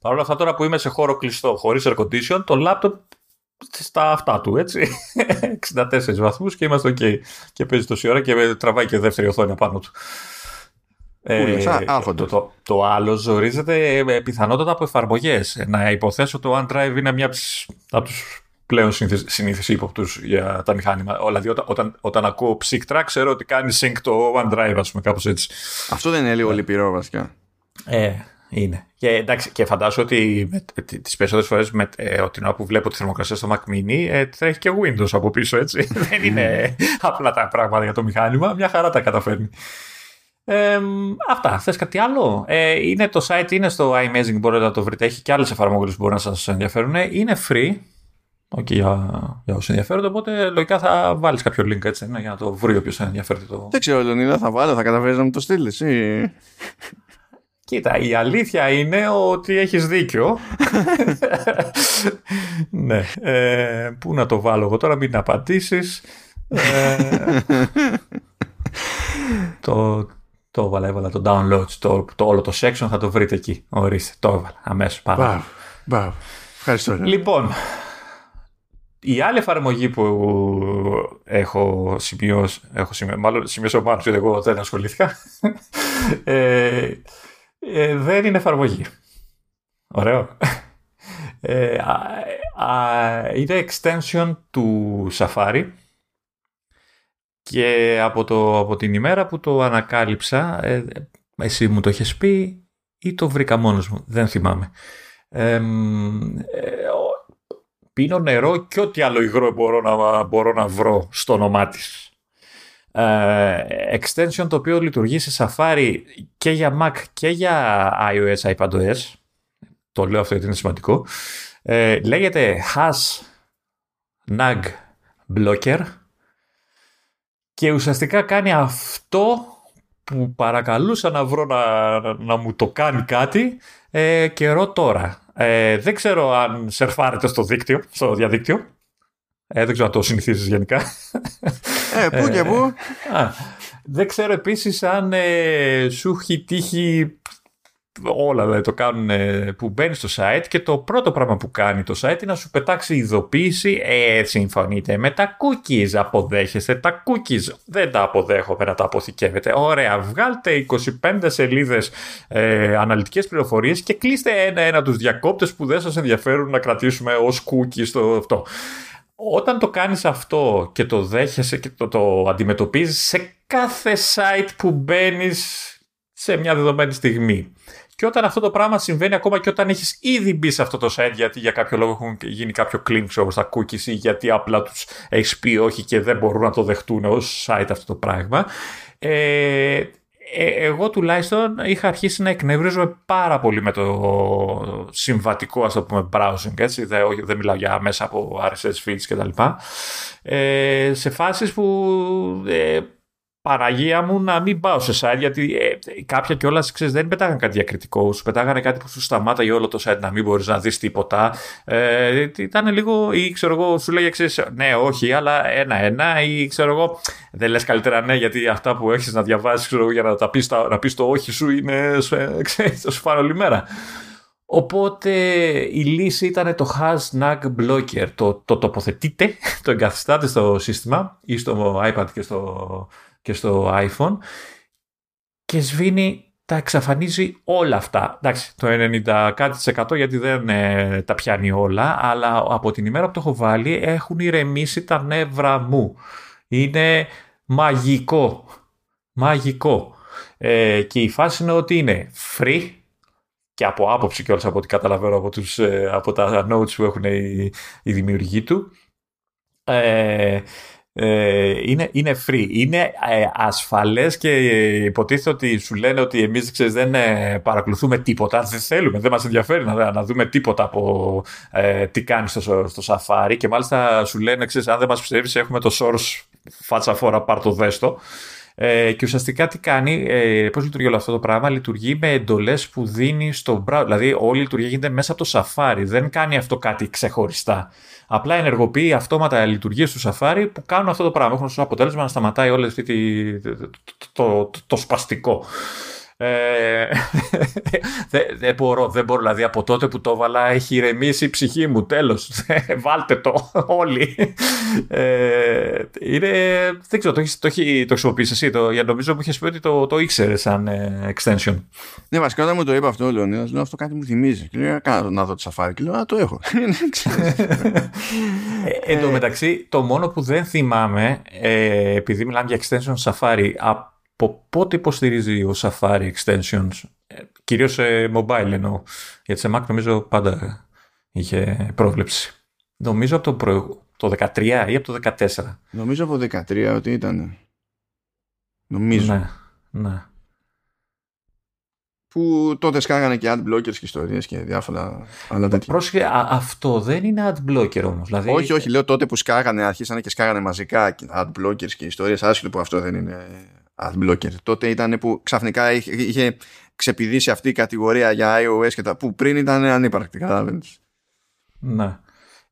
Παρ' όλα αυτά, τώρα που είμαι σε χώρο κλειστό, χωρίς air condition, το laptop στα αυτά του, έτσι. 64 βαθμούς και είμαστε OK. Και παίζει τόση ώρα και τραβάει και δεύτερη οθόνη απάνω του. Ε, το, το, το, άλλο ζορίζεται ε, πιθανότατα από εφαρμογές. Να υποθέσω το OneDrive είναι μια από τους πλέον συνήθεις ύποπτους για τα μηχάνημα. Δηλαδή, όταν, όταν, όταν ακούω ψύκτρα, ξέρω ότι κάνει sync το OneDrive, ας πούμε, κάπως έτσι. Αυτό δεν είναι λίγο λυπηρό, βασικά. Ε, είναι. Και, εντάξει, και φαντάζομαι ότι τις περισσότερες φορές με ε, την ώρα που βλέπω τη θερμοκρασία στο Mac Mini ε, τρέχει και Windows από πίσω, έτσι. δεν είναι απλά τα πράγματα για το μηχάνημα. Μια χαρά τα καταφέρνει. Ε, αυτά. Θες κάτι άλλο; Ε, είναι το site, είναι στο iMazing, μπορείτε να το βρείτε. Έχει και άλλες εφαρμογές που μπορεί να σας ενδιαφέρουν. Είναι free. Okay, για, για όσους ενδιαφέρονται. Οπότε λογικά θα βάλεις κάποιο link έτσι ναι, για να το βρει όποιος ενδιαφέρεται. Το... Δεν ξέρω, Λεωνίδα, θα βάλω, θα καταφέρεις να μου το στείλεις. Ή... Κοίτα, η αλήθεια είναι ότι έχεις δίκιο. ναι. Ε, πού να το βάλω εγώ τώρα, μην απαντήσεις. Ε, το, το έβαλα, έβαλα το download, το, το, όλο το section θα το βρείτε εκεί. Ορίστε, το έβαλα αμέσως πάρα. Μπράβο, Ευχαριστώ. Λοιπόν, η άλλη εφαρμογή που έχω σημειώσει, έχω σημειώσει μάλλον σημειώσει ο γιατί εγώ δεν ασχολήθηκα, ε, ε, δεν είναι εφαρμογή. Ωραίο. Ε, είναι extension του Safari και από, το, από την ημέρα που το ανακάλυψα, ε, εσύ μου το έχεις πει ή το βρήκα μόνος μου, δεν θυμάμαι. Ε, πίνω νερό και ό,τι άλλο υγρό μπορώ να, μπορώ να βρω στο όνομά της. Ε, extension το οποίο λειτουργεί σε Safari και για Mac και για iOS, iPadOS. Το λέω αυτό γιατί είναι σημαντικό. Ε, λέγεται Has Nag Blocker και ουσιαστικά κάνει αυτό που παρακαλούσα να βρω να, να μου το κάνει κάτι ε, καιρό τώρα. Ε, δεν ξέρω αν σερφάρετε στο δίκτυο, στο διαδίκτυο. Ε, δεν ξέρω αν το συνηθίζεις γενικά. Ε, πού και πού. δεν ξέρω επίσης αν ε, σου έχει τύχει όλα δηλαδή το κάνουν που μπαίνει στο site και το πρώτο πράγμα που κάνει το site είναι να σου πετάξει ειδοποίηση ε, συμφωνείτε με τα cookies αποδέχεστε τα cookies δεν τα αποδέχομαι να τα αποθηκεύετε ωραία βγάλτε 25 σελίδες ε, αναλυτικές πληροφορίες και κλείστε ένα-ένα τους διακόπτες που δεν σας ενδιαφέρουν να κρατήσουμε ως cookies το αυτό όταν το κάνεις αυτό και το δέχεσαι και το, το αντιμετωπίζεις σε κάθε site που μπαίνεις σε μια δεδομένη στιγμή. Και όταν αυτό το πράγμα συμβαίνει, ακόμα και όταν έχεις ήδη μπει σε αυτό το site, γιατί για κάποιο λόγο έχουν γίνει κάποιο clean όπω τα cookies ή γιατί απλά τους έχεις πει όχι και δεν μπορούν να το δεχτούν ως site αυτό το πράγμα. Ε, ε, εγώ τουλάχιστον είχα αρχίσει να εκνευρίζομαι πάρα πολύ με το συμβατικό ας το πούμε browsing έτσι δεν, δεν μιλάω για μέσα από RSS feeds κτλ ε, σε φάσεις που ε, Παραγία μου να μην πάω σε site γιατί ε, κάποια κιόλας δεν πετάγανε κάτι διακριτικό. Σου πετάγανε κάτι που σου σταμάταγε όλο το site να μην μπορείς να δεις τίποτα. Ε, ήταν λίγο, ή ξέρω εγώ, σου λέγε ξέρεις, ναι, όχι, αλλά ένα-ένα, ή ξέρω εγώ, δεν λες καλύτερα ναι, γιατί αυτά που έχεις να διαβάσεις για να, τα πεις, να πεις το όχι σου είναι, ξέρεις, θα σου φάνε όλη μέρα. Οπότε η λύση ήταν το has nag blocker. Το, το τοποθετείτε, το εγκαθιστάτε στο σύστημα ή στο iPad και στο και στο iPhone και σβήνει, τα εξαφανίζει όλα αυτά. Εντάξει, το 90% γιατί δεν ε, τα πιάνει όλα, αλλά από την ημέρα που το έχω βάλει έχουν ηρεμήσει τα νεύρα μου. Είναι μαγικό. Μαγικό. Ε, και η φάση είναι ότι είναι free και από άποψη κιόλας από ό,τι καταλαβαίνω από, τους, ε, από τα notes που έχουν οι, οι δημιουργοί του. Ε, ε, είναι, είναι free. Είναι ε, ασφαλές και υποτίθεται ότι σου λένε ότι εμείς ξέρεις, δεν ε, παρακολουθούμε τίποτα. Δεν θέλουμε, δεν μας ενδιαφέρει να, να δούμε τίποτα από ε, τι κάνεις στο, στο Safari και μάλιστα σου λένε ξέρεις, αν δεν μας πιστεύεις έχουμε το source φάτσα φορά πάρ το δέστο. Ε, και ουσιαστικά τι κάνει, ε, πώς λειτουργεί όλο αυτό το πράγμα, λειτουργεί με εντολές που δίνει στο browser. Δηλαδή όλη η λειτουργία γίνεται μέσα από το Safari. Δεν κάνει αυτό κάτι ξεχωριστά. Απλά ενεργοποιεί αυτόματα λειτουργίες του Safari που κάνουν αυτό το πράγμα. Έχουν ως αποτέλεσμα να σταματάει όλο αυτό το, το, το, το σπαστικό. Ε, δεν, μπορώ, δεν μπορώ. Δηλαδή από τότε που το έβαλα έχει ηρεμήσει η ψυχή μου. Τέλος. Βάλτε το όλοι. Ε, είναι, δεν ξέρω, το έχεις το, το χρησιμοποιήσει εσύ. Το, για νομίζω μου είχες πει ότι το, το ήξερες σαν ε, extension. Ναι, βασικά όταν μου το είπε αυτό ο Λεωνίδας, λέω αυτό κάτι μου θυμίζει. Και λέω, κάνω να δω το σαφάρι. Και λέω, Α, το έχω. ε, εν τω μεταξύ, το μόνο που δεν θυμάμαι, ε, επειδή μιλάμε για extension Safari, από πότε υποστηρίζει ο Safari Extensions, ε, κυρίως σε mobile εννοώ, γιατί σε Mac νομίζω πάντα είχε πρόβλεψη. Νομίζω από το, προ... το 13 ή από το 14. Νομίζω από το 13 ότι ήταν. Νομίζω. Ναι, ναι. Που τότε σκάγανε και ad blockers και ιστορίες και διάφορα άλλα τέτοια. Πρόσχε, αυτό δεν είναι ad blocker όμως. Δηλαδή... Όχι, όχι, λέω τότε που σκάγανε, αρχίσανε και σκάγανε μαζικά ad blockers και ιστορίες, άσχετο που αυτό δεν είναι adblocker. Τότε ήταν που ξαφνικά είχε ξεπηδήσει αυτή η κατηγορία για iOS και τα που πριν ήταν ανύπαρκτη, καταλαβαίνεις. Ναι.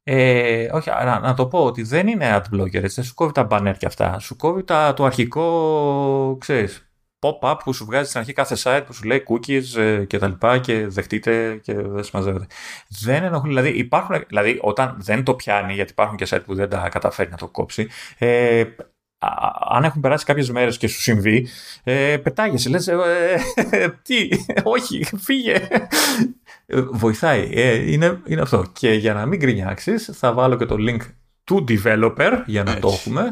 Ε, όχι, να, να, το πω ότι δεν είναι adblocker, έτσι, δεν σου κόβει τα banner και αυτά. Σου κόβει τα, το αρχικό, ξέρεις, pop-up που σου βγάζει στην αρχή κάθε site που σου λέει cookies ε, και τα λοιπά και δεχτείτε και δεν συμμαζεύεται. Δεν ενοχλεί, δηλαδή υπάρχουν, δηλαδή όταν δεν το πιάνει, γιατί υπάρχουν και site που δεν τα καταφέρει να το κόψει, ε, αν έχουν περάσει κάποιες μέρες και σου συμβεί, ε, πετάγεσαι, λες, ε, ε, τι, όχι, φύγε. Ε, βοηθάει, ε, είναι, είναι αυτό. Και για να μην γκρινιάξεις, θα βάλω και το link του developer, για να το έχουμε.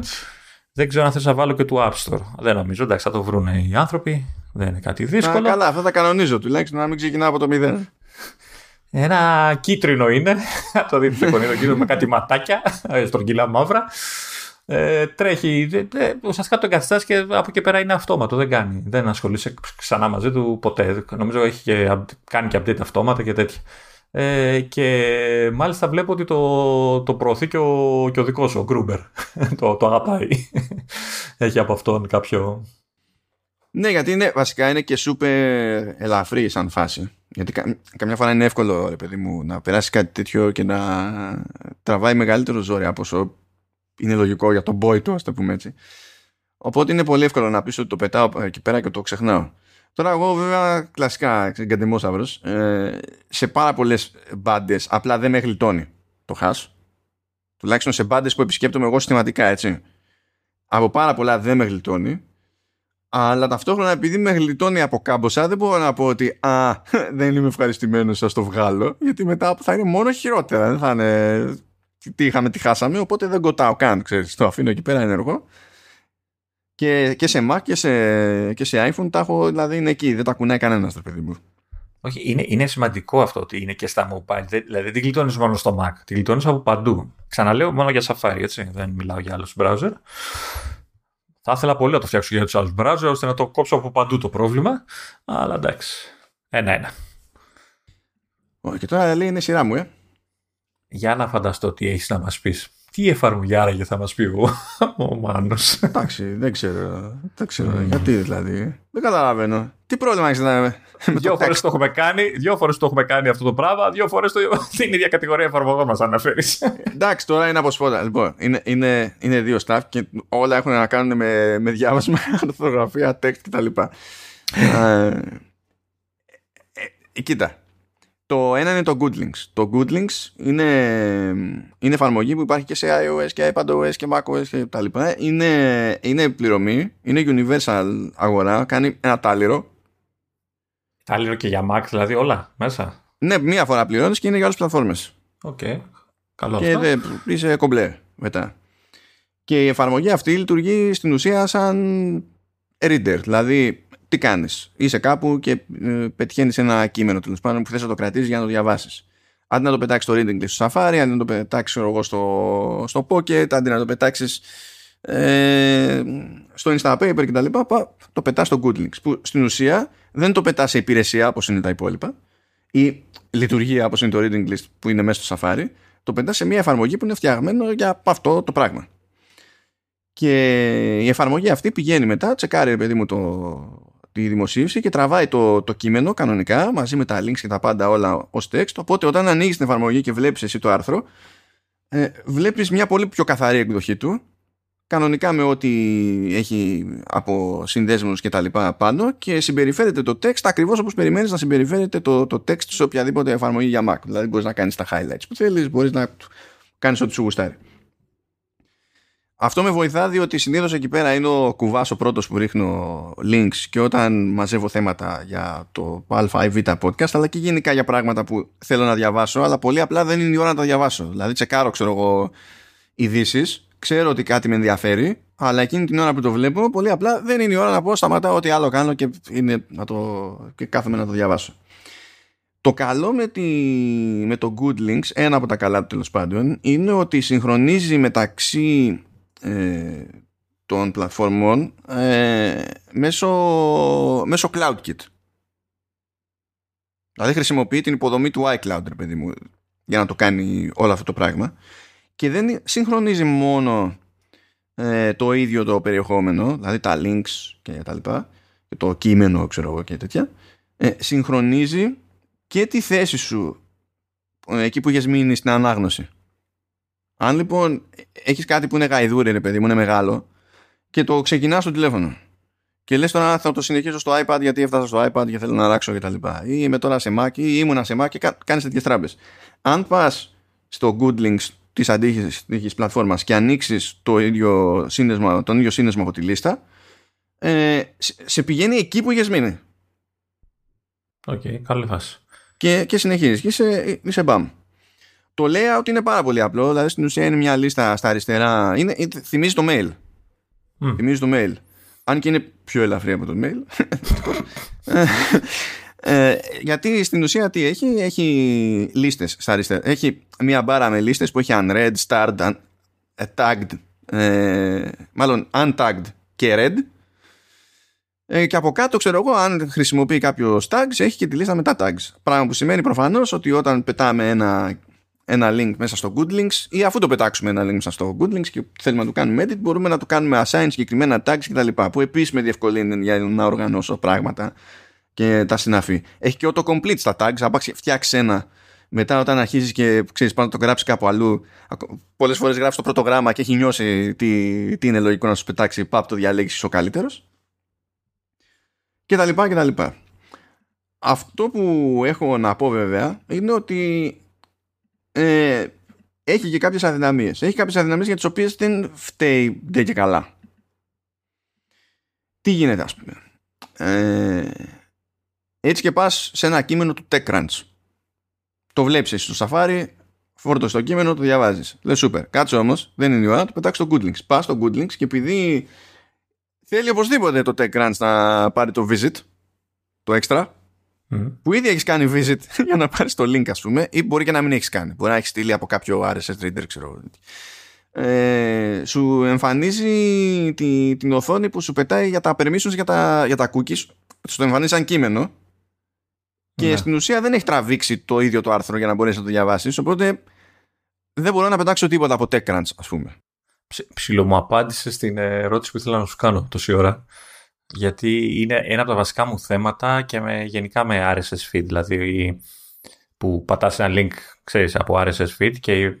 Δεν ξέρω αν θες να βάλω και του App Store. Δεν νομίζω, εντάξει, θα το βρουν οι άνθρωποι. Δεν είναι κάτι δύσκολο. Να, καλά, αυτά τα κανονίζω, τουλάχιστον να μην ξεκινάω από το μηδέν. Ένα κίτρινο είναι. το δείτε στο κίτρινο με κάτι ματάκια, στρογγυλά μαύρα ε, τρέχει. Ε, ουσιαστικά το εγκαθιστά και από εκεί πέρα είναι αυτόματο. Δεν κάνει. Δεν ασχολείσαι ξανά μαζί του ποτέ. Νομίζω έχει και, κάνει και update αυτόματα και τέτοια. Ε, και μάλιστα βλέπω ότι το, το προωθεί και ο, και ο δικός σου, ο Γκρούμπερ. το, το αγαπάει. έχει από αυτόν κάποιο. Ναι, γιατί είναι, βασικά είναι και σούπερ ελαφρύ σαν φάση. Γιατί κα, καμιά φορά είναι εύκολο, ρε παιδί μου, να περάσει κάτι τέτοιο και να τραβάει μεγαλύτερο ζόρι από όσο είναι λογικό για τον boy του, ας το πούμε έτσι. Οπότε είναι πολύ εύκολο να πεις ότι το πετάω εκεί πέρα και το ξεχνάω. Τώρα εγώ βέβαια κλασικά εγκαντιμόσαυρος ε, σε πάρα πολλές μπάντες απλά δεν με γλιτώνει το hash. Τουλάχιστον σε μπάντες που επισκέπτομαι εγώ συστηματικά έτσι. Από πάρα πολλά δεν με γλιτώνει. Αλλά ταυτόχρονα επειδή με γλιτώνει από κάμποσα δεν μπορώ να πω ότι α, δεν είμαι ευχαριστημένος, σας το βγάλω. Γιατί μετά θα είναι μόνο χειρότερα. Δεν θα είναι τι είχαμε, τι χάσαμε, οπότε δεν κοτάω καν, ξέρεις, το αφήνω εκεί πέρα ενεργό. Και, και σε Mac και σε, και σε iPhone τα έχω, δηλαδή είναι εκεί, δεν τα κουνάει κανένας το παιδί μου. Όχι, είναι, είναι σημαντικό αυτό ότι είναι και στα mobile. Δηλαδή δεν γλιτώνεις μόνο στο Mac, τη γλιτώνεις από παντού. Ξαναλέω μόνο για Safari, έτσι. Δεν μιλάω για άλλους browser. Θα ήθελα πολύ να το φτιάξω για τους άλλους browser ώστε να το κόψω από παντού το πρόβλημα. Αλλά εντάξει. Ένα-ένα. Και τώρα λέει είναι σειρά μου, ε για να φανταστώ τι έχεις να μας πεις. Τι εφαρμογή άραγε θα μας πει ο, ο Μάνος. Εντάξει, δεν ξέρω. Δεν ξέρω. Γιατί δηλαδή. Δεν καταλαβαίνω. Τι πρόβλημα έχεις να Δύο φορές το έχουμε κάνει, δύο φορές το έχουμε κάνει αυτό το πράγμα, δύο φορές το, την ίδια κατηγορία εφαρμογών μας αναφέρεις. Εντάξει, τώρα είναι από σπότα. Λοιπόν, είναι, είναι, είναι δύο staff και όλα έχουν να κάνουν με, με διάβασμα, αρθογραφία, text κτλ. ε, ε, κοίτα, το ένα είναι το Goodlinks. Το Goodlinks είναι, είναι εφαρμογή που υπάρχει και σε iOS και iPadOS και macOS και τα λοιπά. Είναι, είναι πληρωμή, είναι universal αγορά, κάνει ένα τάλιρο. Τάλιρο και για Mac δηλαδή όλα μέσα. Ναι, μία φορά πληρώνεις και είναι για όλες τις πλατφόρμες. Ok, okay. καλό και αυτό. Και είσαι κομπλέ μετά. Και η εφαρμογή αυτή λειτουργεί στην ουσία σαν reader. Δηλαδή τι κάνεις; Είσαι κάπου και ε, πετυχαίνεις ένα κείμενο τέλος πάντων που θες να το κρατήσεις για να το διαβάσεις. Αντί να το πετάξεις στο reading list στο Safari, αντί να το πετάξεις εγώ στο, στο Pocket, αντί να το πετάξεις ε, στο Instapaper κτλ. Το πετάς στο Goodlinks. Που στην ουσία δεν το πετάς σε υπηρεσία όπως είναι τα υπόλοιπα ή λειτουργία όπως είναι το reading list που είναι μέσα στο Safari. Το πετάς σε μια εφαρμογή που είναι φτιαγμένο για αυτό το πράγμα. και η εφαρμογή αυτή πηγαίνει μετά, τσεκάρει παιδί μου το, τη δημοσίευση και τραβάει το, το κείμενο κανονικά μαζί με τα links και τα πάντα όλα ως text. Οπότε όταν ανοίγεις την εφαρμογή και βλέπεις εσύ το άρθρο ε, βλέπεις μια πολύ πιο καθαρή εκδοχή του κανονικά με ό,τι έχει από συνδέσμους και τα λοιπά πάνω και συμπεριφέρεται το text ακριβώς όπως περιμένεις να συμπεριφέρεται το, το text σε οποιαδήποτε εφαρμογή για Mac. Δηλαδή μπορείς να κάνεις τα highlights που θέλεις μπορείς να κάνεις ό,τι σου γουστάρει αυτό με βοηθά διότι συνήθως εκεί πέρα είναι ο κουβάς ο πρώτος που ρίχνω links και όταν μαζεύω θέματα για το Α ή Β podcast, αλλά και γενικά για πράγματα που θέλω να διαβάσω, αλλά πολύ απλά δεν είναι η ώρα να τα διαβάσω. Δηλαδή, τσεκάρω, ξέρω εγώ, ειδήσεις, ξέρω ότι κάτι με ενδιαφέρει, αλλά εκείνη την ώρα που το βλέπω, πολύ απλά δεν είναι η ώρα να πω σταματάω ό,τι άλλο κάνω και, είναι να το, και κάθομαι να το διαβάσω. Το καλό με, τη, με το Good Links, ένα από τα καλά του τέλος πάντων, είναι ότι συγχρονίζει μεταξύ ε, των πλατφόρμων ε, μέσω, μέσω CloudKit. Δηλαδή χρησιμοποιεί την υποδομή του iCloud, ρε παιδί μου, για να το κάνει όλο αυτό το πράγμα. Και δεν συγχρονίζει μόνο ε, το ίδιο το περιεχόμενο, δηλαδή τα links και τα λοιπά, και το κείμενο, ξέρω εγώ και τέτοια. Ε, συγχρονίζει και τη θέση σου ε, εκεί που έχει μείνει στην ανάγνωση. Αν λοιπόν έχεις κάτι που είναι γαϊδούρι, ρε παιδί μου, είναι μεγάλο, και το ξεκινάς στο τηλέφωνο. Και λες τώρα θα το συνεχίσω στο iPad γιατί έφτασα στο iPad και θέλω να αλλάξω κτλ. Ή είμαι τώρα σε Mac ή ήμουνα σε Mac και κάνεις τέτοιες τράμπες. Αν πας στο Good Links της αντίστοιχη πλατφόρμας και ανοίξεις το ίδιο σύνδεσμο, τον ίδιο σύνδεσμο από τη λίστα, ε, σε πηγαίνει εκεί που είχες μείνει. Ok, okay, καλή φάση. Και, και συνεχίζεις και είσαι, είσαι μπαμ. Το layout είναι πάρα πολύ απλό, δηλαδή στην ουσία είναι μια λίστα στα αριστερά. Είναι, θυμίζει το mail. Mm. Θυμίζει το mail. Αν και είναι πιο ελαφρύ από το mail. ε, γιατί στην ουσία τι έχει, έχει λίστες στα αριστερά. Έχει μια μπάρα με λίστες που έχει unread, starred, un, uh, tagged, ε, μάλλον untagged και read. Ε, και από κάτω, ξέρω εγώ, αν χρησιμοποιεί κάποιος tags, έχει και τη λίστα με τα tags. Πράγμα που σημαίνει προφανώς ότι όταν πετάμε ένα ένα link μέσα στο Good Links ή αφού το πετάξουμε ένα link μέσα στο Good Links και θέλουμε να το κάνουμε edit μπορούμε να το κάνουμε assign συγκεκριμένα tags κτλ. που επίσης με διευκολύνει για να οργανώσω πράγματα και τα συναφή. Έχει και autocomplete στα tags, αν φτιάξεις ένα μετά όταν αρχίζεις και ξέρεις πάνω να το γράψεις κάπου αλλού πολλές φορές γράφεις το πρώτο γράμμα και έχει νιώσει τι, τι είναι λογικό να σου πετάξει πάπ το διαλέξεις ο καλύτερος και τα λοιπά και τα λοιπά. Αυτό που έχω να πω βέβαια είναι ότι ε, έχει και κάποιες αδυναμίες. Έχει κάποιες αδυναμίες για τις οποίες δεν φταίει δεν και καλά. Τι γίνεται ας πούμε. Ε, έτσι και πας σε ένα κείμενο του TechCrunch. Το βλέπεις εσύ στο Safari, φόρτωσε το κείμενο, το διαβάζεις. Λες super. Κάτσε όμως, δεν είναι η ώρα, το πετάξεις στο Good Links. Πας στο Good Links και επειδή θέλει οπωσδήποτε το TechCrunch να πάρει το visit, το extra, που ήδη έχεις κάνει visit για να πάρεις το link, ας πούμε, ή μπορεί και να μην έχεις κάνει. Μπορεί να έχεις στείλει από κάποιο RSS reader, ξέρω ε, σου εμφανίζει τη, την οθόνη που σου πετάει για τα permissions για τα, για τα cookies. Σου το εμφανίζει σαν κείμενο. Και ναι. στην ουσία δεν έχει τραβήξει το ίδιο το άρθρο για να μπορέσει να το διαβάσεις. Οπότε δεν μπορώ να πετάξω τίποτα από TechCrunch, ας πούμε. Ψιλο μου απάντησε στην ερώτηση που ήθελα να σου κάνω τόση ώρα γιατί είναι ένα από τα βασικά μου θέματα και με, γενικά με RSS feed, δηλαδή που πατάς ένα link, ξέρεις, από RSS feed και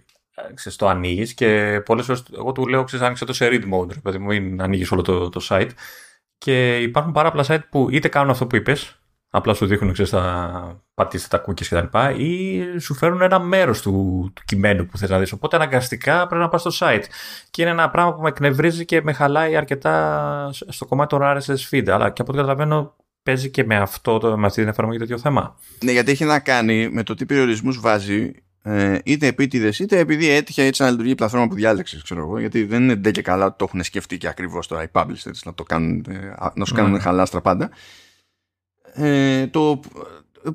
ξέρεις, το ανοίγεις και πολλές φορές εγώ του λέω, ξέρεις, άνοιξε το σε read mode, δηλαδή μην ανοίγεις όλο το, το site. Και υπάρχουν πάρα πολλά site που είτε κάνουν αυτό που είπες, απλά σου δείχνουν, ξέρεις, τα πατήστε τα cookies κτλ. ή σου φέρουν ένα μέρος του, του κειμένου που θες να δεις. Οπότε αναγκαστικά πρέπει να πας στο site. Και είναι ένα πράγμα που με εκνευρίζει και με χαλάει αρκετά στο κομμάτι των RSS feed. Αλλά και από ό,τι καταλαβαίνω παίζει και με, αυτό, με αυτή την εφαρμογή τέτοιο θέμα. Ναι, γιατί έχει να κάνει με το τι περιορισμούς βάζει ε, είτε επίτηδες, είτε επειδή έτυχε έτσι να λειτουργεί η πλατφόρμα που διάλεξες, ξέρω εγώ. Γιατί δεν είναι ντε και καλά ότι το έχουν σκεφτεί και ακριβώς το iPublish να, το κάνουν, ε, να σου κάνουν mm. χαλάστρα πάντα ε, το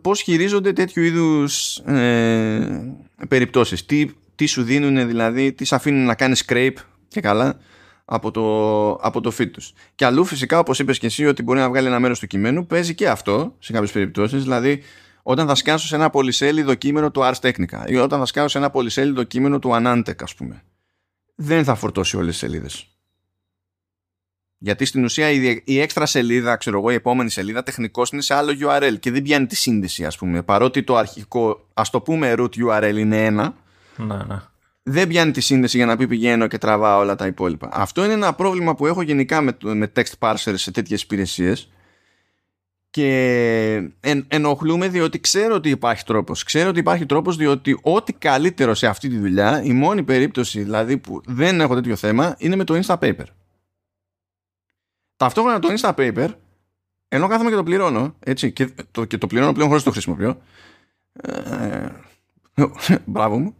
πώς χειρίζονται τέτοιου είδους ε, περιπτώσεις; Τι, τι σου δίνουν δηλαδή, τι σε αφήνουν να κάνεις scrape και καλά από το, από το feed τους; Και αλλού φυσικά όπως είπες και εσύ ότι μπορεί να βγάλει ένα μέρος του κειμένου παίζει και αυτό σε κάποιες περιπτώσεις. Δηλαδή όταν θα σκάσω σε ένα πολυσέλιδο κείμενο του Ars Technica ή όταν θα σκάσω σε ένα πολυσέλιδο κείμενο του Anantec ας πούμε. Δεν θα φορτώσει όλες τις σελίδες. Γιατί στην ουσία η, η έξτρα σελίδα, ξέρω εγώ, η επόμενη σελίδα τεχνικώ είναι σε άλλο URL και δεν πιάνει τη σύνδεση, ας πούμε. Παρότι το αρχικό, ας το πούμε, root URL είναι ένα. Ναι, ναι. Δεν πιάνει τη σύνδεση για να πει πηγαίνω και τραβάω όλα τα υπόλοιπα. Αυτό είναι ένα πρόβλημα που έχω γενικά με, με text parsers σε τέτοιες υπηρεσίες. Και εν, ενοχλούμε διότι ξέρω ότι υπάρχει τρόπος. Ξέρω ότι υπάρχει τρόπος διότι ό,τι καλύτερο σε αυτή τη δουλειά, η μόνη περίπτωση δηλαδή που δεν έχω τέτοιο θέμα, είναι με το Instapaper. Ταυτόχρονα το Instapaper, ενώ κάθομαι και το πληρώνω, έτσι, και το, και το πληρώνω πλέον χωρίς το χρησιμοποιώ. Ε, μπράβο μου.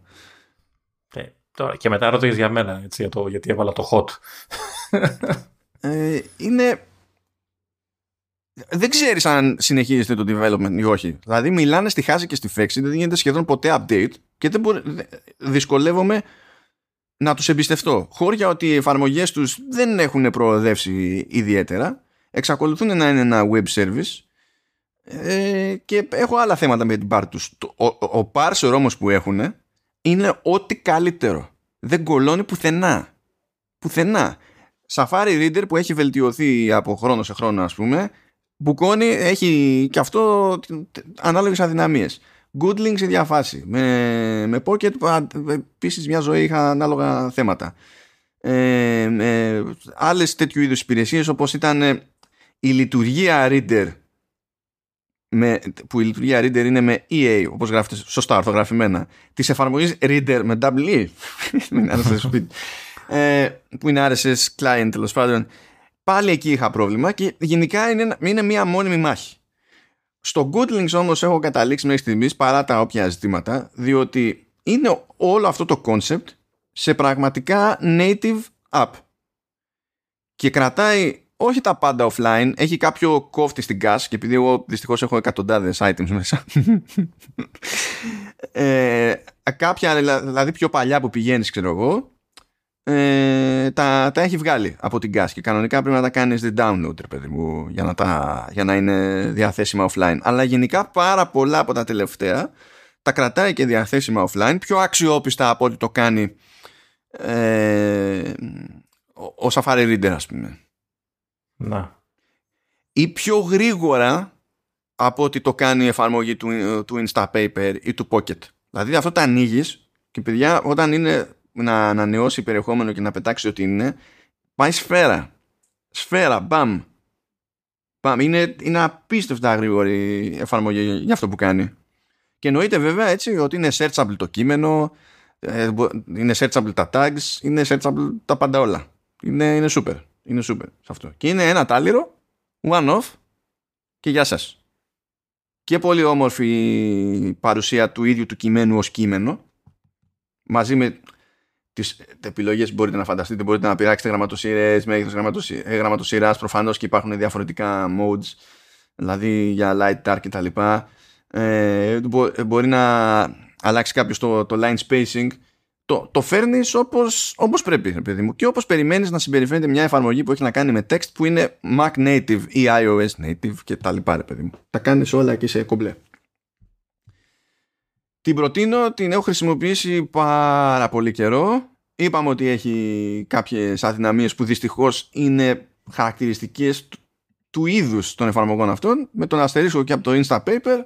Ε, τώρα, και μετά ρωτήσεις για μένα, έτσι, για το, γιατί έβαλα το hot. Ε, είναι δεν ξέρεις αν συνεχίζεται το development ή όχι. Δηλαδή, μιλάνε στη χάση και στη φέξη, δεν γίνεται σχεδόν ποτέ update και δεν μπορεί, δυσκολεύομαι να τους εμπιστευτώ. Χώρια ότι οι εφαρμογές τους δεν έχουν προοδεύσει ιδιαίτερα, εξακολουθούν να είναι ένα web service ε, και έχω άλλα θέματα με την part τους. Ο, ο, ο parser όμω που έχουν είναι ό,τι καλύτερο. Δεν κολώνει πουθενά. Πουθενά. Safari Reader που έχει βελτιωθεί από χρόνο σε χρόνο ας πούμε Μπουκόνι έχει και αυτό ανάλογες αδυναμίες. Goodling σε διαφάση. Με, με Pocket επίσης μια ζωή είχα ανάλογα θέματα. Ε, ε, άλλες τέτοιου είδους υπηρεσίες όπως ήταν ε, η λειτουργία Reader με, που η λειτουργία Reader είναι με EA όπως γράφεται σωστά ορθογραφημένα της εφαρμογής Reader με WE ε, που είναι RSS client τέλος πάντων πάλι εκεί είχα πρόβλημα και γενικά είναι, είναι μια μόνιμη μάχη. Στο Goodlinks όμως έχω καταλήξει μέχρι στιγμής παρά τα όποια ζητήματα διότι είναι όλο αυτό το concept σε πραγματικά native app. Και κρατάει όχι τα πάντα offline, έχει κάποιο κόφτη στην gas και επειδή εγώ δυστυχώς έχω εκατοντάδες items μέσα. Ε, κάποια δηλαδή πιο παλιά που πηγαίνεις ξέρω εγώ ε, τα, τα έχει βγάλει από την gas και κανονικά πρέπει να τα κάνεις the download παιδί μου, για, να τα, για να είναι διαθέσιμα offline. Αλλά γενικά πάρα πολλά από τα τελευταία τα κρατάει και διαθέσιμα offline πιο αξιόπιστα από ό,τι το κάνει ε, ο, ο Safari Reader ας πούμε. Να. ή πιο γρήγορα από ό,τι το κάνει η εφαρμογή του, του Instapaper ή του Pocket. Δηλαδή αυτό τα ανοίγεις και παιδιά όταν είναι να ανανεώσει περιεχόμενο και να πετάξει ό,τι είναι, πάει σφαίρα. Σφαίρα, μπαμ. μπαμ. Είναι, είναι απίστευτα γρήγορη εφαρμογή για αυτό που κάνει. Και εννοείται βέβαια έτσι ότι είναι searchable το κείμενο, ε, είναι searchable τα tags, είναι searchable τα πάντα όλα. Είναι, είναι super. Είναι super σε αυτό. Και είναι ένα τάλιρο, one off και γεια σας. Και πολύ όμορφη παρουσία του ίδιου του κειμένου ως κείμενο μαζί με τις επιλογές που μπορείτε να φανταστείτε. Μπορείτε να πειράξετε γραμματοσύρες, μέγεθο γραμματοσύρας. Προφανώς και υπάρχουν διαφορετικά modes, δηλαδή για light, dark κτλ. Ε, μπορεί να αλλάξει κάποιος το, το line spacing. Το, το φέρνεις όπως όπως πρέπει, παιδί μου. Και όπως περιμένεις να συμπεριφέρεται μια εφαρμογή που έχει να κάνει με text που είναι Mac native ή iOS native κτλ. παιδί μου. Τα κάνεις όλα και σε κομπλέ. Την προτείνω, την έχω χρησιμοποιήσει πάρα πολύ καιρό. Είπαμε ότι έχει κάποιες αδυναμίες που δυστυχώς είναι χαρακτηριστικές του, του είδους των εφαρμογών αυτών με τον αστερίσκο και από το Instapaper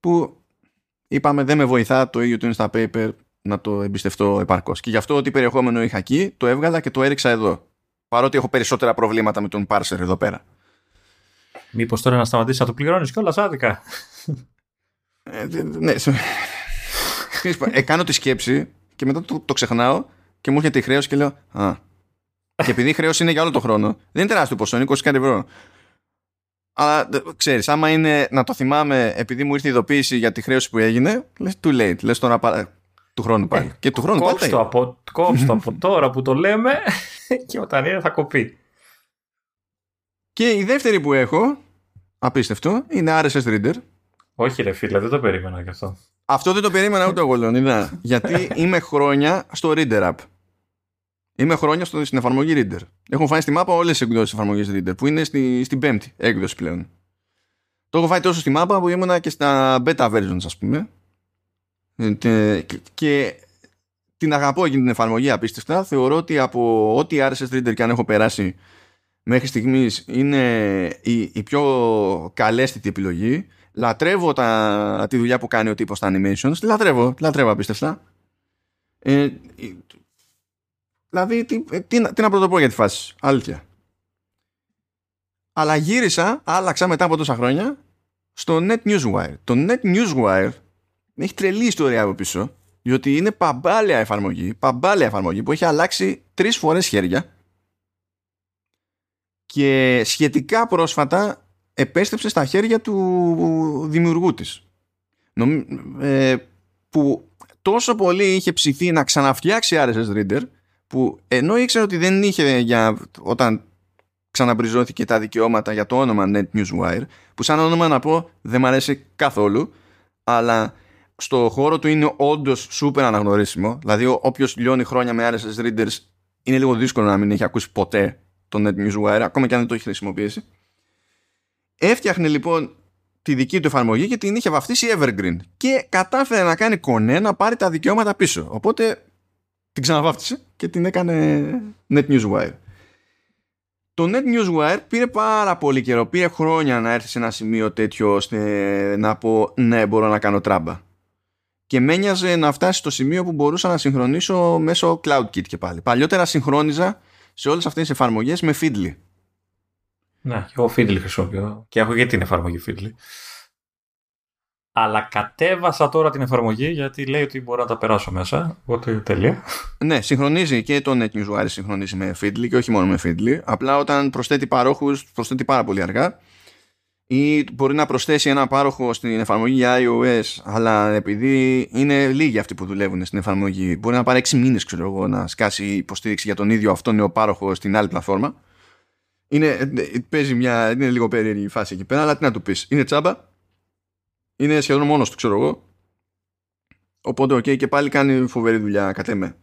που είπαμε δεν με βοηθά το ίδιο το Instapaper να το εμπιστευτώ επαρκώς. Και γι' αυτό ότι περιεχόμενο είχα εκεί το έβγαλα και το έριξα εδώ. Παρότι έχω περισσότερα προβλήματα με τον parser εδώ πέρα. Μήπως τώρα να σταματήσει να το πληρώνεις κιόλας άδικα. Ε, ναι, ε, κάνω τη σκέψη και μετά το, το ξεχνάω και μου έρχεται η χρέωση και λέω Α. Και επειδή η χρέωση είναι για όλο τον χρόνο, δεν είναι τεράστιο ποσό, είναι 20 ευρώ. Αλλά ξέρεις, άμα είναι να το θυμάμαι επειδή μου ήρθε η ειδοποίηση για τη χρέωση που έγινε, λες too late. Λες τώρα παρα... του χρόνου πάλι. Ε, και του χρόνου πάλι. Το από, κόψτε από τώρα που το λέμε και όταν είναι θα κοπεί. Και η δεύτερη που έχω, απίστευτο, είναι RSS Reader όχι, ρε φίλε, δεν το περίμενα γι' αυτό. Αυτό δεν το περίμενα ούτε εγώ, Λεωνίδα. γιατί είμαι χρόνια στο Reader App. Είμαι χρόνια στο, στην εφαρμογή Reader. Έχω φάει στη μάπα όλες τι εκδόσεις εφαρμογής Reader, που είναι στη, στην πέμπτη έκδοση πλέον. Το έχω φάει τόσο στη μάπα που ήμουνα και στα beta versions, ας πούμε. Ε, και, και την αγαπώ εκείνη την εφαρμογή απίστευτα. Θεωρώ ότι από ό,τι RSS Reader και αν έχω περάσει μέχρι στιγμής είναι η, η πιο καλέστητη επιλογή. Λατρεύω τα, τη δουλειά που κάνει ο τύπος στα animations. Λατρεύω, λατρεύω απίστευτα. Ε, δηλαδή, τι, ε, τι, τι να πρωτοπώ για τη φάση. Αλήθεια. Αλλά γύρισα, άλλαξα μετά από τόσα χρόνια στο Net Newswire. Το Net Newswire έχει τρελή ιστορία από πίσω, διότι είναι παμπάλια εφαρμογή, παμπάλια εφαρμογή που έχει αλλάξει τρεις φορές χέρια και σχετικά πρόσφατα επέστρεψε στα χέρια του δημιουργού της. Ε, που τόσο πολύ είχε ψηθεί να ξαναφτιάξει RSS Reader που ενώ ήξερε ότι δεν είχε για όταν ξαναμπριζώθηκε τα δικαιώματα για το όνομα Net Newswire που σαν όνομα να πω δεν μου αρέσει καθόλου αλλά στο χώρο του είναι όντως σούπερ αναγνωρίσιμο δηλαδή όποιος λιώνει χρόνια με RSS Readers είναι λίγο δύσκολο να μην έχει ακούσει ποτέ το Net Newswire ακόμα και αν δεν το έχει χρησιμοποιήσει έφτιαχνε λοιπόν τη δική του εφαρμογή και την είχε βαφτίσει Evergreen και κατάφερε να κάνει κονέ να πάρει τα δικαιώματα πίσω οπότε την ξαναβάφτισε και την έκανε Net Newswire το Net Newswire πήρε πάρα πολύ καιρό, πήρε χρόνια να έρθει σε ένα σημείο τέτοιο ώστε να πω ναι μπορώ να κάνω τράμπα. Και με να φτάσει στο σημείο που μπορούσα να συγχρονίσω μέσω CloudKit και πάλι. Παλιότερα συγχρόνιζα σε όλες αυτές τις εφαρμογές με Feedly. Ναι, και εγώ Feedly χρησιμοποιώ και έχω και την εφαρμογή Feedly. Αλλά κατέβασα τώρα την εφαρμογή γιατί λέει ότι μπορώ να τα περάσω μέσα. Οπότε τέλεια. Ναι, συγχρονίζει και το NetNewsWire συγχρονίζει με Feedly και όχι μόνο με Feedly. Απλά όταν προσθέτει παρόχους, προσθέτει πάρα πολύ αργά. Ή μπορεί να προσθέσει ένα πάροχο στην εφαρμογή για iOS, αλλά επειδή είναι λίγοι αυτοί που δουλεύουν στην εφαρμογή, μπορεί να πάρει 6 μήνες, ξέρω εγώ, να σκάσει υποστήριξη για τον ίδιο αυτόν νέο πάροχο στην άλλη πλατφόρμα. Είναι, παίζει μια, είναι λίγο περίεργη η φάση εκεί πέρα, αλλά τι να του πεις. Είναι τσάμπα, είναι σχεδόν μόνος του ξέρω εγώ οπότε okay, και πάλι κάνει φοβερή δουλειά κατ' εμέ.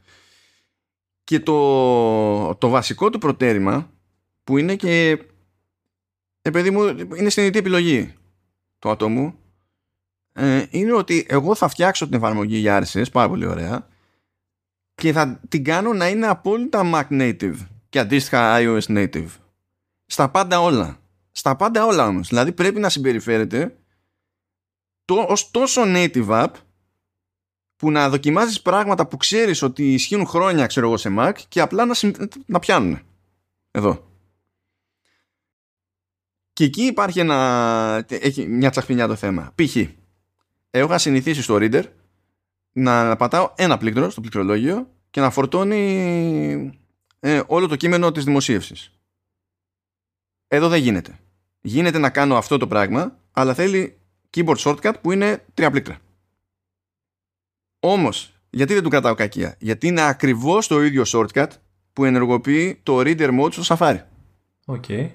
και το, το βασικό του προτέρημα που είναι και ε, παιδί μου, είναι συνειδητή επιλογή του ατόμου ε, είναι ότι εγώ θα φτιάξω την εφαρμογή για RSS πάρα πολύ ωραία και θα την κάνω να είναι απόλυτα Mac native και αντίστοιχα iOS native στα πάντα όλα. Στα πάντα όλα όμως. Δηλαδή πρέπει να συμπεριφέρεται το, ως τόσο native app που να δοκιμάζεις πράγματα που ξέρεις ότι ισχύουν χρόνια ξέρω εγώ σε Mac και απλά να, να πιάνουν εδώ. Και εκεί υπάρχει ένα έχει μια τσαχπινιά το θέμα. Π.χ. εγώ είχα συνηθίσει στο reader να πατάω ένα πλήκτρο στο πληκτρολόγιο και να φορτώνει ε, όλο το κείμενο της δημοσίευσης εδώ δεν γίνεται γίνεται να κάνω αυτό το πράγμα αλλά θέλει keyboard shortcut που είναι τρία πλήκτρα. Όμως, γιατί δεν του κρατάω κακία; Γιατί είναι ακριβώς το ίδιο shortcut που ενεργοποιεί το reader mode στο Safari. Okay.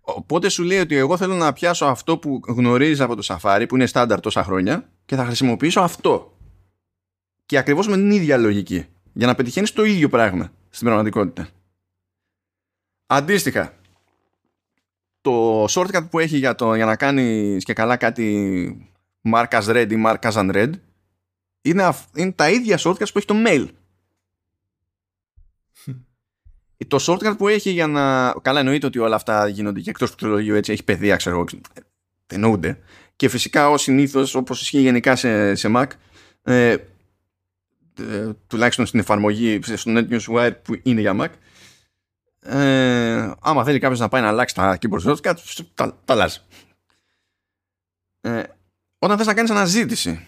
Οπότε σου λέει ότι εγώ θέλω να πιάσω αυτό που γνωρίζεις από το Safari που είναι στάνταρ τόσα χρόνια και θα χρησιμοποιήσω αυτό. Και ακριβώς με την ίδια λογική. Για να πετυχαίνεις το ίδιο πράγμα στην πραγματικότητα. Αντίστοιχα, το shortcut που έχει για, το, για να κάνει και καλά κάτι mark as red ή mark as unread είναι, είναι τα ίδια shortcuts που έχει το mail. το shortcut που έχει για να... Καλά εννοείται ότι όλα αυτά γίνονται και εκτός πληκτρολογίου έτσι έχει παιδεία ξέρω εγώ. Εννοούνται. Και φυσικά ως συνήθως όπως ισχύει γενικά σε, σε Mac ε, ε, τουλάχιστον στην εφαρμογή στο NetNewsWire που είναι για Mac ε, άμα θέλει κάποιος να πάει να αλλάξει τα keyboard shortcuts, τα, τα αλλάζει. Ε, όταν θες να κάνεις αναζήτηση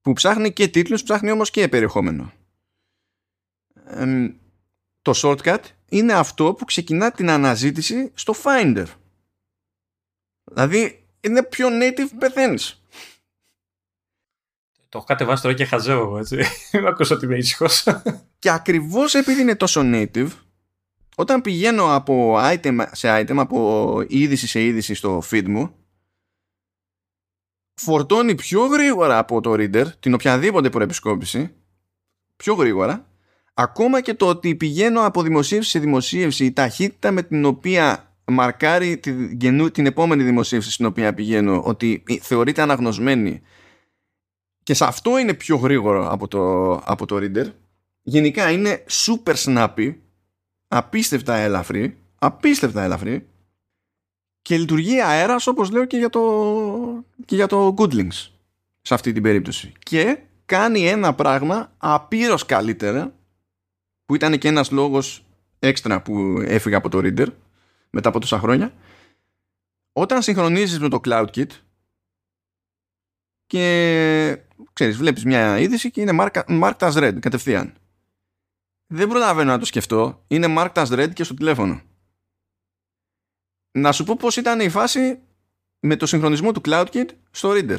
που ψάχνει και τίτλους, ψάχνει όμως και περιεχόμενο. Ε, το shortcut είναι αυτό που ξεκινά την αναζήτηση στο Finder. Δηλαδή είναι πιο native πεθαίνεις. Το έχω κατεβάσει τώρα και χαζεύω έτσι. Δεν ακούσα ότι είμαι ήσυχος. Και ακριβώς επειδή είναι τόσο native όταν πηγαίνω από item σε item, από είδηση σε είδηση στο feed μου, φορτώνει πιο γρήγορα από το reader την οποιαδήποτε προεπισκόπηση, πιο γρήγορα, ακόμα και το ότι πηγαίνω από δημοσίευση σε δημοσίευση, η ταχύτητα με την οποία μαρκάρει την, την επόμενη δημοσίευση στην οποία πηγαίνω, ότι θεωρείται αναγνωσμένη και σε αυτό είναι πιο γρήγορο από το, από το reader, γενικά είναι super snappy απίστευτα ελαφρύ, απίστευτα ελαφρύ και λειτουργεί αέρας όπως λέω και για το, και για το Goodlings σε αυτή την περίπτωση. Και κάνει ένα πράγμα απείρως καλύτερα που ήταν και ένας λόγος έξτρα που έφυγα από το Reader μετά από τόσα χρόνια. Όταν συγχρονίζεις με το CloudKit και ξέρεις βλέπεις μια είδηση και είναι marked as red κατευθείαν δεν προλαβαίνω να το σκεφτώ. Είναι marked as red και στο τηλέφωνο. Να σου πω πως ήταν η φάση με το συγχρονισμό του CloudKit στο Reader.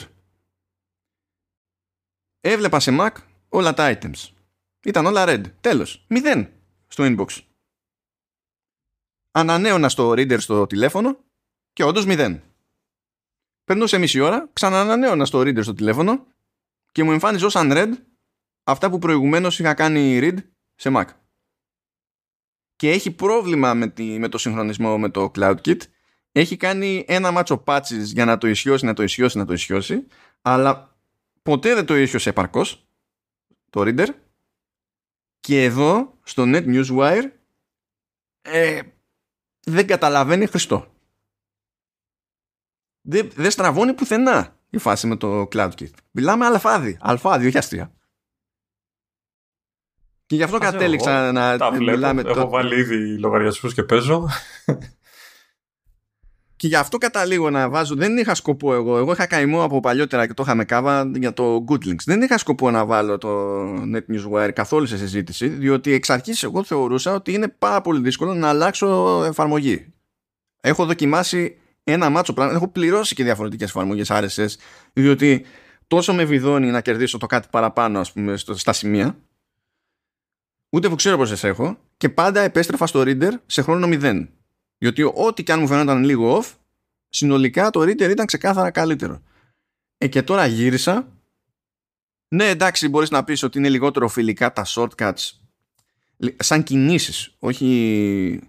Έβλεπα σε Mac όλα τα items. Ήταν όλα red. Τέλος. Μηδέν στο inbox. Ανανέωνα στο reader στο τηλέφωνο και όντως μηδέν. Περνούσε μισή ώρα, ξαναανανέωνα στο reader στο τηλέφωνο και μου εμφάνιζε ως unread αυτά που προηγουμένως είχα κάνει read σε Mac. Και έχει πρόβλημα με, τη, με το συγχρονισμό με το CloudKit. Έχει κάνει ένα μάτσο patches για να το ισιώσει, να το ισιώσει, να το ισιώσει. Αλλά ποτέ δεν το ισιώσει επαρκώς το reader. Και εδώ στο NetNewsWire ε, δεν καταλαβαίνει Χριστό. Δεν, δεν στραβώνει πουθενά η φάση με το CloudKit. Μιλάμε αλφάδι, αλφάδι, όχι αστεία. Και γι' αυτό κατέληξα να τα μιλάμε. Έχω το... βάλει ήδη λογαριασμούς και παίζω. Και γι' αυτό καταλήγω να βάζω. Δεν είχα σκοπό εγώ. Εγώ είχα καημό από παλιότερα και το είχαμε κάβα για το Goodlinks. Δεν είχα σκοπό να βάλω το Net News Wire καθόλου σε συζήτηση, διότι εξ αρχής εγώ θεωρούσα ότι είναι πάρα πολύ δύσκολο να αλλάξω εφαρμογή. Έχω δοκιμάσει ένα μάτσο πράγμα. Έχω πληρώσει και διαφορετικές εφαρμογές RSS, διότι τόσο με βιδώνει να κερδίσω το κάτι παραπάνω, ας πούμε, στα σημεία, ούτε που ξέρω πόσε έχω, και πάντα επέστρεφα στο reader σε χρόνο 0. Διότι ό,τι και αν μου φαίνονταν λίγο off, συνολικά το reader ήταν ξεκάθαρα καλύτερο. Ε, και τώρα γύρισα. Ναι, εντάξει, μπορείς να πεις ότι είναι λιγότερο φιλικά τα shortcuts σαν κινήσεις, όχι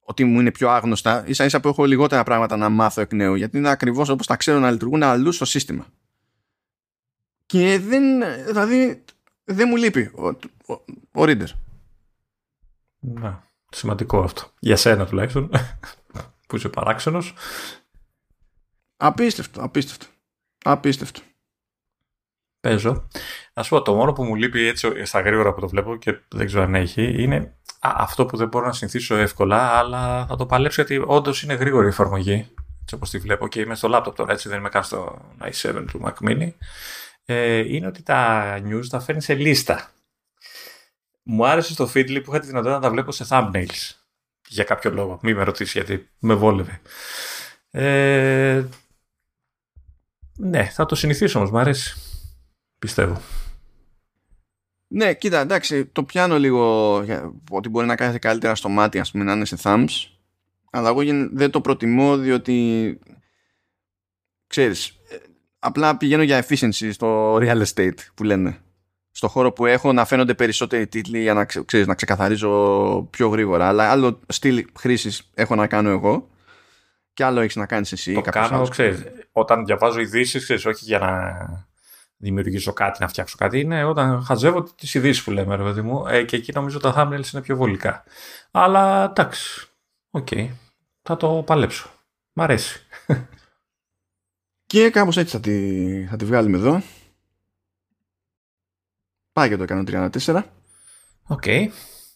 ότι μου είναι πιο άγνωστα, ίσα ίσα που έχω λιγότερα πράγματα να μάθω εκ νέου, γιατί είναι ακριβώς όπως τα ξέρω να λειτουργούν αλλού στο σύστημα. Και δεν, δηλαδή, δεν μου λείπει ο, ο, ο reader. Να. Σημαντικό αυτό. Για σένα τουλάχιστον, που είσαι παράξενος. Απίστευτο, απίστευτο. Απίστευτο. Παίζω. Να σου πω, το μόνο που μου λείπει έτσι στα γρήγορα που το βλέπω και δεν ξέρω αν έχει, είναι αυτό που δεν μπορώ να συνηθίσω εύκολα, αλλά θα το παλέψω γιατί όντως είναι γρήγορη η εφαρμογή. Έτσι όπως τη βλέπω και είμαι στο laptop τώρα, έτσι δεν είμαι καν στο i7 του Mac Mini. Ε, είναι ότι τα news τα φέρνει σε λίστα μου άρεσε στο Feedly που είχα τη δυνατότητα να τα βλέπω σε thumbnails. Για κάποιο λόγο. Μην με ρωτήσεις γιατί με βόλευε. Ε, ναι, θα το συνηθίσω όμως. Μ' αρέσει. Πιστεύω. Ναι, κοίτα, εντάξει, το πιάνω λίγο ότι μπορεί να κάθεται καλύτερα στο μάτι, ας πούμε, να είναι σε thumbs. Αλλά εγώ δεν το προτιμώ διότι, ξέρεις, ε, απλά πηγαίνω για efficiency στο real estate που λένε στο χώρο που έχω να φαίνονται περισσότεροι τίτλοι για να, ξέρεις, να ξεκαθαρίζω πιο γρήγορα. Αλλά άλλο στυλ χρήσης έχω να κάνω εγώ και άλλο έχεις να κάνεις εσύ. Το κάνω, ξέρεις, όταν διαβάζω ειδήσεις, όχι για να δημιουργήσω κάτι, να φτιάξω κάτι, είναι όταν χαζεύω τις ειδήσεις που λέμε, ρε παιδί μου, ε, και εκεί νομίζω τα thumbnails είναι πιο βολικά. Αλλά εντάξει, ok, okay, θα το παλέψω. Μ' αρέσει. Και κάπως έτσι θα τη, θα τη βγάλουμε εδώ. Πάει και το 134. Ok. Okay.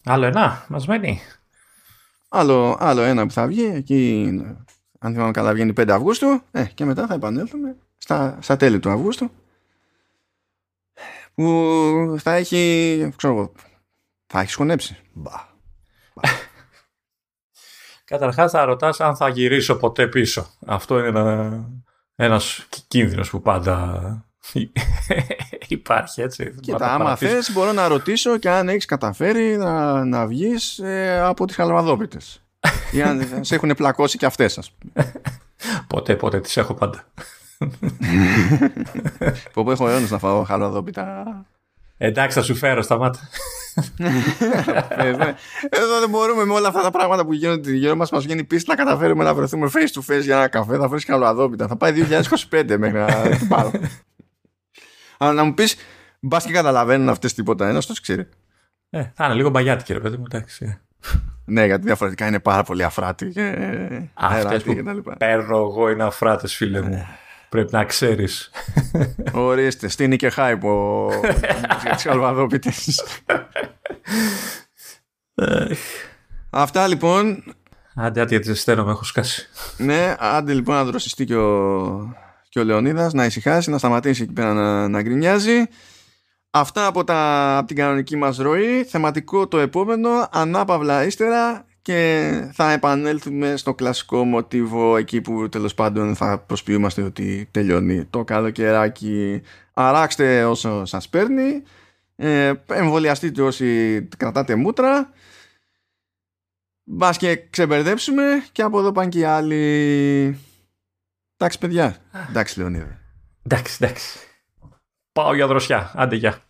Άλλο ένα, μας μένει. Άλλο, άλλο ένα που θα βγει, εκεί, αν θυμάμαι καλά, βγαίνει 5 Αυγούστου. Ε, και μετά θα επανέλθουμε στα, στα τέλη του Αυγούστου. Που θα έχει, ξέρω θα έχει σκονέψει. Μπα. Μπα. Καταρχάς θα ρωτάς αν θα γυρίσω ποτέ πίσω. Αυτό είναι ένα, ένας κίνδυνος που πάντα Υπάρχει έτσι. Κοίτα, άμα θες, μπορώ να ρωτήσω και αν έχεις καταφέρει να, να βγεις ε, από τις χαλβαδόπιτε. ή αν σε έχουν πλακώσει και αυτές, ας πούμε. ποτέ, ποτέ τις έχω πάντα. Πω έχω αιώνες να φάω χαλβαδόπιτα. Εντάξει, θα σου φέρω, σταμάτα. Εδώ δεν μπορούμε με όλα αυτά τα πράγματα που γίνονται γύρω μας. Μας βγαίνει πίστη να καταφέρουμε να βρεθούμε face to face για ένα καφέ. Θα βρεις χαλβαδόπιτα. Θα πάει 2025 μέχρι να την πάρω. Αλλά να μου πεις, μπας και καταλαβαίνουν αυτές τίποτα. Ένας το ξέρει. Ε, θα είναι λίγο μπαγιάτικη, ρε παιδί μου, εντάξει. ναι, γιατί διαφορετικά είναι πάρα πολύ αφράτη και Αυτές που παίρνω εγώ είναι αφράτες φίλε μου. Πρέπει να ξέρεις. Ορίστε, στείνει και χάιπο για τις καλβαδόπιτες. Αυτά λοιπόν. Άντε, άντε, γιατί δεν με έχω σκάσει. Ναι, άντε λοιπόν να δροσιστεί και ο, και ο Λεωνίδας, να ησυχάσει, να σταματήσει εκεί πέρα να, να γκρινιάζει. Αυτά από, τα, από την κανονική μας ροή. Θεματικό το επόμενο, ανάπαυλα ύστερα και θα επανέλθουμε στο κλασικό μοτίβο εκεί που τέλος πάντων θα προσποιούμαστε ότι τελειώνει το καλοκαιράκι. Αράξτε όσο σας παίρνει, ε, εμβολιαστείτε όσοι κρατάτε μούτρα Μπας και ξεμπερδέψουμε και από εδώ πάνε και οι άλλοι. Εντάξει, παιδιά. Εντάξει, Λεωνίδα. Εντάξει, εντάξει. Πάω για δροσιά. Άντε, γεια.